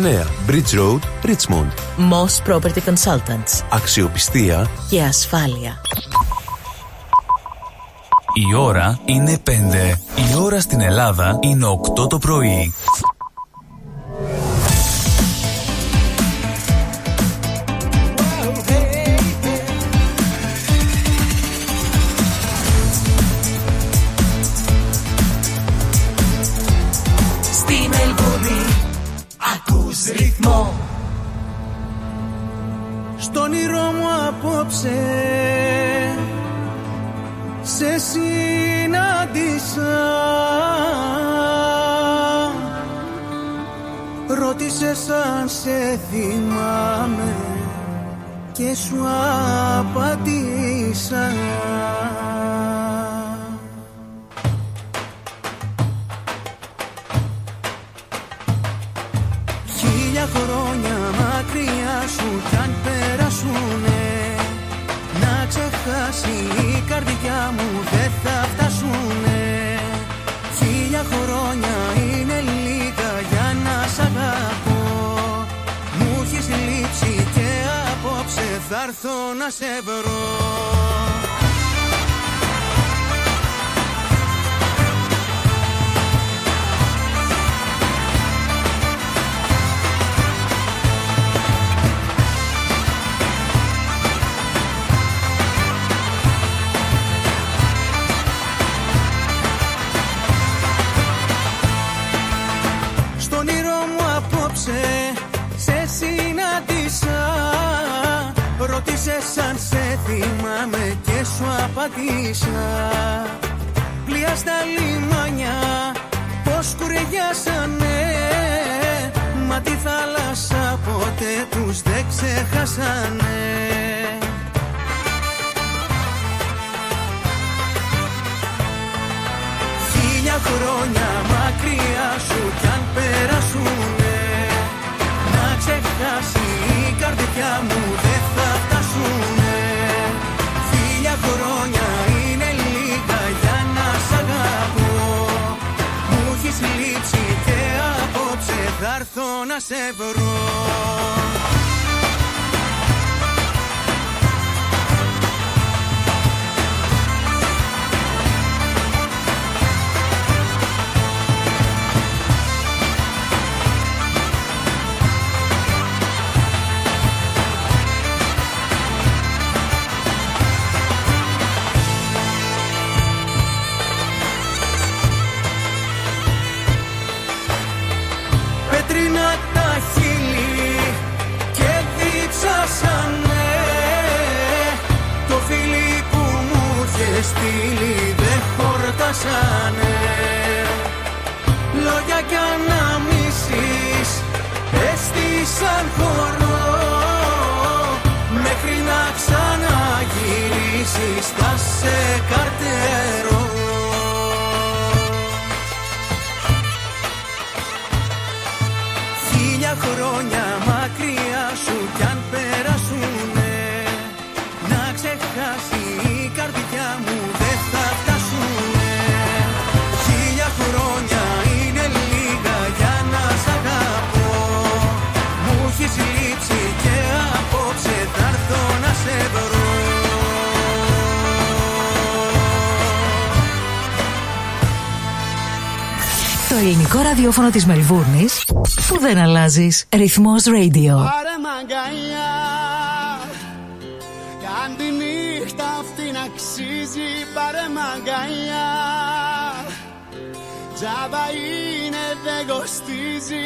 Bridge Road, Richmond. Moss Property Consultants. Αξιοπιστία και ασφάλεια. Η ώρα είναι 5. Η ώρα στην Ελλάδα είναι 8 το πρωί. Ρυθμό. Στον όνειρό μου απόψε σε συνάντησα. Ρώτησε αν σε θυμάμαι και σου απαντήσα καρδιά μου δεν θα φτάσουνε. Χίλια χρόνια είναι λίγα για να σ' αγαπώ. Μου έχεις λείψει και απόψε θα έρθω να σε βρω Ρώτησες αν σε θυμάμαι και σου απαντήσα. Πλοίας στα λιμάνια πως κουρεγιάσανε. Μα τη θάλασσα ποτέ τους δεν ξεχάσανε. Χίλια χρόνια μακριά σου κι αν περάσουνε Να ξεχάσει η καρδιά μου να σε βρω στείλει δεν χορτάσανε. Λόγια κι αναμνήσεις έστησαν χορό Μέχρι να ξαναγυρίσεις θα σε καρτερώ. Χίλια χρόνια ελληνικό ραδιόφωνο της Μελβούρνης που δεν αλλάζεις. Ρυθμός Radio. Πάρε μαγκαλιά Κάν τη νύχτα αυτή να αξίζει Πάρε μαγκαλιά Τζάμπα είναι δεν κοστίζει